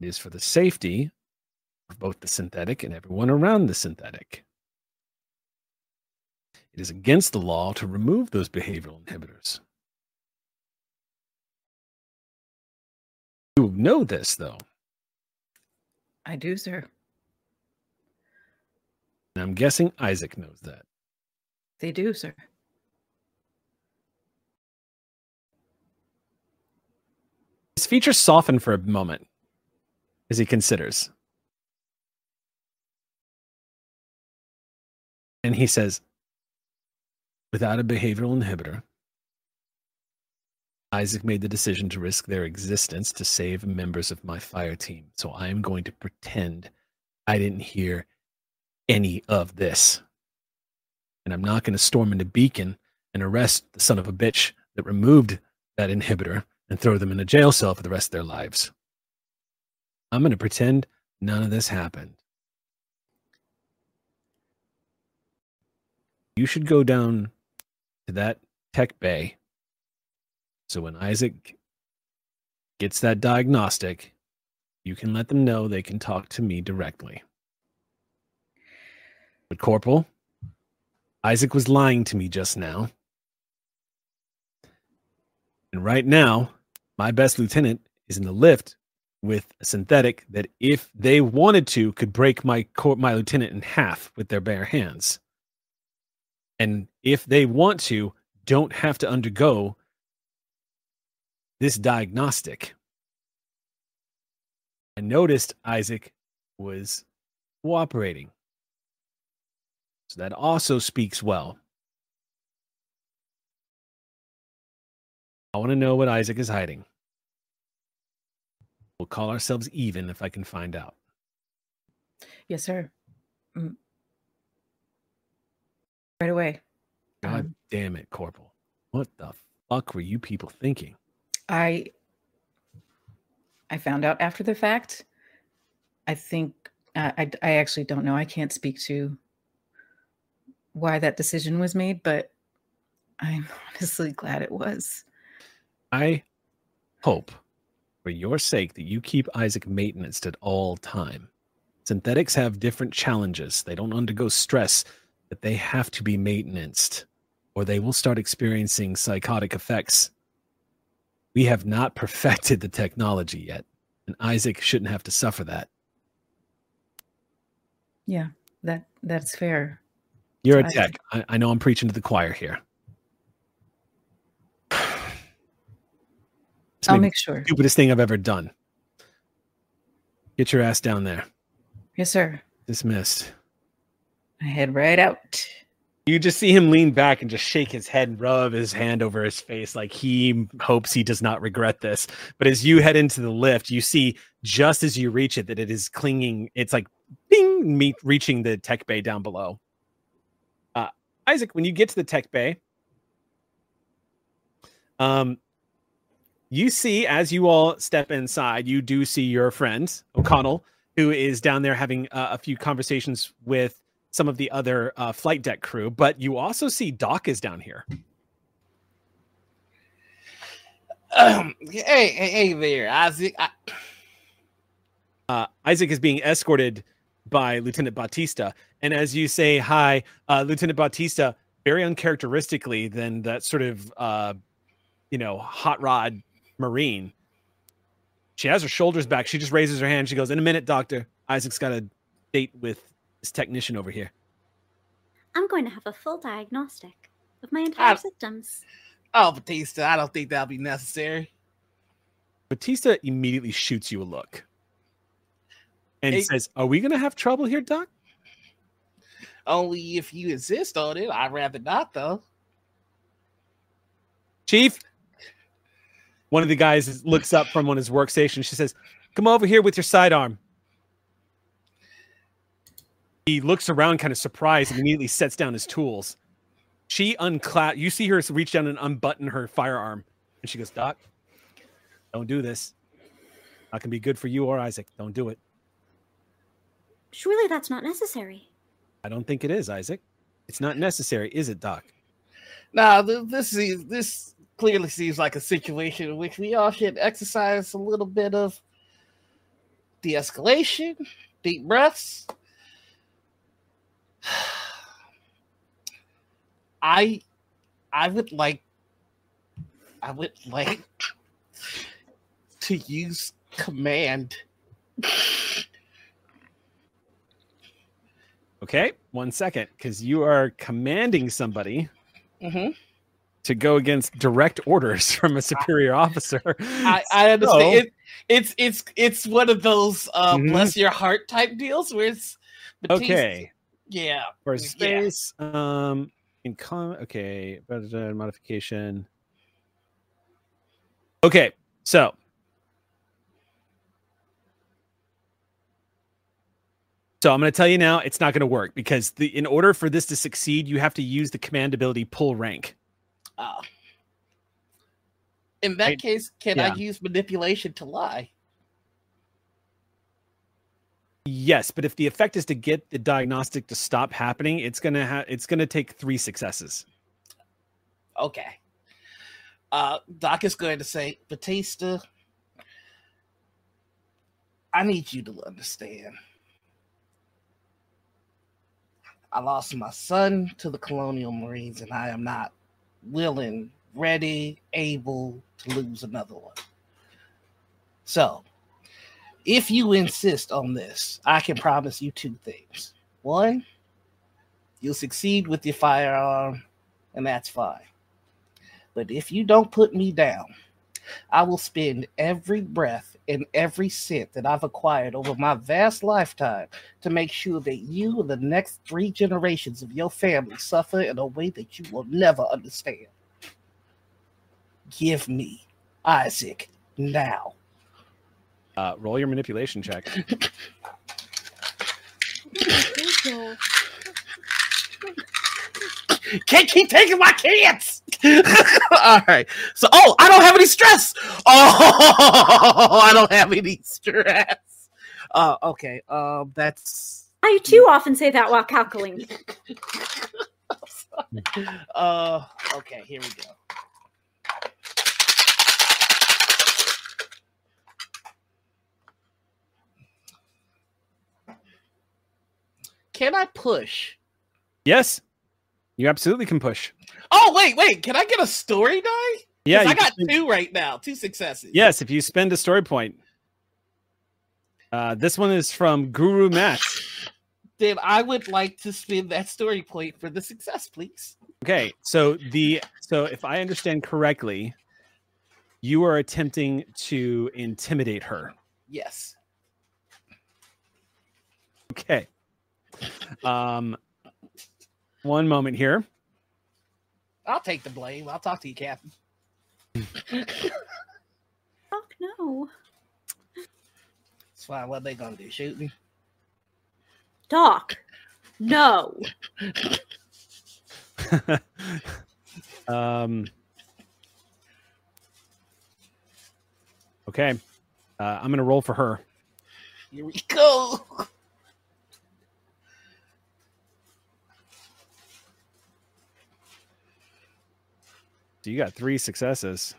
It is for the safety of both the synthetic and everyone around the synthetic. It is against the law to remove those behavioral inhibitors. You know this, though. I do, sir. And I'm guessing Isaac knows that. They do, sir. His features soften for a moment as he considers. And he says, without a behavioral inhibitor, Isaac made the decision to risk their existence to save members of my fire team. So I am going to pretend I didn't hear any of this. And I'm not going to storm into Beacon and arrest the son of a bitch that removed that inhibitor and throw them in a jail cell for the rest of their lives. I'm going to pretend none of this happened. You should go down to that tech bay. So when Isaac gets that diagnostic, you can let them know they can talk to me directly. But, Corporal, Isaac was lying to me just now. And right now, my best lieutenant is in the lift with a synthetic that, if they wanted to, could break my cor- my lieutenant in half with their bare hands. And if they want to, don't have to undergo this diagnostic. I noticed Isaac was cooperating. So that also speaks well. I want to know what Isaac is hiding. We'll call ourselves even if I can find out. Yes, sir. Mm. Right away. God Um, damn it, Corporal. What the fuck were you people thinking? I I found out after the fact. I think I, I I actually don't know. I can't speak to why that decision was made, but I'm honestly glad it was. I hope for your sake that you keep Isaac maintenance at all time. Synthetics have different challenges. They don't undergo stress, but they have to be maintenanced or they will start experiencing psychotic effects. We have not perfected the technology yet, and Isaac shouldn't have to suffer that. Yeah, that that's fair. You're a tech. I, I know I'm preaching to the choir here. This I'll make sure. the Stupidest thing I've ever done. Get your ass down there. Yes, sir. Dismissed. I head right out. You just see him lean back and just shake his head and rub his hand over his face like he hopes he does not regret this. But as you head into the lift, you see just as you reach it that it is clinging. It's like bing, meet reaching the tech bay down below. Uh, Isaac, when you get to the tech bay, um, you see as you all step inside, you do see your friend O'Connell, who is down there having uh, a few conversations with some of the other uh, flight deck crew. But you also see Doc is down here. Um, hey, hey, hey there, Isaac. I, Uh, Isaac is being escorted by Lieutenant Batista, and as you say hi, uh, Lieutenant Batista, very uncharacteristically than that sort of uh, you know hot rod marine. She has her shoulders back. She just raises her hand. She goes, "In a minute, Doctor. Isaac's got a date with this technician over here." I'm going to have a full diagnostic of my entire systems. oh, Batista, I don't think that'll be necessary. Batista immediately shoots you a look and Hey- says, "Are we going to have trouble here, Doc?" Only if you insist on it. I'd rather not, though. Chief. One of the guys looks up from on his workstation. She says, "Come over here with your sidearm." He looks around, kind of surprised, and immediately sets down his tools. She unclap. You see her reach down and unbutton her firearm, and she goes, "Doc, don't do this. Not gonna be good for you or Isaac. Don't do it. Surely that's not necessary. I don't think it is, Isaac. It's not necessary, is it, Doc?" Now, th- this is this clearly seems like a situation in which we all should exercise a little bit of de-escalation, deep breaths. I, I would like, I would like to use command. Okay, one second, because you are commanding somebody Mhm. To go against direct orders from a superior officer. I, I understand. So- It, it's it's it's one of those uh, Mhm. bless your heart type deals where it's Batista- Okay. Yeah. For yeah. space, um, in com, okay, modification. Okay, so So I'm going to tell you now, it's not going to work because the in order for this to succeed, you have to use the command ability pull rank. Oh. In that I- case, can I use manipulation to lie? Yes, but if the effect is to get the diagnostic to stop happening, it's gonna ha- it's gonna take three successes. Okay. Uh, Doc is going to say, Batista, I need you to understand. I lost my son to the Colonial Marines, and I am not willing, ready, able to lose another one. So, if you insist on this, I can promise you two things. One, you'll succeed with your firearm, and that's fine. But if you don't put me down, I will spend every breath and every cent that I've acquired over my vast lifetime to make sure that you and the next three generations of your family suffer in a way that you will never understand. Give me Isaac now. Uh, roll your manipulation check. Can't keep taking my kids. All right. So, oh, I don't have any stress. Oh, I don't have any stress. Uh, okay. Um, that's I too often say that while calculating. uh. Okay. Here we go. Can I push? Yes, you absolutely can push. Oh wait, wait. Can I get a story die? Yeah, I got can- two right now. Two successes. Yes, if you spend a story point. Uh, this one is from Guru Matt. Then I would like to spend that story point for the success, please. Okay, so the so if I understand correctly, you are attempting to intimidate her. Yes. Okay. Um, one moment here. I'll take the blame. I'll talk to you, Captain. Fuck no. It's fine. What they gonna do? Shoot me? Doc. No. um. Okay, uh, I'm gonna roll for her. Here we go. So you got three successes.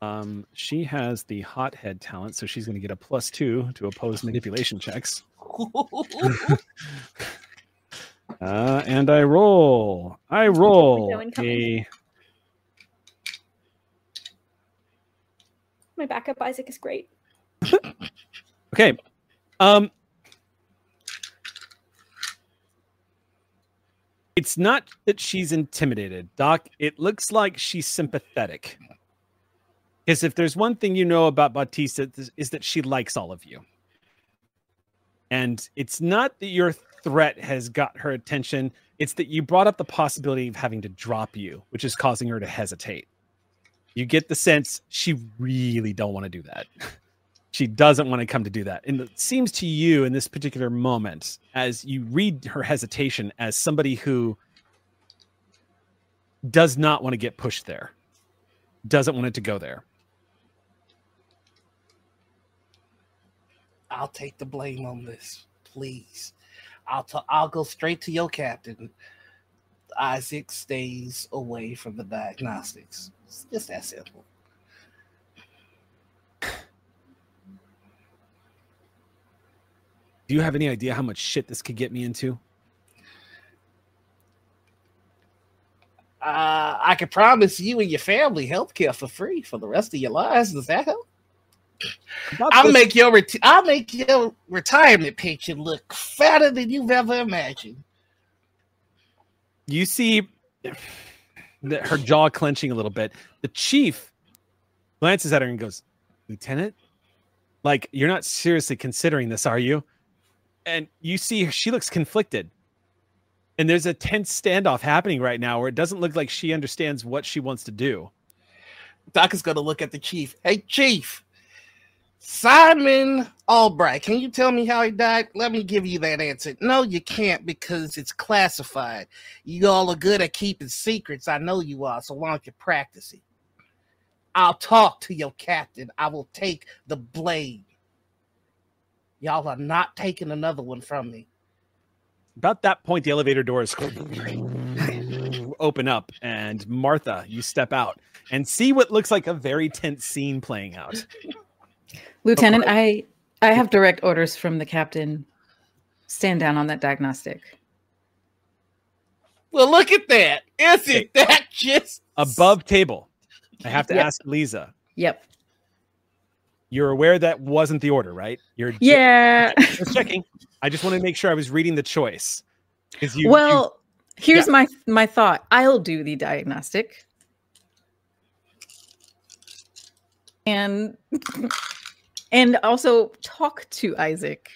Um, she has the hothead talent, so she's going to get a plus two to oppose manipulation checks. Uh, and I roll. I roll a My backup Isaac is great. okay. Um, it's not that she's intimidated, Doc. It looks like she's sympathetic. Because if there's one thing you know about Batista is- is that she likes all of you. And it's not that your threat has got her attention, it's that you brought up the possibility of having to drop you, which is causing her to hesitate. You get the sense she really don't want to do that. She doesn't want to come to do that. And it seems to you in this particular moment, as you read her hesitation as somebody who does not want to get pushed there, doesn't want it to go there. I'll take the blame on this, please. I'll i I'll go straight to your captain. Isaac stays away from the diagnostics. It's just that simple. Do you have any idea how much shit this could get me into? Uh, I can promise you and your family health care for free for the rest of your lives. Does that help? I'll the- make your reti- I'll make your retirement pension look fatter than you've ever imagined. you see that her jaw clenching a little bit. The chief glances at her and goes, Lieutenant, like, you're not seriously considering this, are you? And you see she looks conflicted. And there's a tense standoff happening right now where it doesn't look like she understands what she wants to do. Doc is gonna look at the chief. Hey, chief, Simon Albright, can you tell me how he died? Let me give you that answer. No, you can't because it's classified. You all are good at keeping secrets. I know you are, so why don't you practice it? I'll talk to your captain. I will take the blade. Y'all are not taking another one from me. About that point, the elevator doors open up, and Martha, you step out and see what looks like a very tense scene playing out. Lieutenant, I I have direct orders from the captain. Stand down on that diagnostic. Well, look at that. Isn't that just Above table, I have to Yep. ask Lisa. Yep. You're aware that wasn't the order, right? You're Yeah. just checking. I just wanted to make sure I was reading the choice. Because you, you- well, here's yeah. my my thought. I'll do the diagnostic. And and also talk to Isaac.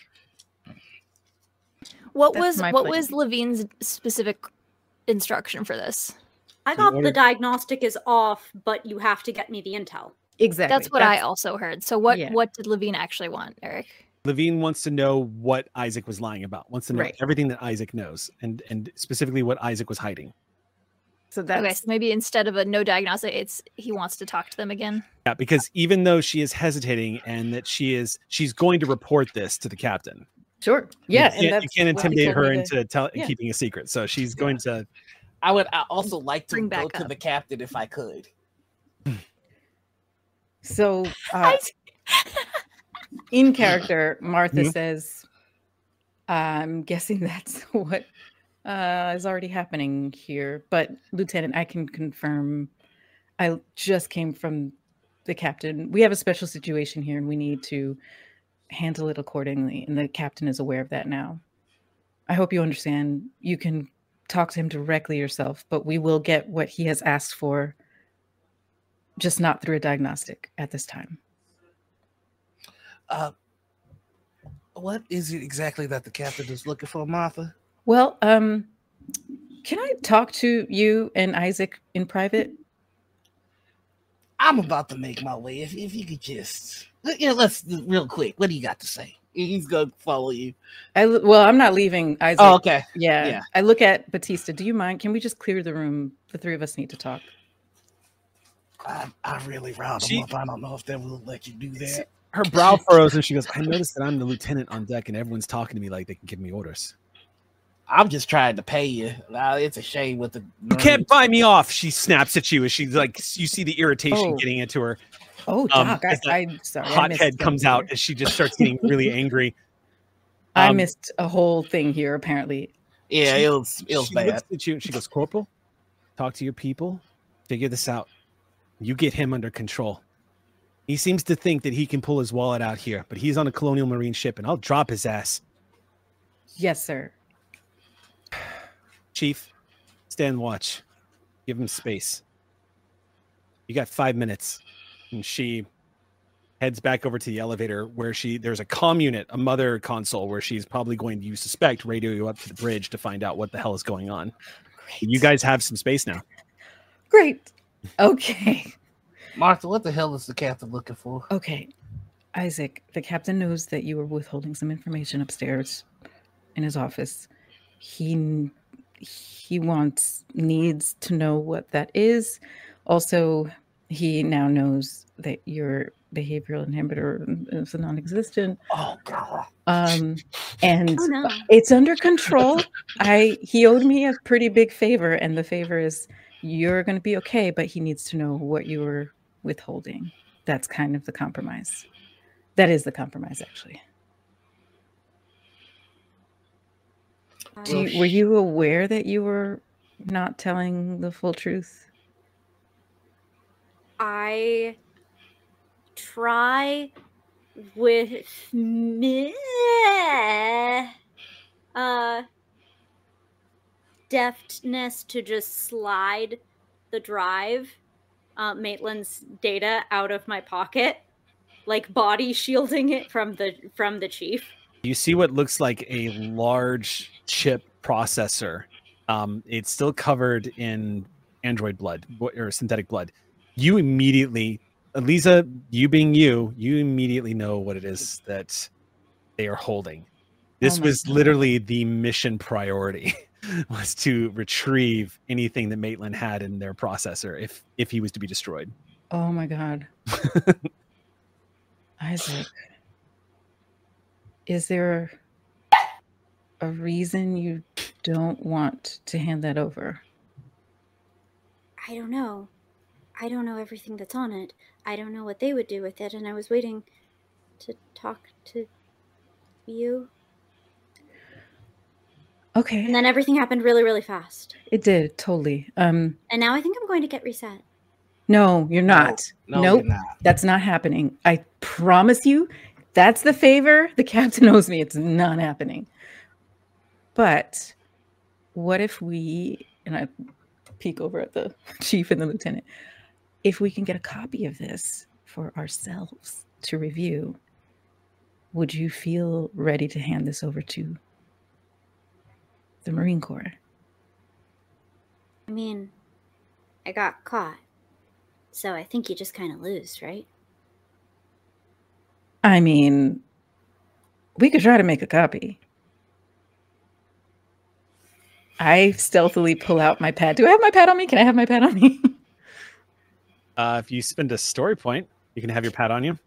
What That's was what plan. was Levine's specific instruction for this? I got order- the diagnostic is off, but you have to get me the intel. Exactly. That's what I also heard. So what Yeah. what did Levine actually want, Eric? Levine wants to know what Isaac was lying about. Wants to know Right. everything that Isaac knows, and and specifically what Isaac was hiding. So that's okay, so maybe instead of a no diagnostic, it's he wants to talk to them again. Yeah, because even though she is hesitating and that she is she's going to report this to the captain. sure. You Yeah, can't- you can't intimidate told her me to- into tell, yeah. keeping a secret. So she's going to. I would I also like to Bring go back to up. the captain if I could. So uh, in character, Martha Mhm. says, I'm guessing that's what uh, is already happening here. But, Lieutenant, I can confirm I just came from the captain. We have a special situation here and we need to handle it accordingly. And the captain is aware of that now. I hope you understand. You can talk to him directly yourself, but we will get what he has asked for, just not through a diagnostic at this time. Uh, what is it exactly that the captain is looking for, Martha? Well, um, can I talk to you and Isaac in private? I'm about to make my way. If, if you could just, yeah, let's real quick. What do you got to say? He's gonna follow you. I well, I'm not leaving Isaac. Oh, okay. Yeah. Yeah. I look at Batista. Do you mind? Can we just clear the room? The three of us need to talk. I, I really riled him She- up. I don't know if they will let you do that. Her brow furrows and she goes, "I noticed that I'm the lieutenant on deck, and everyone's talking to me like they can give me orders. I'm just trying to pay you. It's a shame with the. You can't buy me off." She snaps at you as she's like you see the irritation Oh. getting into her. Oh, Um, Doc, I, as that I'm sorry. I Hot head comes something out here. as she just starts getting really angry. I Um, missed a whole thing here. Apparently, Yeah, She- it was it was she bad. looks at you and she goes, Corporal, talk to your people, figure this out. You get him under control. He seems to think that he can pull his wallet out here, but he's on a colonial marine ship and I'll drop his ass. yes, sir. Chief, stand watch. Give him space. You got five minutes. And she heads back over to the elevator where she there's a comm unit, a mother console where she's probably going to you suspect radio you up to the bridge to find out what the hell is going on. You guys have some space now. Great. Okay. Martha, what the hell is the captain looking for? Okay. Isaac, the captain knows that you were withholding some information upstairs in his office. He he wants needs to know what that is. Also, he now knows that your behavioral inhibitor is a non-existent. Oh god. Um and Oh, no. it's under control. I he owed me a pretty big favor and the favor is you're going to be okay, but he needs to know what you were withholding. That's kind of the compromise. That is the compromise, actually. Do you, were you aware that you were not telling the full truth? I try with me uh deftness to just slide the drive uh Maitland's data out of my pocket like body shielding it from the from the chief You see what looks like a large chip processor. Um, it's still covered in android blood or synthetic blood. you immediately, Elisa, you being you, you immediately know what it is that they are holding. This Oh was God. literally the mission priority was to retrieve anything that Maitland had in their processor if if he was to be destroyed. Oh my god. Isaac. Is there a reason you don't want to hand that over? I don't know. I don't know everything that's on it. I don't know what they would do with it, and I was waiting to talk to you. Okay. And then everything happened really, really fast. It did, totally. Um And now I think I'm going to get reset. no, you're not. no, nope. you're not. That's not happening. I promise you, that's the favor. The captain owes me. It's not happening. But what if we and I peek over at the chief and the lieutenant, if we can get a copy of this for ourselves to review, would you feel ready to hand this over to the Marine Corps? I mean, I got caught. So I think you just kind of lose, right? I mean, we could try to make a copy. I stealthily pull out my pad. Do I have my pad on me? Can I have my pad on me? Uh, if you spend a story point, you can have your pad on you.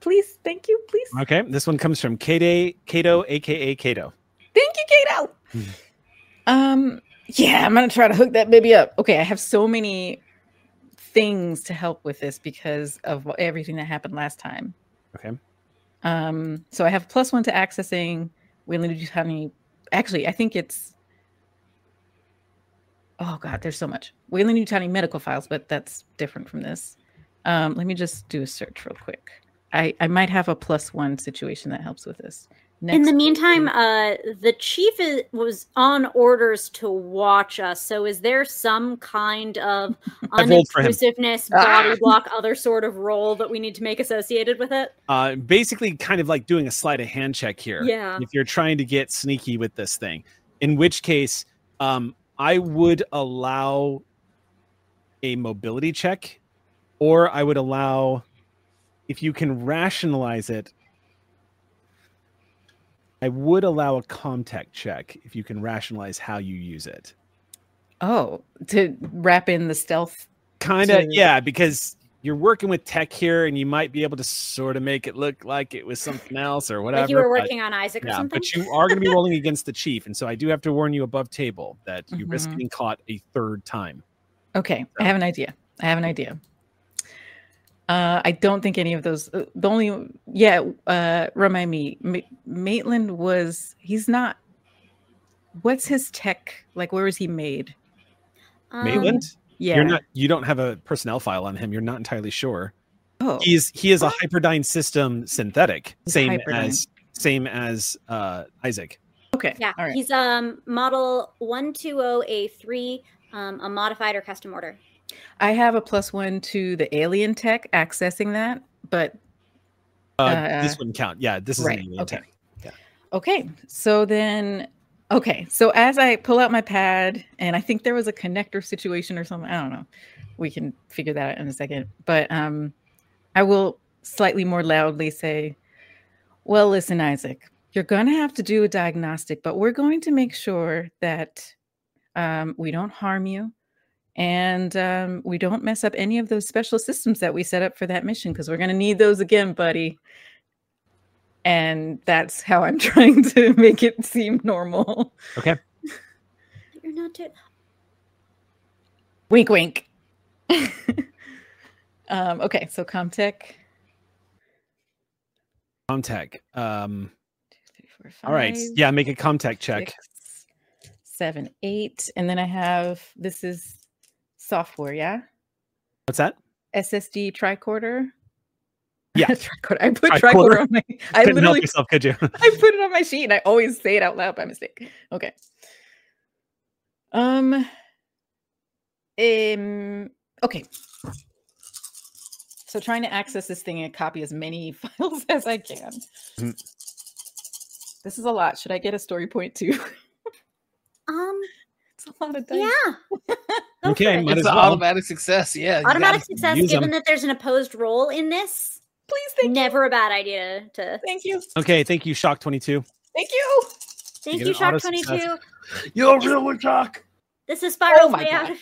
Please, thank you, please. Okay, this one comes from Kato, Kato, aka Kato. Thank you, Kato. Um, yeah, I'm gonna try to hook that baby up. Okay, I have so many things to help with this because of everything that happened last time. Okay. Um, so I have plus one to accessing Weyland-Yutani. Actually, I think it's oh god, there's so much. Weyland-Yutani medical files, but that's different from this. Um, let me just do a search real quick. I, I might have a plus one situation that helps with this. In the meantime, uh, the chief is, was on orders to watch us. So is there some kind of I rolled for him. unintrusiveness, Ah! body block, other sort of role that we need to make associated with it? Uh, basically, kind of like doing a sleight of hand check here. Yeah. If you're trying to get sneaky with this thing, in which case, um, I would allow a mobility check, or I would allow, if you can rationalize it, I would allow a comtech check if you can rationalize how you use it. Oh, to wrap in the stealth. Kind of, to- yeah, because you're working with tech here, and you might be able to sort of make it look like it was something else or whatever. like you were but- working on Isaac or something? but you are going to be rolling against the chief, and so I do have to warn you above table that you risk Mhm. getting caught a third time. Okay, I have an idea. I have an idea. Uh, I don't think any of those. Uh, the only, yeah. Uh, remind me. Ma- Maitland was. He's not. What's his tech like? Where is he made? Um, Maitland, Yeah. you're not. You don't have a personnel file on him. You're not entirely sure. Oh. He is. He is a Hyperdyne system synthetic, He's same Hyperdyne. as same as uh, Isaac. Okay. Yeah, All right. he's um model one two zero A three, um a modified or custom order. I have a plus one to the alien tech accessing that, but Uh, this Uh, wouldn't count. Yeah, this is right, an alien okay. tech. Okay, so then, okay, so as I pull out my pad, and I think there was a connector situation or something. I don't know. We can figure that out in a second. But um, I will slightly more loudly say, "Well, listen, Isaac, you're going to have to do a diagnostic, but we're going to make sure that um, we don't harm you." And um, we don't mess up any of those special systems that we set up for that mission because we're going to need those again, buddy and that's how I'm trying to make it seem normal. Okay. You're not too. Wink, wink. um, okay, so Comtech. Comtech. Um, four, all right. Yeah, make a Comtech check. six, seven, eight, and then I have this is software, yeah. What's that? SSD tricorder. Yeah. tricorder. I put Tricorder. tricorder on my. I Couldn't help yourself, could you? I put it on my sheet and I always say it out loud by mistake. Okay. Um um okay. So trying to access this thing and copy as many files as I can. Mhm. This is a lot. Should I get a story point too? Um, a lot of dice. Yeah. Okay, for it. It's an well. automatic success. Yeah. you Automatic gotta- success, Given given 'em. that there's an opposed roll in this. Please, thank Never a bad idea to. Thank you. Okay, thank you, Shock 22. Thank you. Thank get you, Shock auto Twenty success. Two. You're a real one, Jock. This is Spiral's Oh my way. God. of-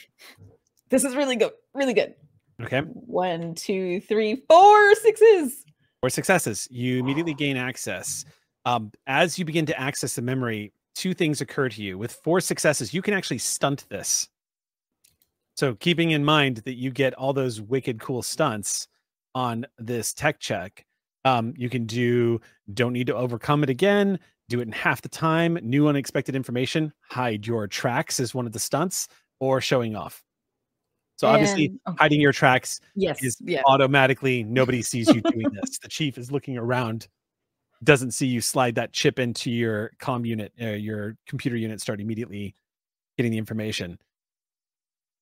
This is really good. Really good. Okay. One, two, three, four sixes. Four successes. You immediately gain access. Um, as you begin to access the memory, two things occur to you. With four successes, you can actually stunt this. So, keeping in mind that you get all those wicked cool stunts on this tech check, um, you can do don't need to overcome it again, do it in half the time, new unexpected information, hide your tracks is one of the stunts, or showing off. So, obviously, And- okay. hiding your tracks Yes. is Yeah. automatically nobody sees you doing this. The chief is looking around, doesn't see you slide that chip into your comm unit, uh, your computer unit, start immediately getting the information.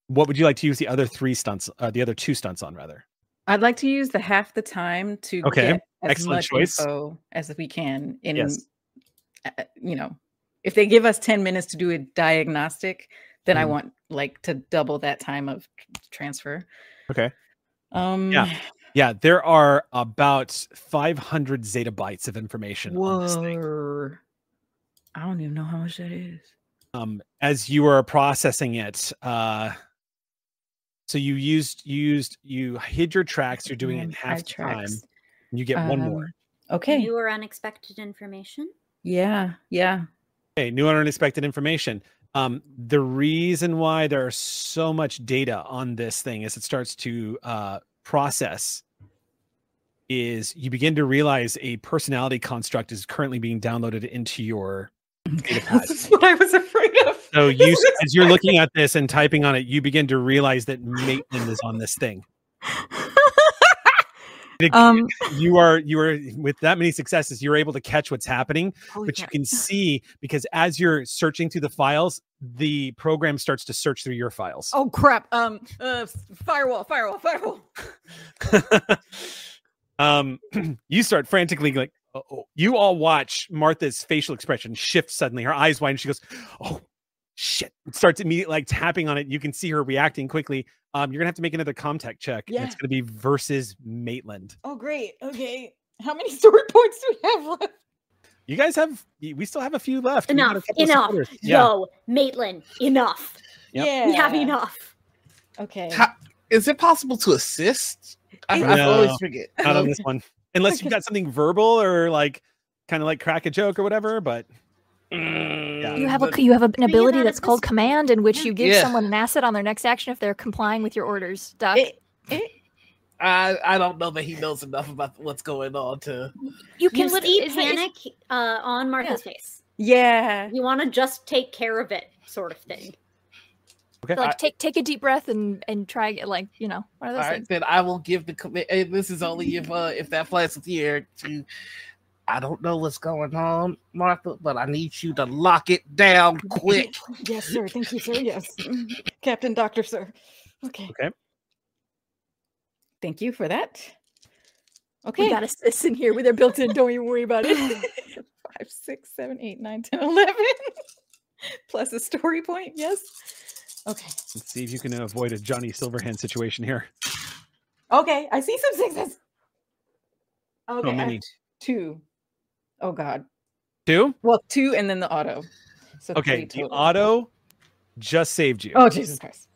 What would you like to use the other three stunts, uh, the other two stunts on, rather? I'd like to use the half the time to Okay, get as excellent much choice. info as we can. In Yes. uh, you know, if they give us ten minutes to do a diagnostic, then I Mhm. want like to double that time of transfer. Okay. Um, Yeah. Yeah, there are about 500 zettabytes of information on this thing. Whoa. I don't even know how much that is. um, as you were processing it. Uh, so you used you used you hid your tracks. You're doing it in Um, half time. and You get one more. Um, Okay. New or unexpected information. Yeah. Yeah. Okay, new and unexpected information. Um, the reason why there are so much data on this thing is it starts to uh, process is you begin to realize a personality construct is currently being downloaded into your data pad. This is what I was afraid of. So you, as you're looking at this and typing on it, you begin to realize that Maitland is on this thing. Um, you are you are with that many successes, you're able to catch what's happening, Holy but you can see because as you're searching through the files, the program starts to search through your files. Oh crap. Um uh firewall, firewall, firewall. um, you start frantically like, oh, you all watch Martha's facial expression shift suddenly. Her eyes widen. She goes, "Oh shit!" Starts immediately like tapping on it. You can see her reacting quickly. Um, you're gonna have to make another comtech check. and it's gonna be versus Maitland. Oh great. Okay. How many story points do we have left? You guys have, we still have a few left. We got a Enough. Enough. starters. Yeah. Yo, Maitland. Enough. Yep. Yeah. We have enough. Okay. How- is it possible to assist? I, I always forget. Not on this one, unless you've got something verbal or like kind of like crack a joke or whatever. But Yeah, You have a you have an ability that's at called this- command, in which you give Yeah. someone an asset on their next action if they're complying with your orders. Doc, It- it- I, I don't know that he knows enough about what's going on to. you You can lit- see is it- is- panic uh, on Martha's face. yeah. You want to just take care of it, sort of thing. okay, like take take a deep breath and and try like you know one of All those right, things. then I will give the command. And this is only if uh, if that flies with you Eric, to. I don't know what's going on, Martha, but I need you to lock it down quick. Yes, sir. Thank you, sir. Yes. Captain Doctor, sir. Okay. Okay. Thank you for that. Okay. We Okay. got assists in here with their built-in. Don't even worry about it. Five, six, seven, eight, nine, ten, eleven. Plus a story point. Yes. Okay. let's see if you can avoid a Johnny Silverhand situation here. Okay. I see some sixes. Okay. I many? Two. Oh God. Two. Well, two and then the auto. So Okay, three the auto just saved you. Oh Jesus Christ.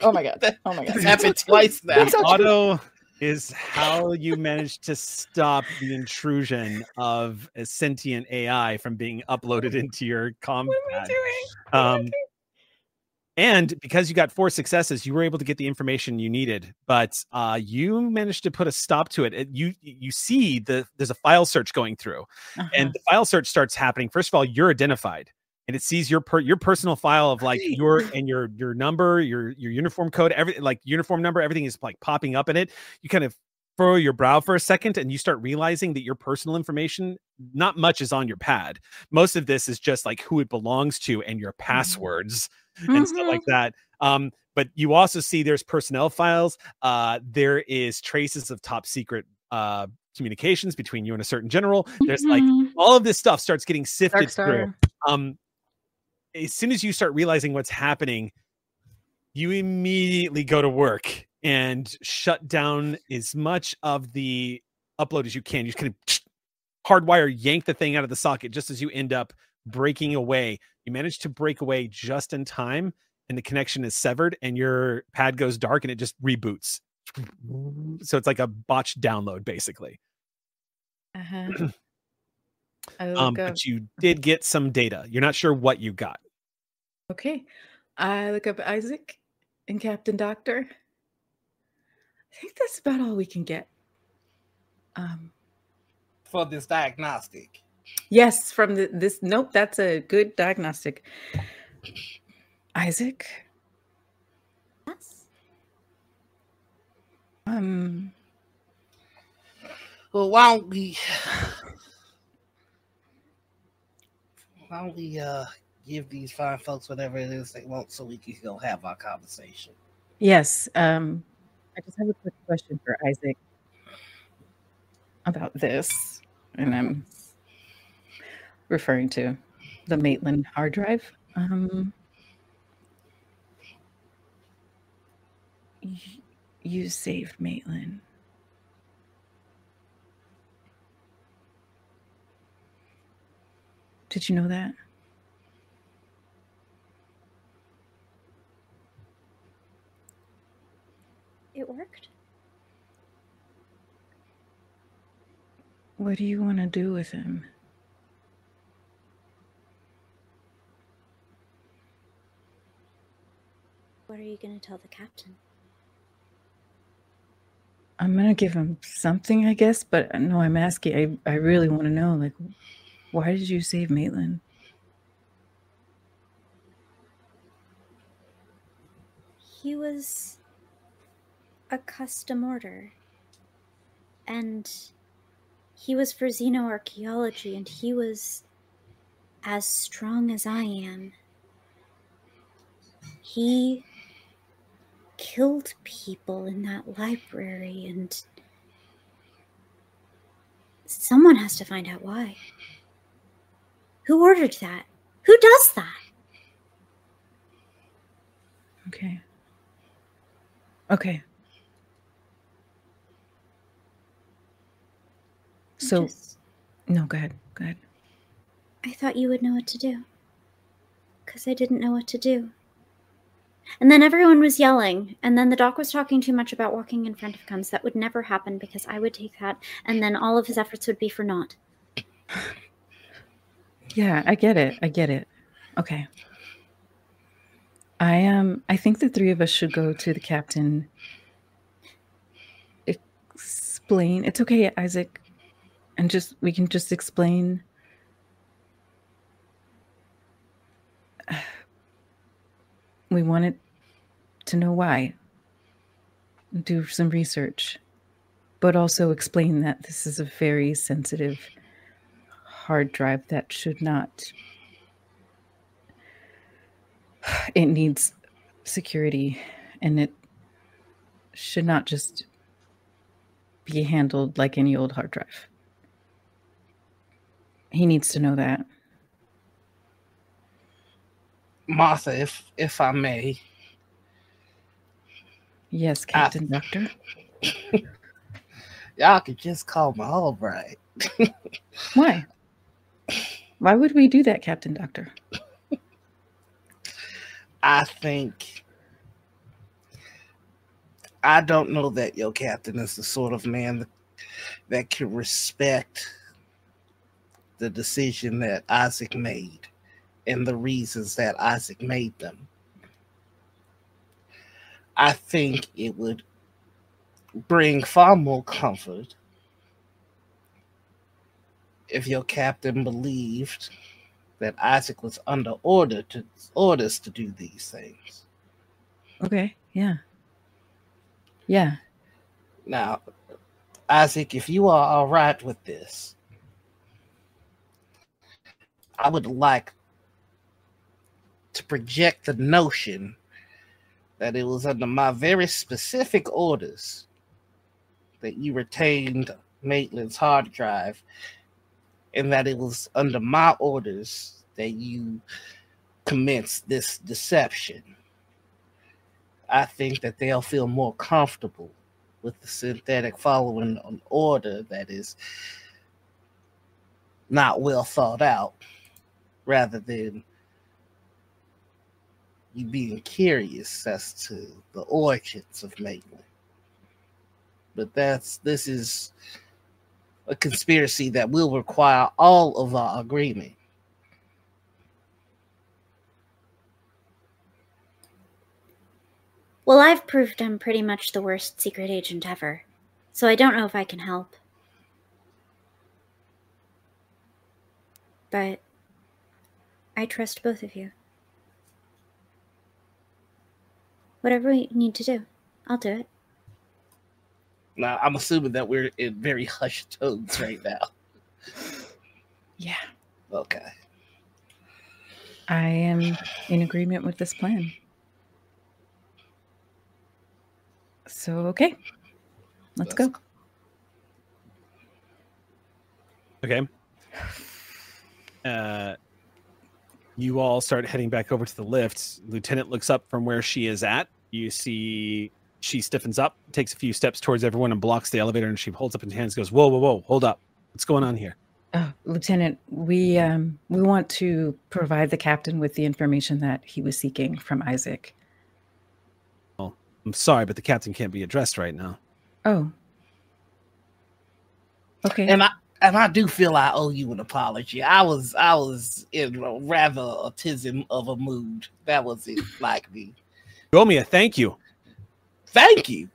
Oh my God. Oh my God. It's happened twice now. That's all true. auto is how you managed to stop the intrusion of a sentient AI from being uploaded into your com What am I doing? Um, and because you got four successes, you were able to get the information you needed. But uh, you managed to put a stop to it. it. You you see the there's a file search going through, Uh-huh. and the file search starts happening. First of all, you're identified, and it sees your per, your personal file of like your and your your number, your your uniform code, everything like uniform number, everything is like popping up in it. You kind of furrow your brow for a second, and you start realizing that your personal information, not much is on your pad. Most of this is just like who it belongs to and your passwords and stuff like that. Um, but you also see there's personnel files. Uh, there is traces of top secret uh communications between you and a certain general. There's like Mhm. all of this stuff starts getting sifted through. Um, as soon as you start realizing what's happening, you immediately go to work and shut down as much of the upload as you can. You of hardwire yank the thing out of the socket just as you end up breaking away. You manage to break away just in time, and the connection is severed, and your pad goes dark and it just reboots. So it's like a botched download, basically. Uh-huh. I Um, look up, but you did get some data. You're not sure what you got. okay. I look up Isaac and Captain Doctor. I think that's about all we can get. Um, for this diagnostic. Yes, from the, this. Nope, that's a good diagnostic. Isaac. Yes. Um. Well, why don't we? Why don't we uh give these fine folks whatever it is they want, so we can go have our conversation? Yes. Um. I just have a quick question for Isaac about this, and I'm referring to the Maitland hard drive. Um. You saved Maitland. Did you know that? It worked. What do you want to do with him? What are you going to tell the captain? I'm gonna give him something, I guess, but no, I'm asking. I, I really want to know, like, why did you save Maitland? He was a custom order. And he was for xenoarchaeology, and he was as strong as I am. He killed people in that library, and someone has to find out why. Who ordered that? Who does that? Okay. Okay. So, no, go ahead. Go ahead. I thought you would know what to do. Because I didn't know what to do. And then everyone was yelling, and then the doc was talking too much about walking in front of guns. That would never happen because I would take that, and then all of his efforts would be for naught. Yeah, I get it. I get it. Okay. I um I think the three of us should go to the captain. Explain. It's okay, Isaac. And just we can just explain we wanted to know why. Do some research. But also explain that this is a very sensitive hard drive that should not it needs security and it should not just be handled like any old hard drive. He needs to know that. Martha, if if I may, Yes, Captain Doctor. y'all could just call me Albright. Why? Why would we do that, Captain Doctor? I think I don't know that your captain is the sort of man that, that can respect the decision that Isaac made and the reasons that Isaac made them. I think it would bring far more comfort if your captain believed that Isaac was under order to orders to do these things. Okay, yeah. Yeah. Now, Isaac, if you are all right with this, I would like to project the notion that it was under my very specific orders that you retained Maitland's hard drive and that it was under my orders that you commenced this deception, I think that they'll feel more comfortable with the synthetic following an order that is not well thought out rather than you being curious as to the origins of Maitland. But that's this is a conspiracy that will require all of our agreement. Well, I've proved I'm pretty much the worst secret agent ever, so I don't know if I can help. But I trust both of you. Whatever we need to do, I'll do it. Now, I'm assuming that we're in very hushed tones right now. Yeah. Okay. I am in agreement with this plan. So, okay. Let's go. Okay. Uh, you all start heading back over to the lift. Lieutenant looks up from where she is at. You see she stiffens up, takes a few steps towards everyone, and blocks the elevator. And she holds up her hands, goes, "Whoa, whoa, whoa! Hold up! What's going on here?" Oh, Lieutenant, we um, we want to provide the captain with the information that he was seeking from Isaac. Well, I'm sorry, but the captain can't be addressed right now. Oh. Okay. And I and I do feel I owe you an apology. I was I was in a rather autism of a mood. That was it, like me. You owe me a thank you. Thank you.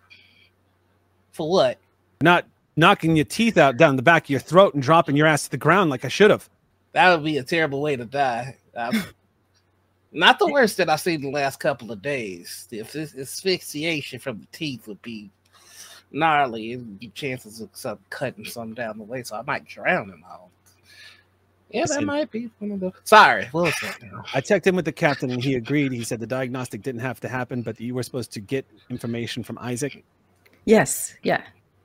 For what? Not knocking your teeth out down the back of your throat and dropping your ass to the ground like I should have. That would be a terrible way to die. Um, not the worst that I've seen the last couple of days. If this asphyxiation from the teeth would be gnarly, and the chances of some cutting some down the way, so I might drown in my own. Yeah, that might be one of the. Sorry, what was? I checked in with the captain and he agreed. He said the diagnostic didn't have to happen, but you were supposed to get information from Isaac. Yes. Yeah.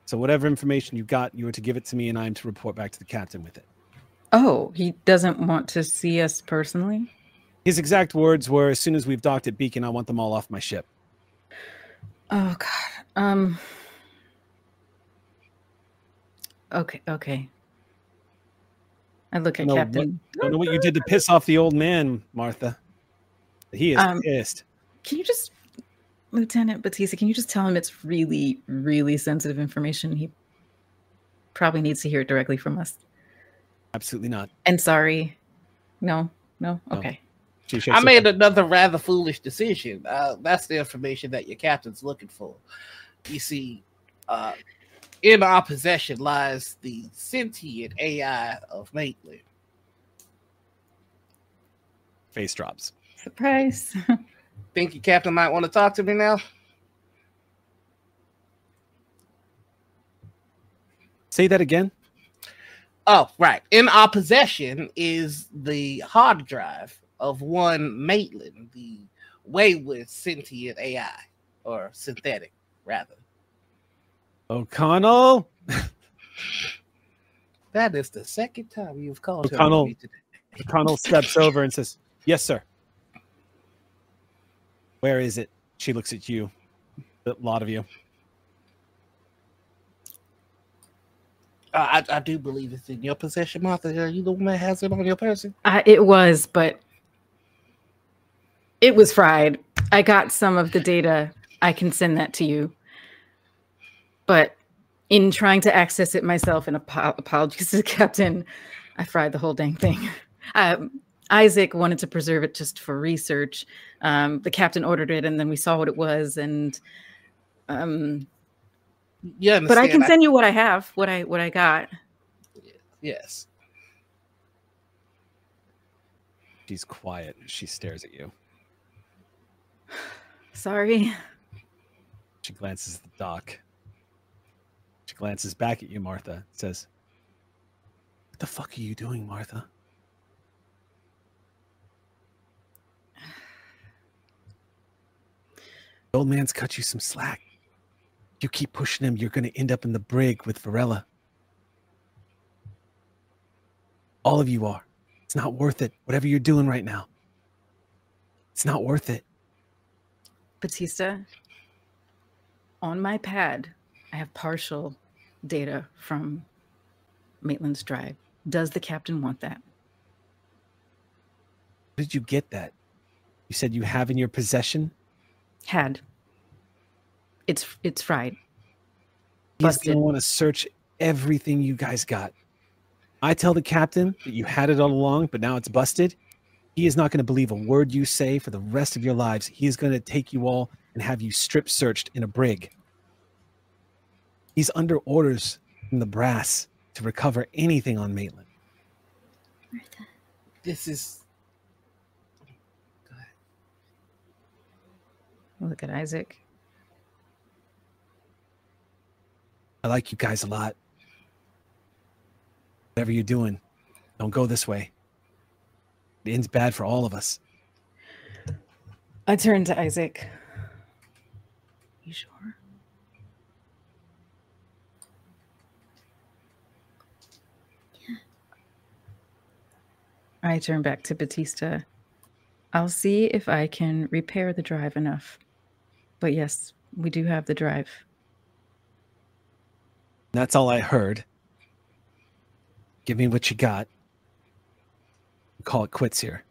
So whatever information you got, you were to give it to me, and I'm to report back to the captain with it. Oh, he doesn't want to see us personally. His exact words were, "As soon as we've docked at Beacon, I want them all off my ship." Oh God. Um. Okay. Okay. I look at Know what- Captain. don't know what you did to piss off the old man, Martha. He is Um, pissed. Can you just, Lieutenant Batista? Can you just tell him it's really, really sensitive information? He probably needs to hear it directly from us. Absolutely not. And sorry. No. No. No. Okay. She shakes I made another rather foolish decision. Uh, that's the information that your captain's looking for. You see, uh, in our possession lies the sentient AI of Maitland. face drops. Surprise. Think your captain might want to talk to me now? Say that again. Oh, right. In our possession is the hard drive of one Maitland, the wayward sentient AI, or synthetic, rather. O'Connell. That is the second time you've called O'Connell. me today. O'Connell steps over and says, "Yes, sir." Where is it? She looks at you. A lot of you. Uh, I, I do believe it's in your possession, Martha. Are you the one that has it on your person? Uh, it was, but it was fried. I got some of the data. I can send that to you. But in trying to access it myself, and apo- apologies to the captain, I fried the whole dang thing. Um, Isaac wanted to preserve it just for research. Um, the captain ordered it, and then we saw what it was. And um, Yeah, but I can send you what I have, what I what I got. Yes. She's quiet. She stares at you. Sorry. She glances at the dock. Glances back at you, Martha. Says, "What the fuck are you doing, Martha?" The old man's cut you some slack. You keep pushing him, you're going to end up in the brig with Varela. All of you are. It's not worth it, whatever you're doing right now. It's not worth it. Batista, on my pad, I have partial data from Maitland's drive. Does the captain want that? Did you get that? You said you have in your possession? Had. It's it's fried. He's Busted. gonna want to search everything you guys got. I tell the captain that you had it all along, but now it's busted. He is not going to believe a word you say for the rest of your lives. He is going to take you all and have you strip searched in a brig. He's under orders from the brass to recover anything on Maitland. This is Go ahead. Look at Isaac. I like you guys a lot. Whatever you're doing, don't go this way. It ends bad for all of us. I turn to Isaac. You sure? I turn back to Batista. I'll see if I can repair the drive enough. But yes, we do have the drive. That's all I heard. Give me what you got. Call it quits here.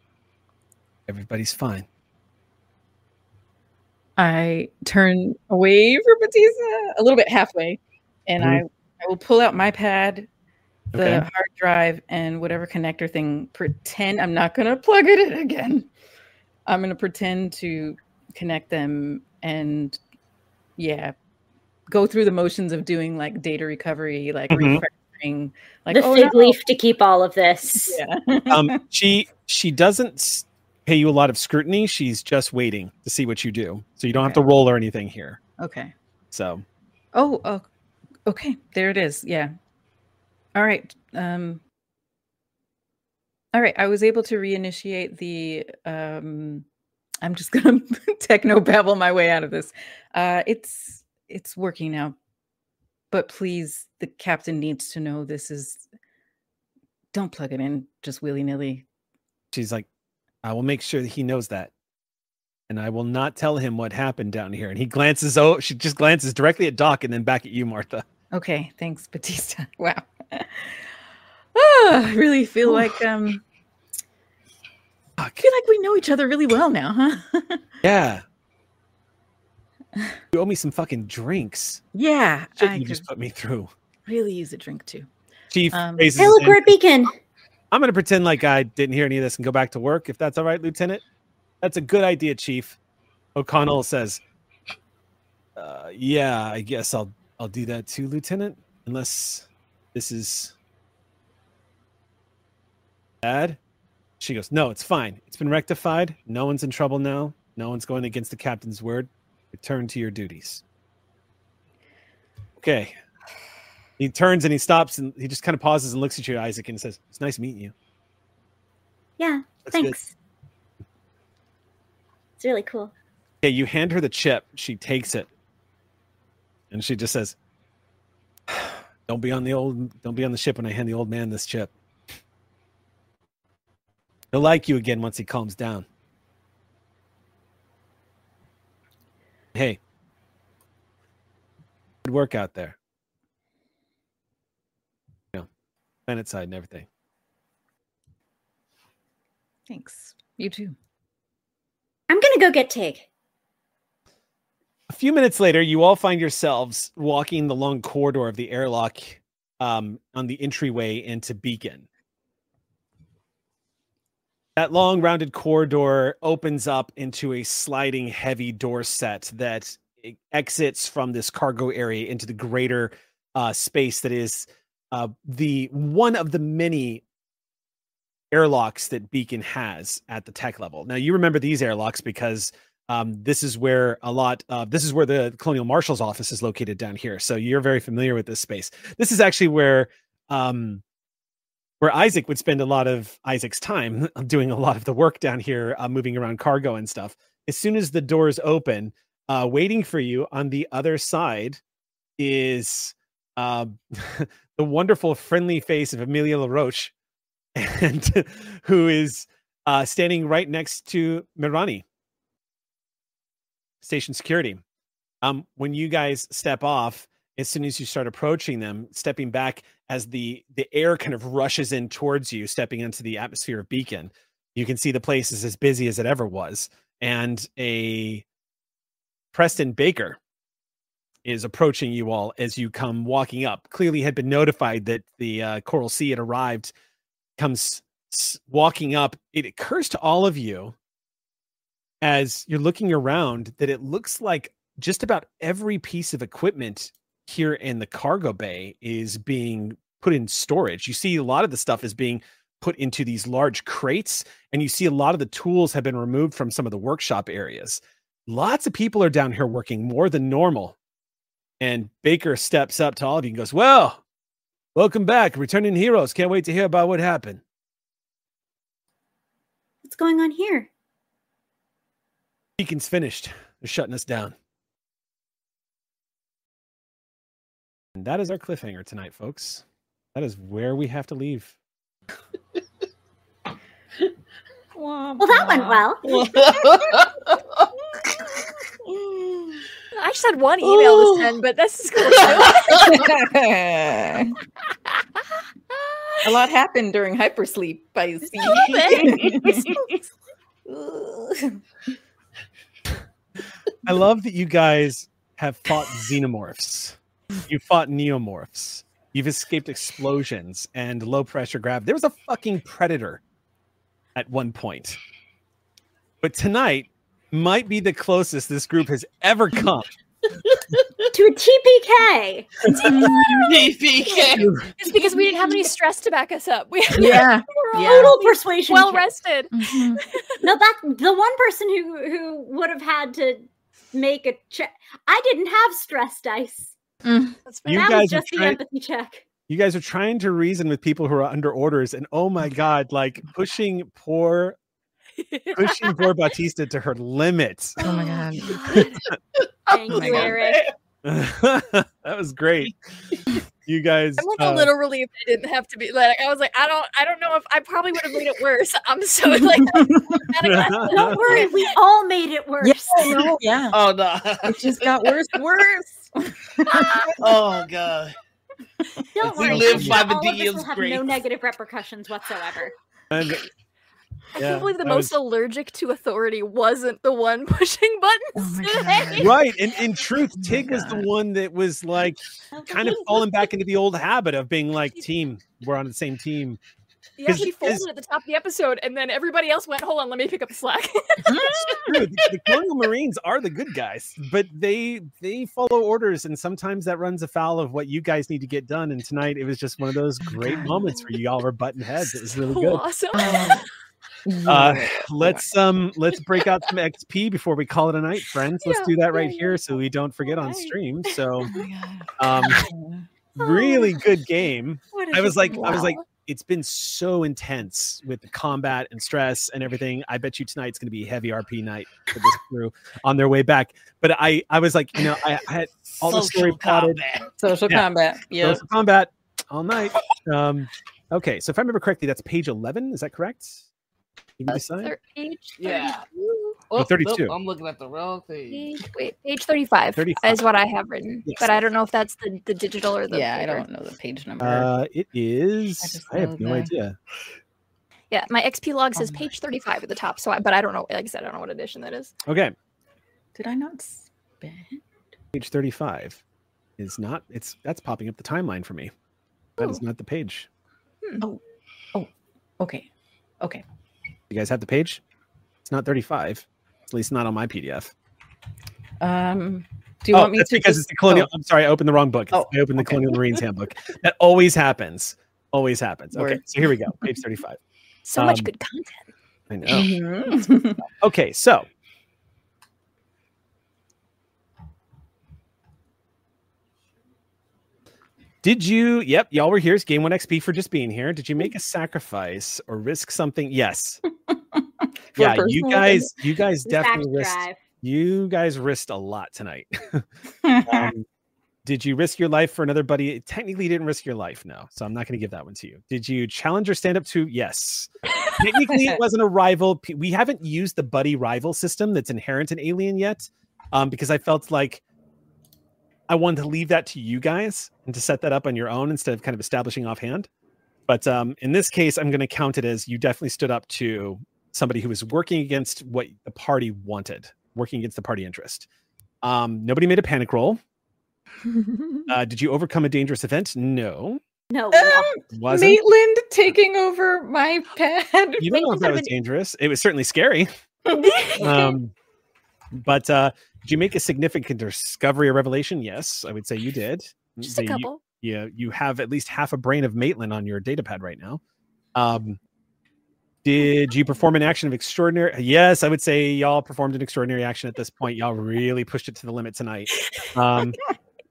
Everybody's fine. I turn away from Batista a little bit halfway, and mm-hmm. I, I will pull out my pad, the Okay. hard drive, and whatever connector thing. Pretend I'm not going to plug it in again. I'm going to pretend to connect them and, yeah, go through the motions of doing like data recovery, like Mhm. refreshing, like the oh, fig no. leaf to keep all of this. Yeah. um, she she doesn't pay you a lot of scrutiny. She's just waiting to see what you do, so you don't have to roll or anything here. Okay. So Oh, oh, okay. There it is. Yeah. All right. Um All right, I was able to reinitiate the um I'm just going to techno babble my way out of this. Uh it's it's working now. But please the captain needs to know this is don't plug it in just willy-nilly. she's like, "I will make sure that he knows that, and I will not tell him what happened down here." And he glances. Oh, she just glances directly at Doc and then back at you, Martha. Okay, thanks Batista. Wow. Ah, I really feel like um I feel like we know each other really well now, huh? Yeah. You owe me some fucking drinks. yeah, Shit you just put me through. really use a drink too. Chief Um, raises Hey, look, we're at Beacon. I'm gonna pretend like I didn't hear any of this and go back to work. If that's all right, Lieutenant. That's a good idea, Chief. O'Connell says, uh, "Yeah, I guess I'll I'll do that too, Lieutenant. Unless this is bad." She goes, "No, it's fine. It's been rectified. No one's in trouble now. No one's going against the captain's word. Return to your duties." Okay. He turns and he stops and he just kind of pauses and looks at you, Isaac, and says, "It's nice meeting you." Yeah, That's good. thanks. It's really cool. Okay, you hand her the chip. She takes it, and she just says, "Don't be on the old. Don't be on the ship when I hand the old man this chip. He'll like you again once he calms down." Hey, good work out there. You know, planet side and everything. Thanks. You too. I'm gonna go get Tig. A few minutes later, you all find yourselves walking the long corridor of the airlock um, on the entryway into Beacon. That long, rounded corridor opens up into a sliding, heavy door set that exits from this cargo area into the greater uh, space that is uh, the one of the many airlocks that Beacon has at the tech level. Now, you remember these airlocks because um, this is where a lot uh, this is where the colonial marshal's office is located down here. So you're very familiar with this space. This is actually where um, where isaac would spend a lot of isaac's time doing a lot of the work down here uh, moving around cargo and stuff. As soon as the doors open uh, waiting for you on the other side is uh, the wonderful friendly face of amelia laroche and who is uh, standing right next to mirani station security. Um, when you guys step off, as soon as you start approaching them, stepping back as the the air kind of rushes in towards you, stepping into the atmosphere of Beacon, you can see the place is as busy as it ever was, and a Preston Baker is approaching you all as you come walking up. Clearly, had been notified that the uh, Coral Sea had arrived. Comes walking up. It occurs to all of you as you're looking around that it looks like just about every piece of equipment here in the cargo bay is being put in storage. You see a lot of the stuff is being put into these large crates, and you see a lot of the tools have been removed from some of the workshop areas. Lots of people are down here working more than normal. And Baker steps up to all of you and goes, Well, welcome back, returning heroes. Can't wait to hear about what happened. What's going on here? Beacon's finished. They're shutting us down. And that is our cliffhanger tonight, folks. That is where we have to leave. Well, that went well. I just had one email to send, but this is cool. too. A lot happened during hypersleep. I see. I love that you guys have fought xenomorphs. You fought neomorphs. You've escaped explosions and low pressure grab. There was a fucking predator at one point. But tonight might be the closest this group has ever come to a TPK. TPK. It's because we didn't have any stress to back us up. We Yeah. we're Yeah. Total persuasion. well check. rested. Mm-hmm. no, that the one person who who would have had to make a check. I didn't have stress dice. Mm. That's You that guys was are just the trying- empathy check. you guys are trying to reason with people who are under orders and oh my god like pushing poor pushing poor batista to her limits Oh my god. Thank oh my you, Eric. that was great you guys I'm like uh, a little relieved I didn't have to be like I was like I don't I don't know if I probably would have made it worse. I'm so like Don't worry, we all made it worse. Yeah. no, yeah. Oh no. It just got worse worse. oh god. Don't We worry. live by the all of this will DM's have grace. no negative repercussions whatsoever. and I Yeah, can't believe the most was- allergic to authority wasn't the one pushing buttons today. right and in truth tig was the one that was like kind of falling back into the old habit of being like team we're on the same team. Yeah, he folded at the top of the episode, and then everybody else went, "Hold on, let me pick up the slack." Mm-hmm. True, the, the colonial marines are the good guys but they they follow orders and sometimes that runs afoul of what you guys need to get done and tonight it was just one of those great moments where you all were butting heads. It was really good. Awesome. Uh let's um let's break out some xp before we call it a night friends. Let's Yeah, do that right yeah, here so we don't forget on stream. So Oh um really good game. What a i was good like i was like it's been so intense with the combat and stress and everything. I bet you tonight's going to be a heavy rp night for this crew on their way back. But i i was like you know i, I had all the story Social plotted. combat. Social Yeah. combat. Yeah. social combat all night. Um okay so if i remember correctly that's page 11 is that correct? you can decide Thir- page Yeah. 32. Oh, 32. nope, I'm looking at the wrong thing. Page, wait, page 35, 35. is what I have written, Yes. but I don't know if that's the, the digital or the Yeah, I don't know the page number. uh it is I i, have know no the- idea Yeah, my XP log says Oh page 35 at the top, so I, but I don't know. Like I said, I don't know what edition that is. okay Did I not spend? page 35 is not it's that's popping up the timeline for me that is Oh. not the page Oh oh Okay. Okay. You guys have the page? It's not 35 at least not on my pdf Um do you oh, want me that's to because just- it's the colonial oh, i'm sorry i opened the wrong book. Oh, i opened the okay. colonial marines handbook. That always happens. Always happens. Okay so here we go. Page 35 So much Um, good content. i know. Mhm. okay so Did you? Yep, y'all were here. It's game one XP for just being here. Did you make a sacrifice or risk something? Yes. Yeah, you guys, you guys definitely risked. drive. You guys risked a lot tonight. um, did you risk your life for another buddy? Technically, didn't risk your life, no. So I'm not going to give that one to you. Did you challenge or stand up to? Yes. Technically, it wasn't a rival. We haven't used the buddy rival system that's inherent in Alien yet. um, because I felt like I wanted to leave that to you guys and to set that up on your own instead of kind of establishing offhand. But um, in this case, I'm going to count it as you definitely stood up to somebody who was working against what the party wanted, working against the party interest. Um, nobody made a panic roll. Uh, did you overcome a dangerous event? No. No. Um, Wasn't? Maitland taking over my pad. You don't know if that was dangerous. It was certainly scary. um, but uh, did you make a significant discovery or revelation? Yes, I would say you did. Just So a you- couple. yeah, you have at least half a brain of Maitland on your data pad right now. Um, did you perform an action of extraordinary? Yes, I would say y'all performed an extraordinary action at this point. Y'all really pushed it to the limit tonight. Um,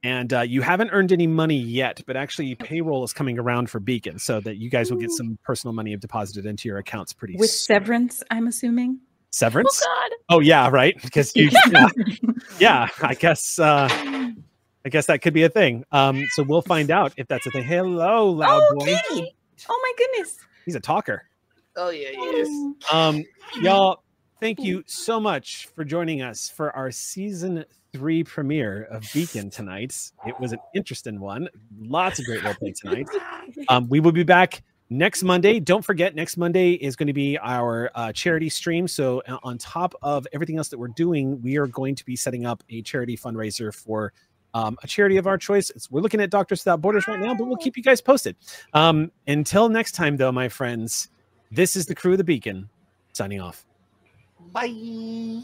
and uh, you haven't earned any money yet, but actually payroll is coming around for Beacon, so that you guys will get some personal money deposited into your accounts pretty With soon. severance, I'm assuming. Severance? God. Oh yeah, right. Because you, yeah, yeah, I guess, uh, I guess that could be a thing. Um, so we'll find out if that's a thing. Hello, loud Oh, boy. Kitty. Oh my goodness. He's a talker. Oh yeah, yes. Um, y'all, thank you so much for joining us for our season three premiere of Beacon tonight. It was an interesting one. Lots of great roleplay tonight. Um, we will be back next Monday. Don't forget, next Monday is going to be our uh, charity stream. So, uh, on top of everything else that we're doing, we are going to be setting up a charity fundraiser for um, a charity of our choice. It's, we're looking at Doctors Without Borders right now, but we'll keep you guys posted. Um, until next time, though, my friends, this is the crew of the Beacon signing off. Bye.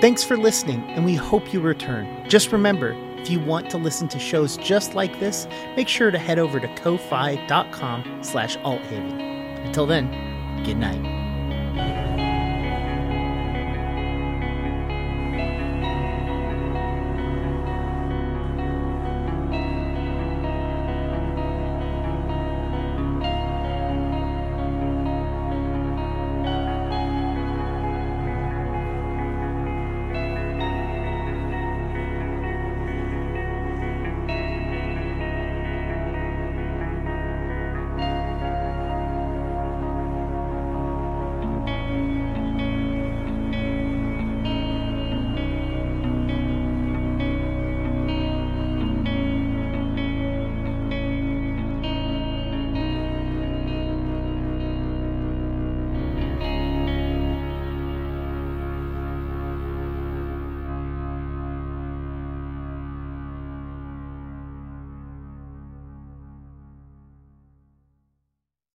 Thanks for listening, and we hope you return. Just remember, if you want to listen to shows just like this, make sure to head over to ko-fi.com slash althaven. Until then, good night.